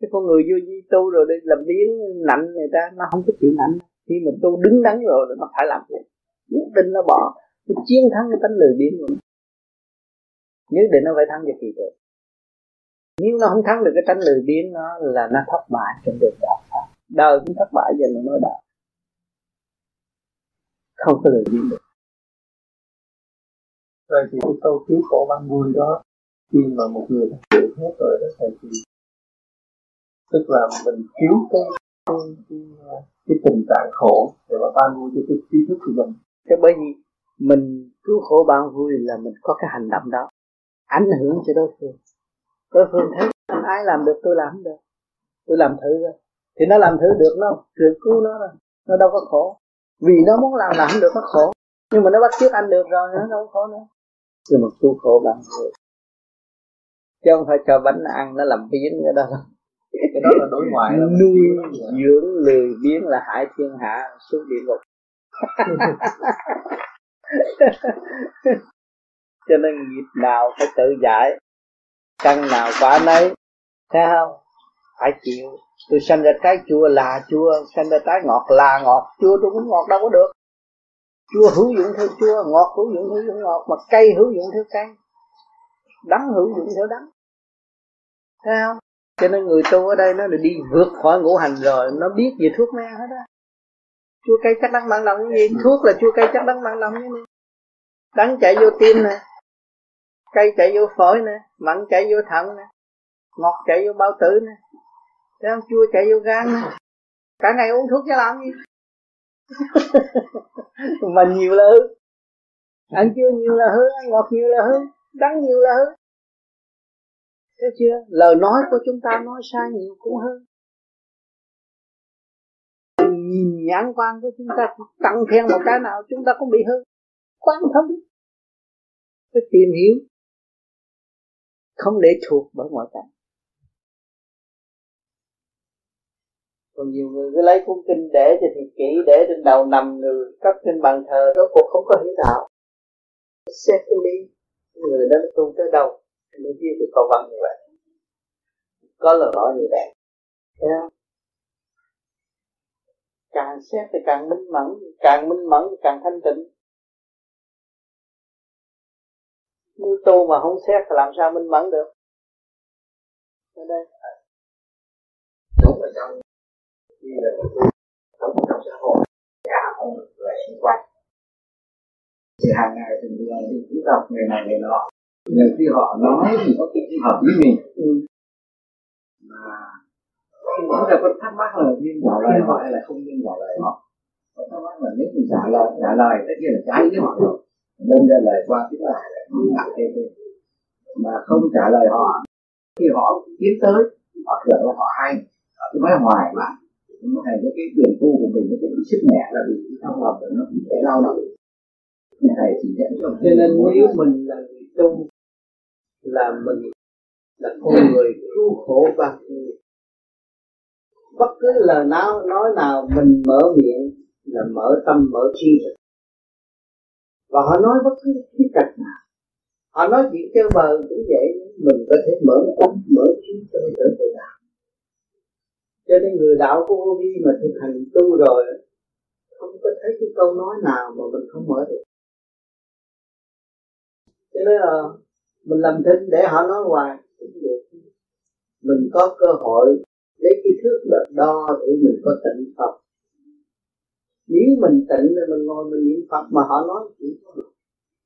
Cái con người vô di tu rồi đi làm biến nạnh người ta nó không có chịu nạnh. Khi mình tu đứng đắn rồi nó phải làm gì nhất định nó bỏ. Nó chiến thắng cái tánh lười biếng của nó nhất định nó phải thắng được kỳ được nếu nó không thắng được cái tánh lười biếng nó là nó thất bại trong đường đạo pháp đời cũng thất bại giờ nó nói đạo. Không có lười biếng được. Rồi thì cái câu cứu khổ ban vui đó khi mà một người đã chịu hết rồi đó thầy thì tức là mình cứu cái cái, cái, cái tình trạng khổ để mà ban vui cho cái trí thức của mình. Cái bởi vì mình cứu khổ ban vui là mình có cái hành động đó ảnh hưởng cho đối phương. Đối phương thấy anh ái làm được tôi làm được. Tôi làm thử rồi thì nó làm thử được nó chuyện cứu nó rồi. Nó đâu có khổ. Vì nó muốn làm làm được nó khổ. Nhưng mà nó bắt chước anh được rồi nó đâu có khổ nữa. Nhưng mà cứu khổ bằng người. Chứ không phải cho bánh ăn nó làm biến cái đó cái đó là đối ngoại là nuôi dưỡng lười biếng là hại thiên hạ xuống địa ngục (laughs) cho nên nghiệp nào phải tự giải, căn nào quả nấy, thấy không? Phải chịu. Tôi sanh ra trái chua là chua, sanh ra trái ngọt là ngọt, chua tôi cũng ngọt đâu có được. Chua hữu dụng theo chua, ngọt hữu dụng theo ngọt, mà cây hữu dụng theo cây đắng hữu dụng theo đắng. Thấy không? Cho nên người tu ở đây nó được đi vượt khỏi ngũ hành rồi, nó biết về thuốc men hết á. Chua cây chắc đắng mặn lòng cái gì? Thuốc là chua cây chắc đắng mặn lòng cái gì? Đắng chạy vô tim nè cây chạy vô phổi nè mặn chạy vô thận nè, ngọt chạy vô bao tử nè, thấy ăn chua chạy vô gan nè. Cả ngày uống thuốc cho làm gì? (laughs) Mà nhiều là hư. Ăn chua nhiều là hư, ăn ngọt nhiều là hư, đắng nhiều là hư. Thấy chưa? Lời nói của chúng ta nói sai nhiều cũng hư. Nhìn nhãn quan của chúng ta tăng thêm một cái nào, chúng ta cũng bị hư. Quan thông. Phải tìm hiểu không để thuộc bởi ngoại cảnh. Còn nhiều người cứ lấy cuốn kinh để cho thiệt kỹ để trên đầu nằm người, cất trên bàn thờ đó cuộc không có hiểu đạo. Xét đi người đó tu tới đâu mới viết được câu văn như vậy. Có lời nói như vậy. Thấy không? càng xét thì càng minh mẫn, càng minh mẫn thì càng thanh tịnh. Nếu tu mà không xét thì làm sao minh mẫn được? Ở đây. Đúng là trong khi là sống trong xã hội, cả mọi người xung quanh. Thì hàng ngày thì người đi cũng gặp người này người nọ. Nhiều khi họ nói thì có cái hợp với mình ừ. mà khi nói là có thắc mắc là nên vào lời họ hay là không nên vào lời họ. Có thắc mắc là nếu mình trả lời trả lời tất nhiên là trái với họ rồi nên ra lời qua tiếng lại là nặng thêm mà không trả lời họ khi họ tiến tới họ tưởng là họ hay. Họ cứ nói hoài mà nó thành cái cái quyền tu của mình nó cái sức mẹ là vì trong lòng nó cũng phải lao động. Thầy chỉ dẫn cho nên nếu mình là người tu là mình là con người cứu khổ và người bất cứ lời nào nói nào mình mở miệng là mở tâm mở trí và họ nói bất cứ khía cạnh nào. Họ nói chuyện chơi bờ cũng vậy, mình có thể mở tâm mở trí cho trở về đạo. Cho nên người đạo của vô vi mà thực hành tu rồi, không có thấy cái câu nói nào mà mình không mở được. Cho nên là mình làm thinh để họ nói hoài, cũng được. Mình có cơ hội lấy cái thước đo để mình có tịnh tập nếu mình tịnh rồi mình ngồi mình niệm Phật mà họ nói chuyện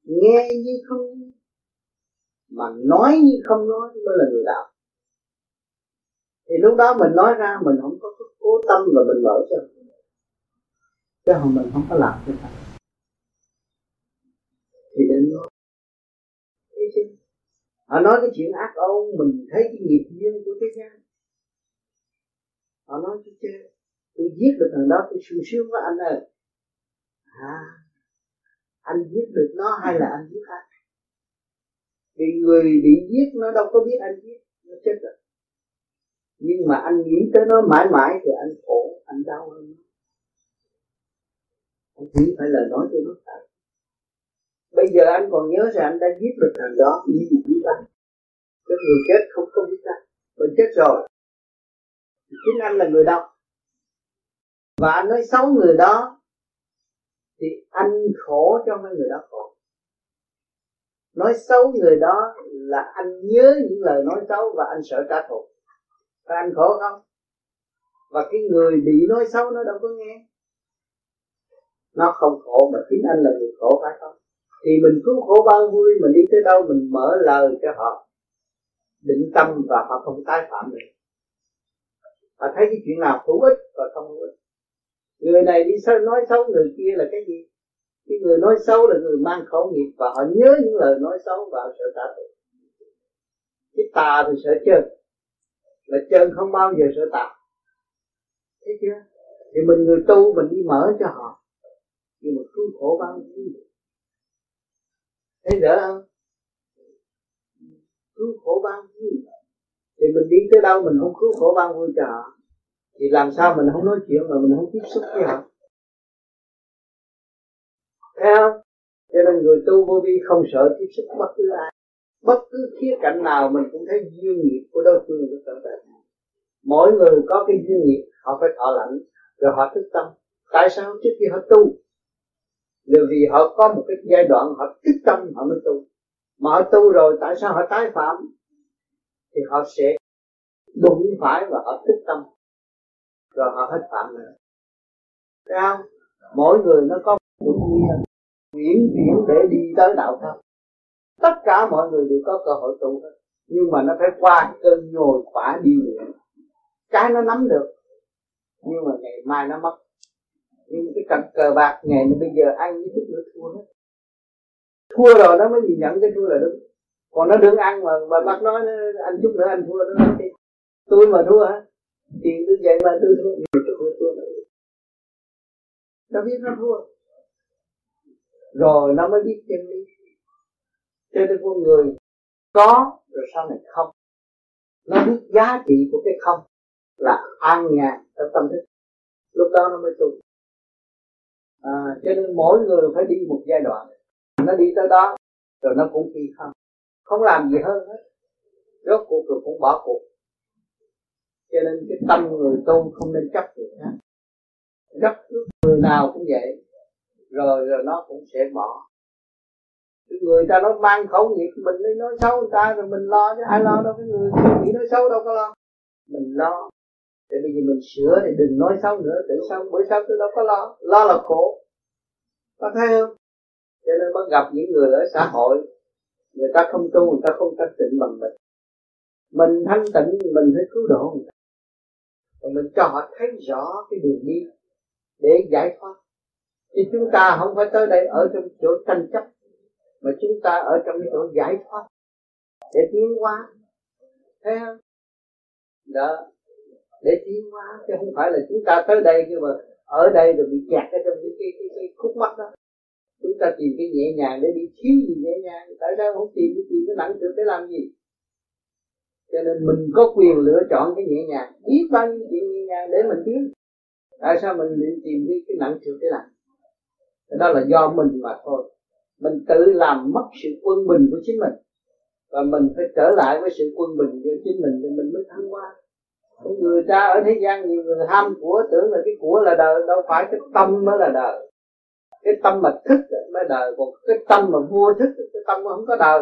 nghe như không mà nói như không nói mới là người đạo. Thì lúc đó mình nói ra mình không có cố tâm và mình mở cho chứ không, mình không có làm cho ta thì đến nói. Họ nói cái chuyện ác ôn, mình thấy cái nghiệp duyên của thế gian. Họ nói cái chứ tôi giết được thằng đó, tôi sung sướng với anh ơi. À anh giết được nó hay là anh giết anh vì người bị giết nó đâu có biết anh giết, nó chết rồi. Nhưng mà anh nghĩ tới nó mãi mãi thì anh khổ, anh đau hơn anh chỉ phải là nói cho nó tại bây giờ anh còn nhớ rằng anh đã giết được thằng đó như một biết anh cái người chết không có biết anh mình chết rồi. Chính anh là người đau và anh nói xấu người đó, thì anh khổ cho mấy người đó khổ. Nói xấu người đó là anh nhớ những lời nói xấu và anh sợ trả thù. Và anh khổ không? Và cái người bị nói xấu nó đâu có nghe. Nó không khổ mà chính anh là người khổ phải không? Thì mình cứu khổ bao vui, mình đi tới đâu mình mở lời cho họ. Định tâm và họ không tái phạm nữa họ thấy cái chuyện nào hữu ích và không hữu ích người này đi xấu nói xấu người kia là cái gì? Cái người nói xấu là người mang khẩu nghiệp và họ nhớ những lời nói xấu và họ sợ tà tội cái tà thì sợ chân. Là chân không bao giờ sợ tà. Thấy chưa? Thì mình người tu mình đi mở cho họ. Nhưng mà cứu khổ bao nhiêu thấy rõ không? Cứu khổ bao nhiêu. Thì mình đi tới đâu mình không cứu khổ bao vui cho họ thì làm sao mình không nói chuyện mà mình không tiếp xúc với họ? Thấy không? Cho nên người tu vô vi không sợ tiếp xúc bất cứ ai. Bất cứ khía cạnh nào mình cũng thấy duyên nghiệp của đối phương của tận tình. mỗi người có cái duyên nghiệp, họ phải thọ lãnh, rồi họ thức tâm. Tại sao? Trước khi họ tu. Là vì họ có một cái giai đoạn họ thức tâm, họ mới tu. Mà họ tu rồi, tại sao họ tái phạm? Thì họ sẽ đụng phải và họ thức tâm rồi họ hết phạm nữa thấy không? Mỗi người nó có một nguyện nguyện chuyển để đi tới đạo thân tất cả mọi người đều có cơ hội tu hết. Nhưng mà nó phải qua cơn nhồi quả đi luyện. Cái nó nắm được, nhưng mà ngày mai nó mất. Nhưng cái cặp cờ bạc ngày bây giờ ăn với chút nữa thua hết. Thua rồi nó mới nhìn nhận cái thua là đúng. Còn nó đừng ăn mà mà bắt nói, anh chút nữa anh thua, nó nói tôi mà thua hả? Tiền tôi vậy mà tôi thua nhiều chút nữa thua nữa nó biết nó thua. Rồi nó mới biết chân lý. Cho nên con người có rồi sau này không. Nó biết giá trị của cái không là an nhàn trong tâm thức. Lúc đó nó mới tu. À, cho nên mỗi người phải đi một giai đoạn. Nó đi tới đó rồi nó cũng phi không. Không làm gì hơn hết. Rốt cuộc rồi cũng bỏ cuộc cho nên cái tâm người tu không nên chấp người khác rất người nào cũng vậy. Rồi rồi nó cũng sẽ bỏ. Người ta nó mang khẩu nghiệp, mình đi nói xấu người ta rồi mình lo chứ ai lo đâu. Cái người nghĩ nói xấu đâu có lo. Mình lo. Thì bây giờ mình sửa thì đừng nói xấu nữa. Để sau, bữa sau tôi đâu có lo. Lo là khổ. Có thấy không? Cho nên mới gặp những người ở xã hội. Người ta không tu, người ta không thanh tịnh bằng mình. Mình thanh tịnh, mình phải cứu độ người ta rồi mình cho họ thấy rõ cái đường đi để giải thoát. Thì chúng ta không phải tới đây ở trong chỗ tranh chấp mà chúng ta ở trong chỗ giải thoát. Để tiến hóa thấy không? Đó. Để tiến hóa chứ không phải là chúng ta tới đây nhưng mà ở đây rồi bị kẹt ở trong cái cái cái, cái khúc mắt đó. Chúng ta tìm cái nhẹ nhàng để đi. Thiếu gì nhẹ nhàng tại sao không tìm cái tìm cái nặng được để làm gì? Cho nên mình có quyền lựa chọn cái nhẹ nhàng. Biết bao nhiêu chuyện nhẹ nhàng để mình tiến tại sao mình đi tìm đi cái nặng trượt để làm? Đó là do mình mà thôi. Mình tự làm mất sự quân bình của chính mình. Và mình phải trở lại với sự quân bình của chính mình thì mình mới thăng hoa. Người ta ở thế gian, nhiều người ham của, tưởng là cái của là đời, đâu phải cái tâm mới là đời. Cái tâm mà thức mới đời. Còn cái tâm mà vô thức, cái tâm mà không có đời,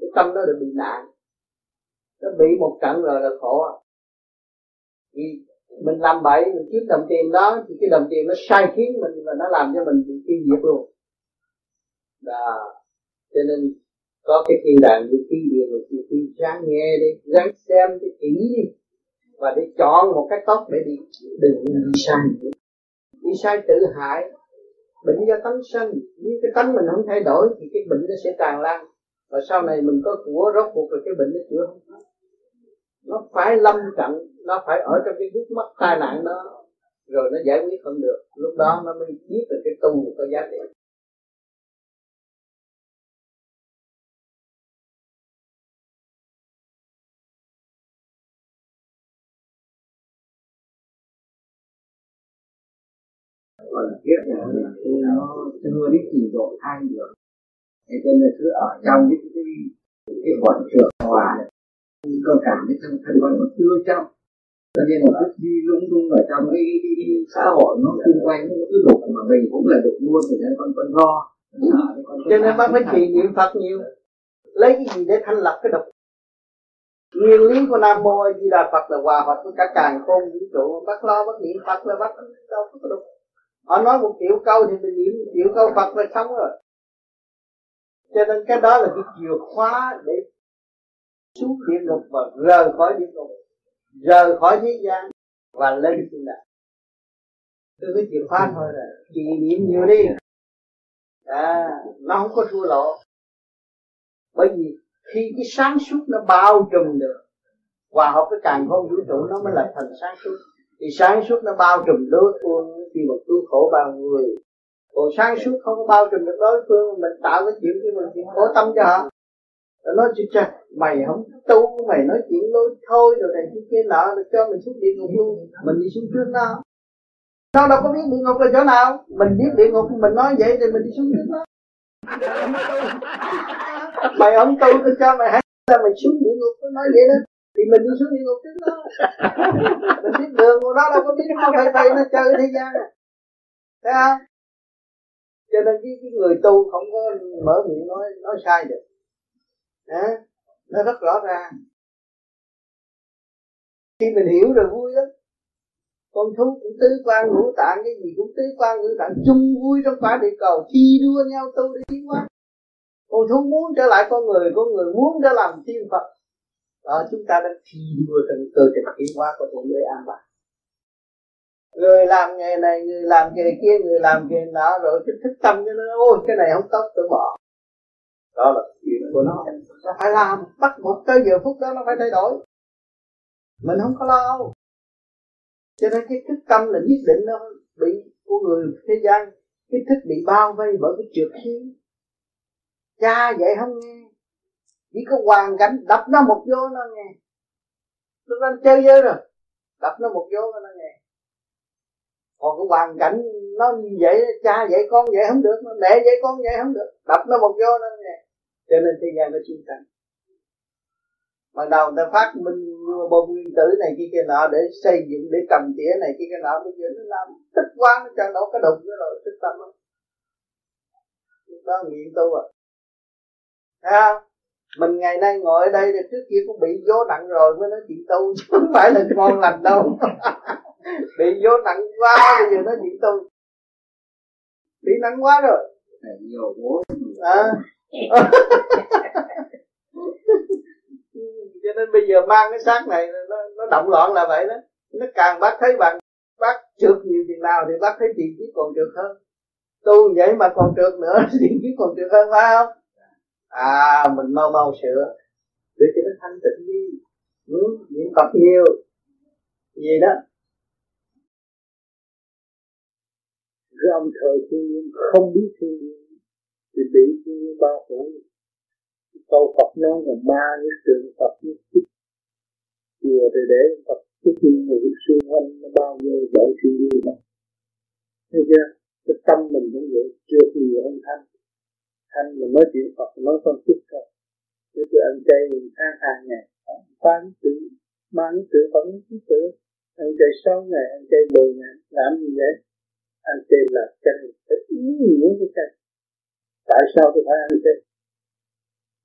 cái tâm đó được bị nạn nó bị một trận rồi là khổ. Vì mình làm bậy, mình kiếm đồng tiền đó, thì cái đồng tiền nó sai khiến mình và nó làm cho mình bị tiêu diệt luôn. Đó. Cho nên có cái thiên đàng như khi điện rồi thì khi sáng nghe đi ráng xem cái kỹ đi. Và để chọn một cái tốt để đi, đừng đi sai đi sai tự hại. Bệnh do tánh sanh. Nếu cái tánh mình không thay đổi thì cái bệnh nó sẽ tràn lan và sau này mình có của rốt cuộc là cái bệnh nó chữa không? Hết nó phải lâm trận, nó phải ở trong cái gút mắt tai nạn đó, rồi nó giải quyết không được. Lúc đó nó mới biết được cái tu có giá trị. Còn là kiếp này là nó chưa biết trình độ ai được thế cho nên cứ ở trong những cái cái quận trường hòa cơ cảm cái thân thân con nó chưa trong. Cho nên là cứ đi lung tung ở trong cái, cái, cái, xã hội nó xung quanh nó cứ đục mà mình cũng là đục luôn thì nên con con lo cho nên bác phải trì niệm phật nhiều. Lấy cái gì để thanh lập cái độc? Nguyên lý của nam mô a di đà phật là hòa hợp với cả càng khôn vũ trụ. Bác lo bác niệm phật là bác đâu có độc. Họ nói một triệu câu thì mình niệm triệu câu phật là xong rồi cho nên cái đó là cái chìa khóa để xuống địa ngục và rời khỏi địa ngục, rời khỏi thế gian và lên thiên đàng tôi cái chìa khóa thôi là chỉ niệm nhiều đi. À nó không có thua lộ bởi vì khi cái sáng suốt nó bao trùm được, hòa hợp với càng không vũ trụ, nó mới là thành sáng suốt. Thì sáng suốt nó bao trùm đối phương khi mà cứu khổ bao người còn sáng suốt không có bao trùm được đối phương, mình tạo cái chuyện cho mình chuyện cố tâm cho họ. Rồi nói chuyện cha mày không tu, mày nói chuyện nói thôi, rồi này kia kia nọ được cho mình xuống địa ngục luôn. Mình đi xuống trước nó nó đâu có biết địa ngục là chỗ nào? Mình biết địa ngục, mình nói vậy thì mình đi xuống trước nó mày không tu, tôi cho mày hãy là mày xuống địa ngục, nó nói vậy đó. Thì mình đi xuống địa ngục trước đó. Mình biết đường của nó đâu có biết nó phải bay nó chơi thế gian. Thấy không? Cho nên cái, cái người tu không có mở miệng nói nói sai được. À, nó rất rõ ràng khi mình hiểu rồi vui lắm. Con thú cũng tứ quan ngũ tạng cái gì cũng tứ quan ngũ tạng chung vui trong quả địa cầu. Thi đua nhau tu để tiến hóa. Con thú muốn trở lại con người con người muốn trở làm tiên phật. Đó chúng ta đang thi đua trong cơ trình tiến hóa của thượng đế an lạc người làm nghề này người làm nghề kia người làm nghề nọ rồi cái thức tâm cho nó ôi cái này không tốt tôi bỏ. Đó là chuyện của nó. Nó phải làm bắt buộc tới giờ phút đó nó phải thay đổi. Mình không có lo cho nên cái thức tâm là nhất định nó bị của người thế gian cái thức bị bao vây bởi cái trượt khí. Cha dạy không nghe chỉ có hoàn cảnh đập nó một vô nó nghe. Lúc đó chơi dơ rồi đập nó một vô nó nghe còn cái hoàn cảnh nó như vậy, cha vậy, con vậy không được mẹ vậy, con vậy không được. Đập nó một vô nó nghe. Cho nên thế gian nó chiến tranh. Ban đầu người ta phát minh bom nguyên tử này kia kia nọ để xây dựng, để cầm tỉa này kia kia nọ, bây giờ nó làm tích quá nó cho nó cái đụng nó rồi, tích tâm lắm. Lúc đó nghiện tu à. Thấy không? Mình ngày nay ngồi ở đây thì trước kia cũng bị vô nặng rồi, mới nói chuyện tu, chứ không phải là ngon lành đâu. (laughs) bị gió nặng quá bây giờ nói chuyện tu bị nặng quá rồi. Nhiều bố à. (laughs) cho nên bây giờ mang cái xác này nó, nó động loạn là vậy đó. Nó càng bác thấy bạn bác trượt nhiều chừng nào thì bác thấy tiền kiếp còn trượt hơn. Tu vậy mà còn trượt nữa (laughs) tiền kiếp còn trượt hơn phải không? À mình mau mau sửa. Để cho nó thanh tịnh đi. Ừ, niệm phật nhiều. Gì đó cái ông thời thiên nhiên không biết thiên nhiên, thì bị thiên nhiên bao phủ. Câu Phật nói là ma như trường Phật như chích chùa thì để Phật chích nhiên người xung quanh nó bao nhiêu dạy thiên nhiên đó thấy chưa? Cái tâm mình cũng vậy, chưa thì ông thanh. Thanh mà nói chuyện Phật, nói con chích thôi. Để tôi ăn chay mình tháng hàng ngày, Phán tự mang tự phấn thứ tự ăn chay sáu ngày ăn chay mười ngày, làm gì vậy? Ăn chay là chay phải ý nghĩa cái chay tại sao tôi phải ăn chay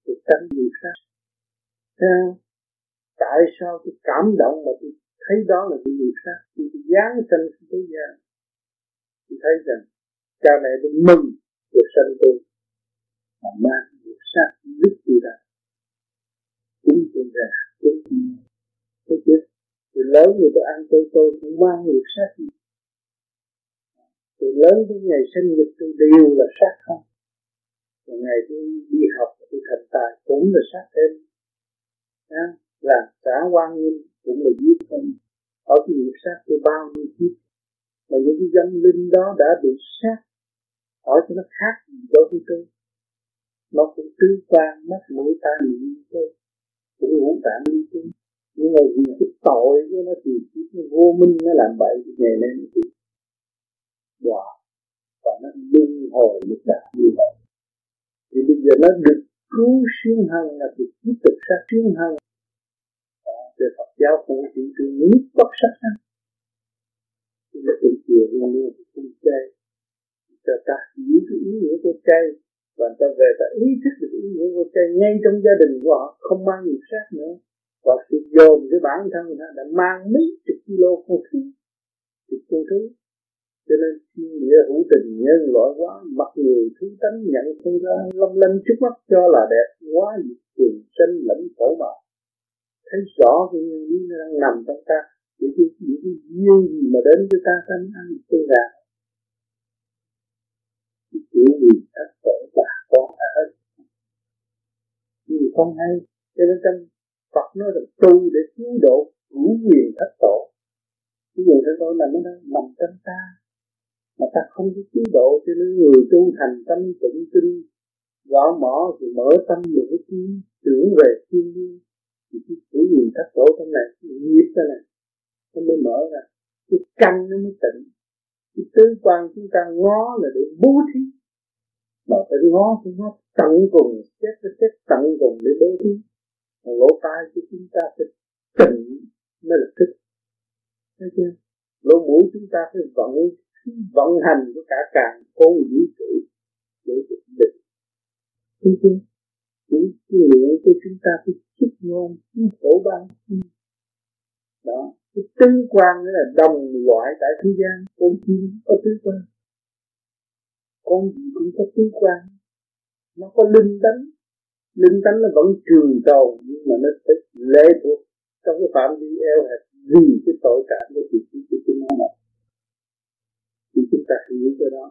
tôi tránh nhiều khác? Tại sao tôi cảm động mà tôi thấy đó là cái gì khác? Tôi giáng sinh thế gian. Tôi thấy rằng cha mẹ tôi mừng được sanh tôi mà mang được sát rất gì ra chúng tôi ra chúng tôi thấy tôi lớn người tôi ăn tôi tôi cũng mang được sát gì từ lớn đến ngày sinh nhật tôi đều là sát không. Một ngày tôi đi học tôi thành tài cũng là sát thêm. À, là cả quan nghiêm cũng là giết không. Ở cái nghiệp sát tôi bao nhiêu kiếp. Mà những cái dân linh đó đã bị sát ở cho nó khác gì đối với tôi. Nó cũng tứ quan mắt mũi tai miệng tôi cũng ngũ tạng như tôi nhưng mà vì cái tội của nó thì cái vô minh nó làm bậy ngày nay nó bị đọa và nó luân hồi lúc đạt như vậy. Thì bây giờ nó được cứu siêu hằng, là được tiếp tục sát siêu hằng. Về Phật giáo cũng chỉ từ nước bất sắc hằng thì nó tự chịu luôn luôn không chay cho ta hiểu cái ý nghĩa của chay và ta về ta ý thức được ý nghĩa của chay ngay trong gia đình của họ, không mang nghiệp sát nữa. Và sự dồn cái bản thân họ đã mang mấy chục kilo không khí thì không thứ cho nên khi nghĩa hữu tình nhân loại quá mặc người thứ tánh nhận không ra long lanh trước mắt cho là đẹp, quá diệt trường sinh lãnh khổ mà thấy rõ cái nguyên lý nó đang nằm trong ta để cái những cái duyên gì mà đến với ta ta ăn tôi ra. Cái chỉ vì các khổ bà con ở nhưng không hay, cho nên trong Phật nói là tu để cứu độ hữu quyền thất tổ. Cái quyền thất tổ là nó đang nằm trong ta mà ta không có cứu độ cho nên người tu thành tâm tĩnh tinh, gõ mỏ thì mở tâm mở trí tưởng về thiên nhiên. Thì cái hữu quyền thất tổ trong này nghiệp ra này nó mới mở ra. Cái căn nó mới tỉnh cái tứ quan chúng ta ngó là để bố thí. Mà phải ngó phải ngó tận cùng xét cái xét tận cùng để bố thí. Còn lỗ tai của chúng ta phải tỉnh mới là thích thấy chưa? Lỗ mũi chúng ta phải vận vận hành của cả càng khôn vũ trụ để định. Thấy chưa những cái nguyện của chúng ta phải chúc ngon chúc khổ ban đó cái tứ quan đó là đồng loại tại thế gian con chim có tứ quan con gì cũng có tứ quan nó có linh tánh. Linh tánh nó vẫn trường tồn nhưng mà nó phải lệ thuộc trong cái phạm vi eo hẹp vì cái tội cảm của sự của chúng nó thì chúng ta hiểu cái đó.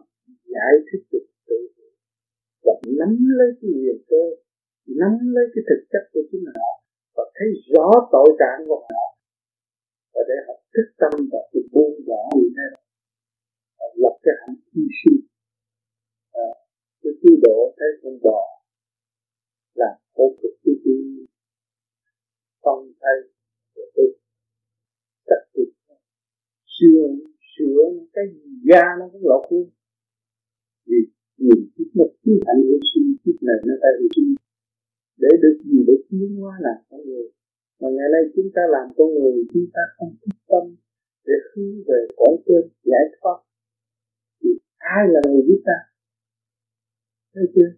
Giải thích được tự và nắm lấy cái quyền cơ nắm lấy cái thực chất của chính họ và thấy rõ tội trạng của họ và để họ thức tâm và tự buông bỏ như thế và lập cái hạnh hy sinh. À, cái cứu độ thấy con bò là khổ cực cái gì phong thay của tôi. Cắt thịt sữa cái da nó cũng lột luôn vì nhìn kiếp nó cứ hạnh hy sinh kiếp này nó phải hy sinh để được gì để tiến hóa là con người. Mà ngày nay chúng ta làm con người, chúng ta không thức tâm để hướng về cõi trên, giải thoát. Thì ai là người giúp ta? Thấy chưa?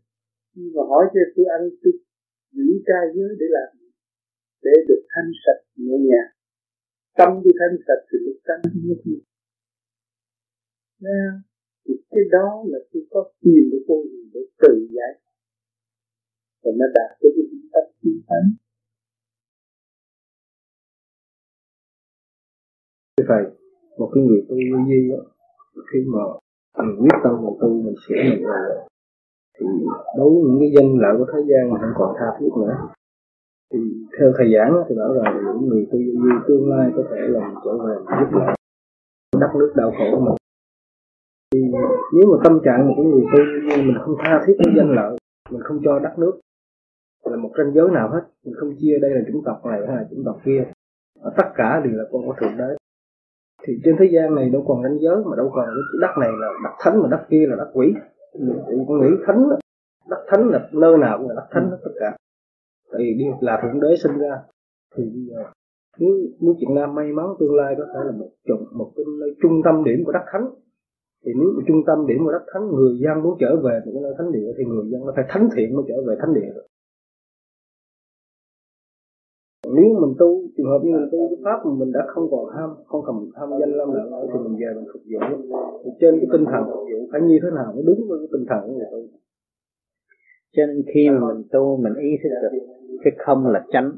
Nhưng mà hỏi cho tôi ăn, tôi giữ trai giới để làm gì? Để được thanh sạch nhẹ nhàng. Tâm tôi thanh sạch thì được tâm như ra. Thì cái đó là khi có tìm được con người để tự giải và nó đạt tới cái tính cách chiến thánh như vậy một cái người tu như vậy đó, khi mà mình quyết tâm mình tu mình sửa mình rồi thì đối với những cái danh lợi của thế gian mà không còn tha thiết nữa. Thì theo thầy giảng thì bảo rằng những người tu như tương lai có thể là trở về giúp lại đất nước đau khổ của mình thì nếu mà tâm trạng của người tu như mình không tha thiết với danh lợi, mình không cho đất nước là một ranh giới nào hết, mình không chia đây là chủng tộc này hay là chủng tộc kia tất cả đều là con của thượng đế. Thì trên thế gian này đâu còn ranh giới, mà đâu còn cái đất này là đất thánh, mà đất kia là đất quỷ. Thì con nghĩ thánh đất thánh là nơi nào cũng là đất thánh tất cả. Tại vì đi là thượng đế sinh ra. Thì bây giờ, nếu nếu Việt Nam may mắn tương lai có thể là một chủng, một cái trung tâm điểm của đất thánh thì nếu mà trung tâm điểm của đất thánh, người dân muốn trở về một cái nơi thánh địa, thì người dân nó phải thánh thiện mới trở về thánh địa được. Nếu mình tu, trường hợp như mình tu cái pháp mà mình đã không còn ham, không còn ham danh lâm lợi nữa thì mình về mình phục vụ. Thì trên cái tinh thần phục vụ phải như thế nào mới đúng với cái tinh thần của người tu? Cho nên khi mà mình tu, mình ý thức được cái không là chánh,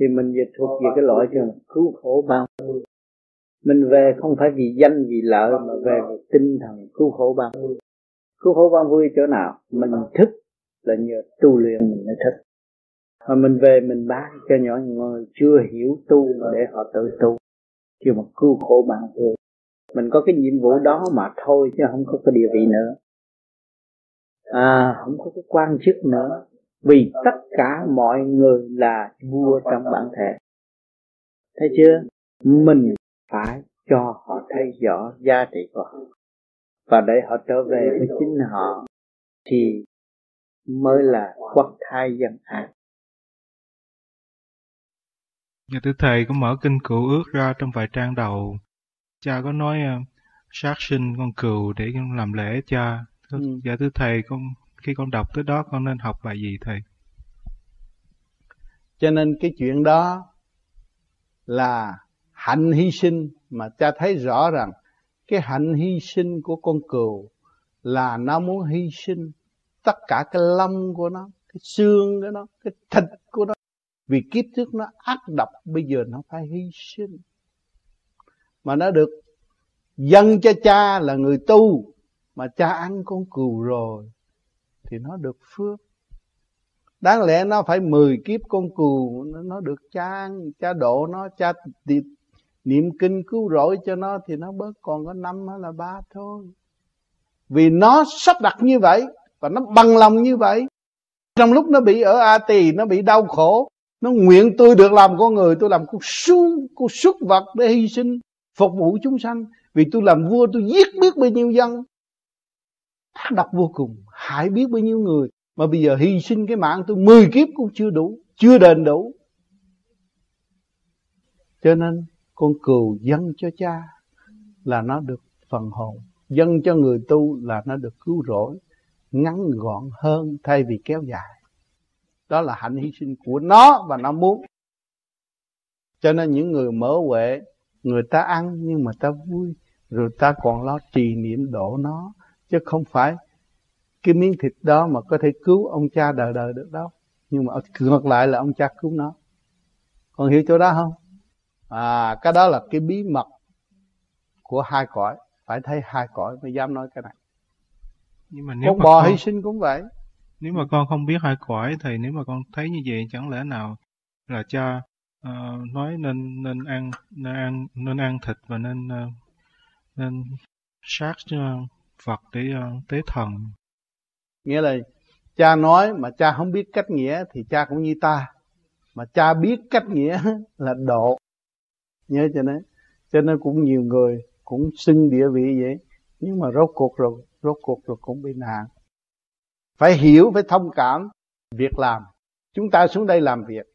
thì mình dịch thuộc về cái loại trường cứu khổ bao mình về không phải vì danh vì lợi mà về vì tinh thần cứu khổ bao cứu khổ ban vui chỗ nào? Mình thức là nhờ tu luyện mình mới thức. Mà mình về mình bán cho những người chưa hiểu tu để họ tự tu. Chứ mà cứu khổ ban vui. Mình có cái nhiệm vụ đó mà thôi chứ không có cái địa vị nữa. À không có cái quan chức nữa. Vì tất cả mọi người là vua trong bản thể. Thấy chưa? Mình phải cho họ thấy rõ giá trị của họ và để họ trở về với chính họ thì mới là quốc thái dân an Nhà tư thầy có mở kinh cựu ước ra trong vài trang đầu. Cha có nói uh, sát sinh con cừu để làm lễ cha. Thưa, ừ. Dạ thưa thầy, con khi con đọc tới đó con nên học bài gì thầy? Cho nên cái chuyện đó là hạnh hy sinh mà cha thấy rõ rằng cái hạnh hy sinh của con cừu là nó muốn hy sinh tất cả cái lông của nó, cái xương của nó, cái thịt của nó. Vì kiếp trước nó ác độc, bây giờ nó phải hy sinh. Mà nó được dân cho cha là người tu, mà cha ăn con cừu rồi, thì nó được phước. Đáng lẽ nó phải 10 kiếp con cừu, nó được cha ăn, cha độ nó, cha niệm kinh cứu rỗi cho nó thì nó bớt, còn có năm hay là ba thôi. Vì nó sắp đặt như vậy và nó bằng lòng như vậy, trong lúc nó bị ở a tỳ, nó bị đau khổ, nó nguyện tôi được làm con người, tôi làm con xuống con xuất vật để hy sinh, phục vụ chúng sanh. Vì tôi làm vua, tôi giết biết bao nhiêu dân. Ác độc vô cùng, hại biết bao nhiêu người. Mà bây giờ hy sinh cái mạng tôi 10 kiếp cũng chưa đủ, chưa đền đủ. Cho nên con cừu dâng cho cha là nó được phần hồn. Dâng cho người tu là nó được cứu rỗi, ngắn gọn hơn thay vì kéo dài. Đó là hạnh hy sinh của nó và nó muốn. Cho nên những người mở huệ, người ta ăn nhưng mà ta vui, rồi ta còn lo trì niệm độ nó. Chứ không phải cái miếng thịt đó mà có thể cứu ông cha đời đời được đâu. Nhưng mà ngược lại là ông cha cứu nó. Còn hiểu chỗ đó không? À cái đó là cái bí mật của hai cõi. Phải thấy hai cõi mới dám nói cái này. Nhưng mà nếu con bò con, hy sinh cũng vậy. Nếu mà con không biết hai cõi thì nếu mà con thấy như vậy chẳng lẽ nào là cha uh, nói nên nên ăn nên ăn nên ăn thịt và nên uh, nên sát uh, vật để uh, tế thần? Nghĩa là cha nói mà cha không biết cách nghĩa thì cha cũng như ta. Mà cha biết cách nghĩa (laughs) là độ nhớ cho nên cho nên cũng nhiều người cũng xưng địa vị vậy. Nhưng mà rốt cuộc rồi, rốt cuộc rồi cũng bị nạn. Phải hiểu, phải thông cảm. Việc làm. Chúng ta xuống đây làm việc.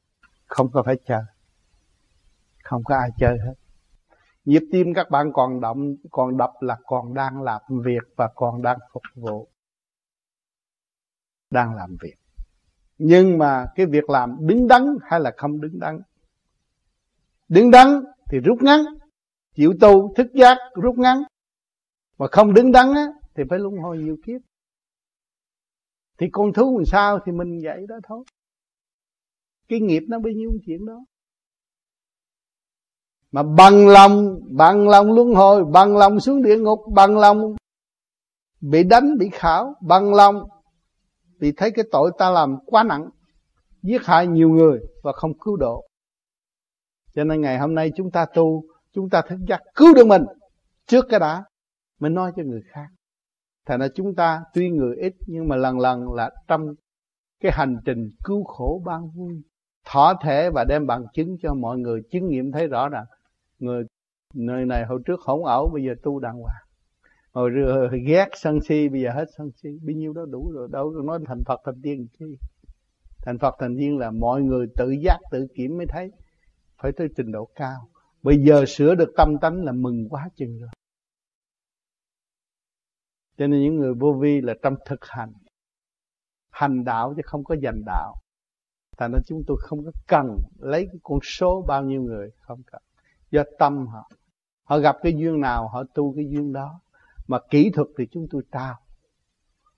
Không có phải chờ. Không có ai chơi hết. Nhịp tim các bạn còn động, còn đập là còn đang làm việc và còn đang phục vụ. Đang làm việc. Nhưng mà cái việc làm đứng đắn hay là không đứng đắn đứng đắn thì rút ngắn chịu tu thức giác rút ngắn. Mà không đứng đắn á, thì phải luân hồi nhiều kiếp. Thì con thú làm sao thì mình vậy đó thôi. Cái nghiệp nó bao nhiêu chuyện đó. Mà bằng lòng bằng lòng luân hồi bằng lòng xuống địa ngục bằng lòng bị đánh bị khảo bằng lòng vì thấy cái tội ta làm quá nặng giết hại nhiều người và không cứu độ cho nên ngày hôm nay chúng ta tu, chúng ta thức giác cứu được mình trước cái đã mới nói cho người khác. Thành ra chúng ta tuy người ít nhưng mà lần lần là trong cái hành trình cứu khổ ban vui, thỏa thể và đem bằng chứng cho mọi người chứng nghiệm thấy rõ rằng người, nơi này hồi trước hỗn ẩu, bây giờ tu đàng hoàng. Hồi rồi ghét sân si, bây giờ hết sân si. Bao nhiêu đó đủ rồi, đâu có nói thành phật thành tiên chi. Thành phật thành tiên là mọi người tự giác tự kiểm mới thấy phải tới trình độ cao. Bây giờ sửa được tâm tánh là mừng quá chừng rồi. Cho nên những người vô vi là trong thực hành. Hành đạo chứ không có giành đạo. Thành ra chúng tôi không có cần lấy cái con số bao nhiêu người, không cần. Do tâm họ. Họ gặp cái duyên nào, họ tu cái duyên đó. Mà kỹ thuật thì chúng tôi trao.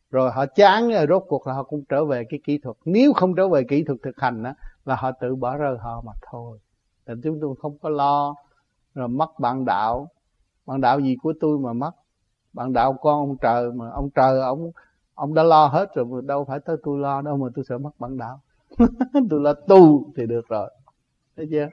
Rồi họ chán rồi rốt cuộc là họ cũng trở về cái kỹ thuật. Nếu không trở về kỹ thuật thực hành đó là họ tự bỏ rơi họ mà thôi thì chúng tôi không có lo. Rồi mất bạn đạo. Bạn đạo gì của tôi mà mất? Bạn đạo con ông trời mà ông trời ông ông đã lo hết rồi mà đâu phải tới tôi lo đâu mà tôi sợ mất bạn đạo. (laughs) Tôi là tu thì được rồi. Thấy chưa?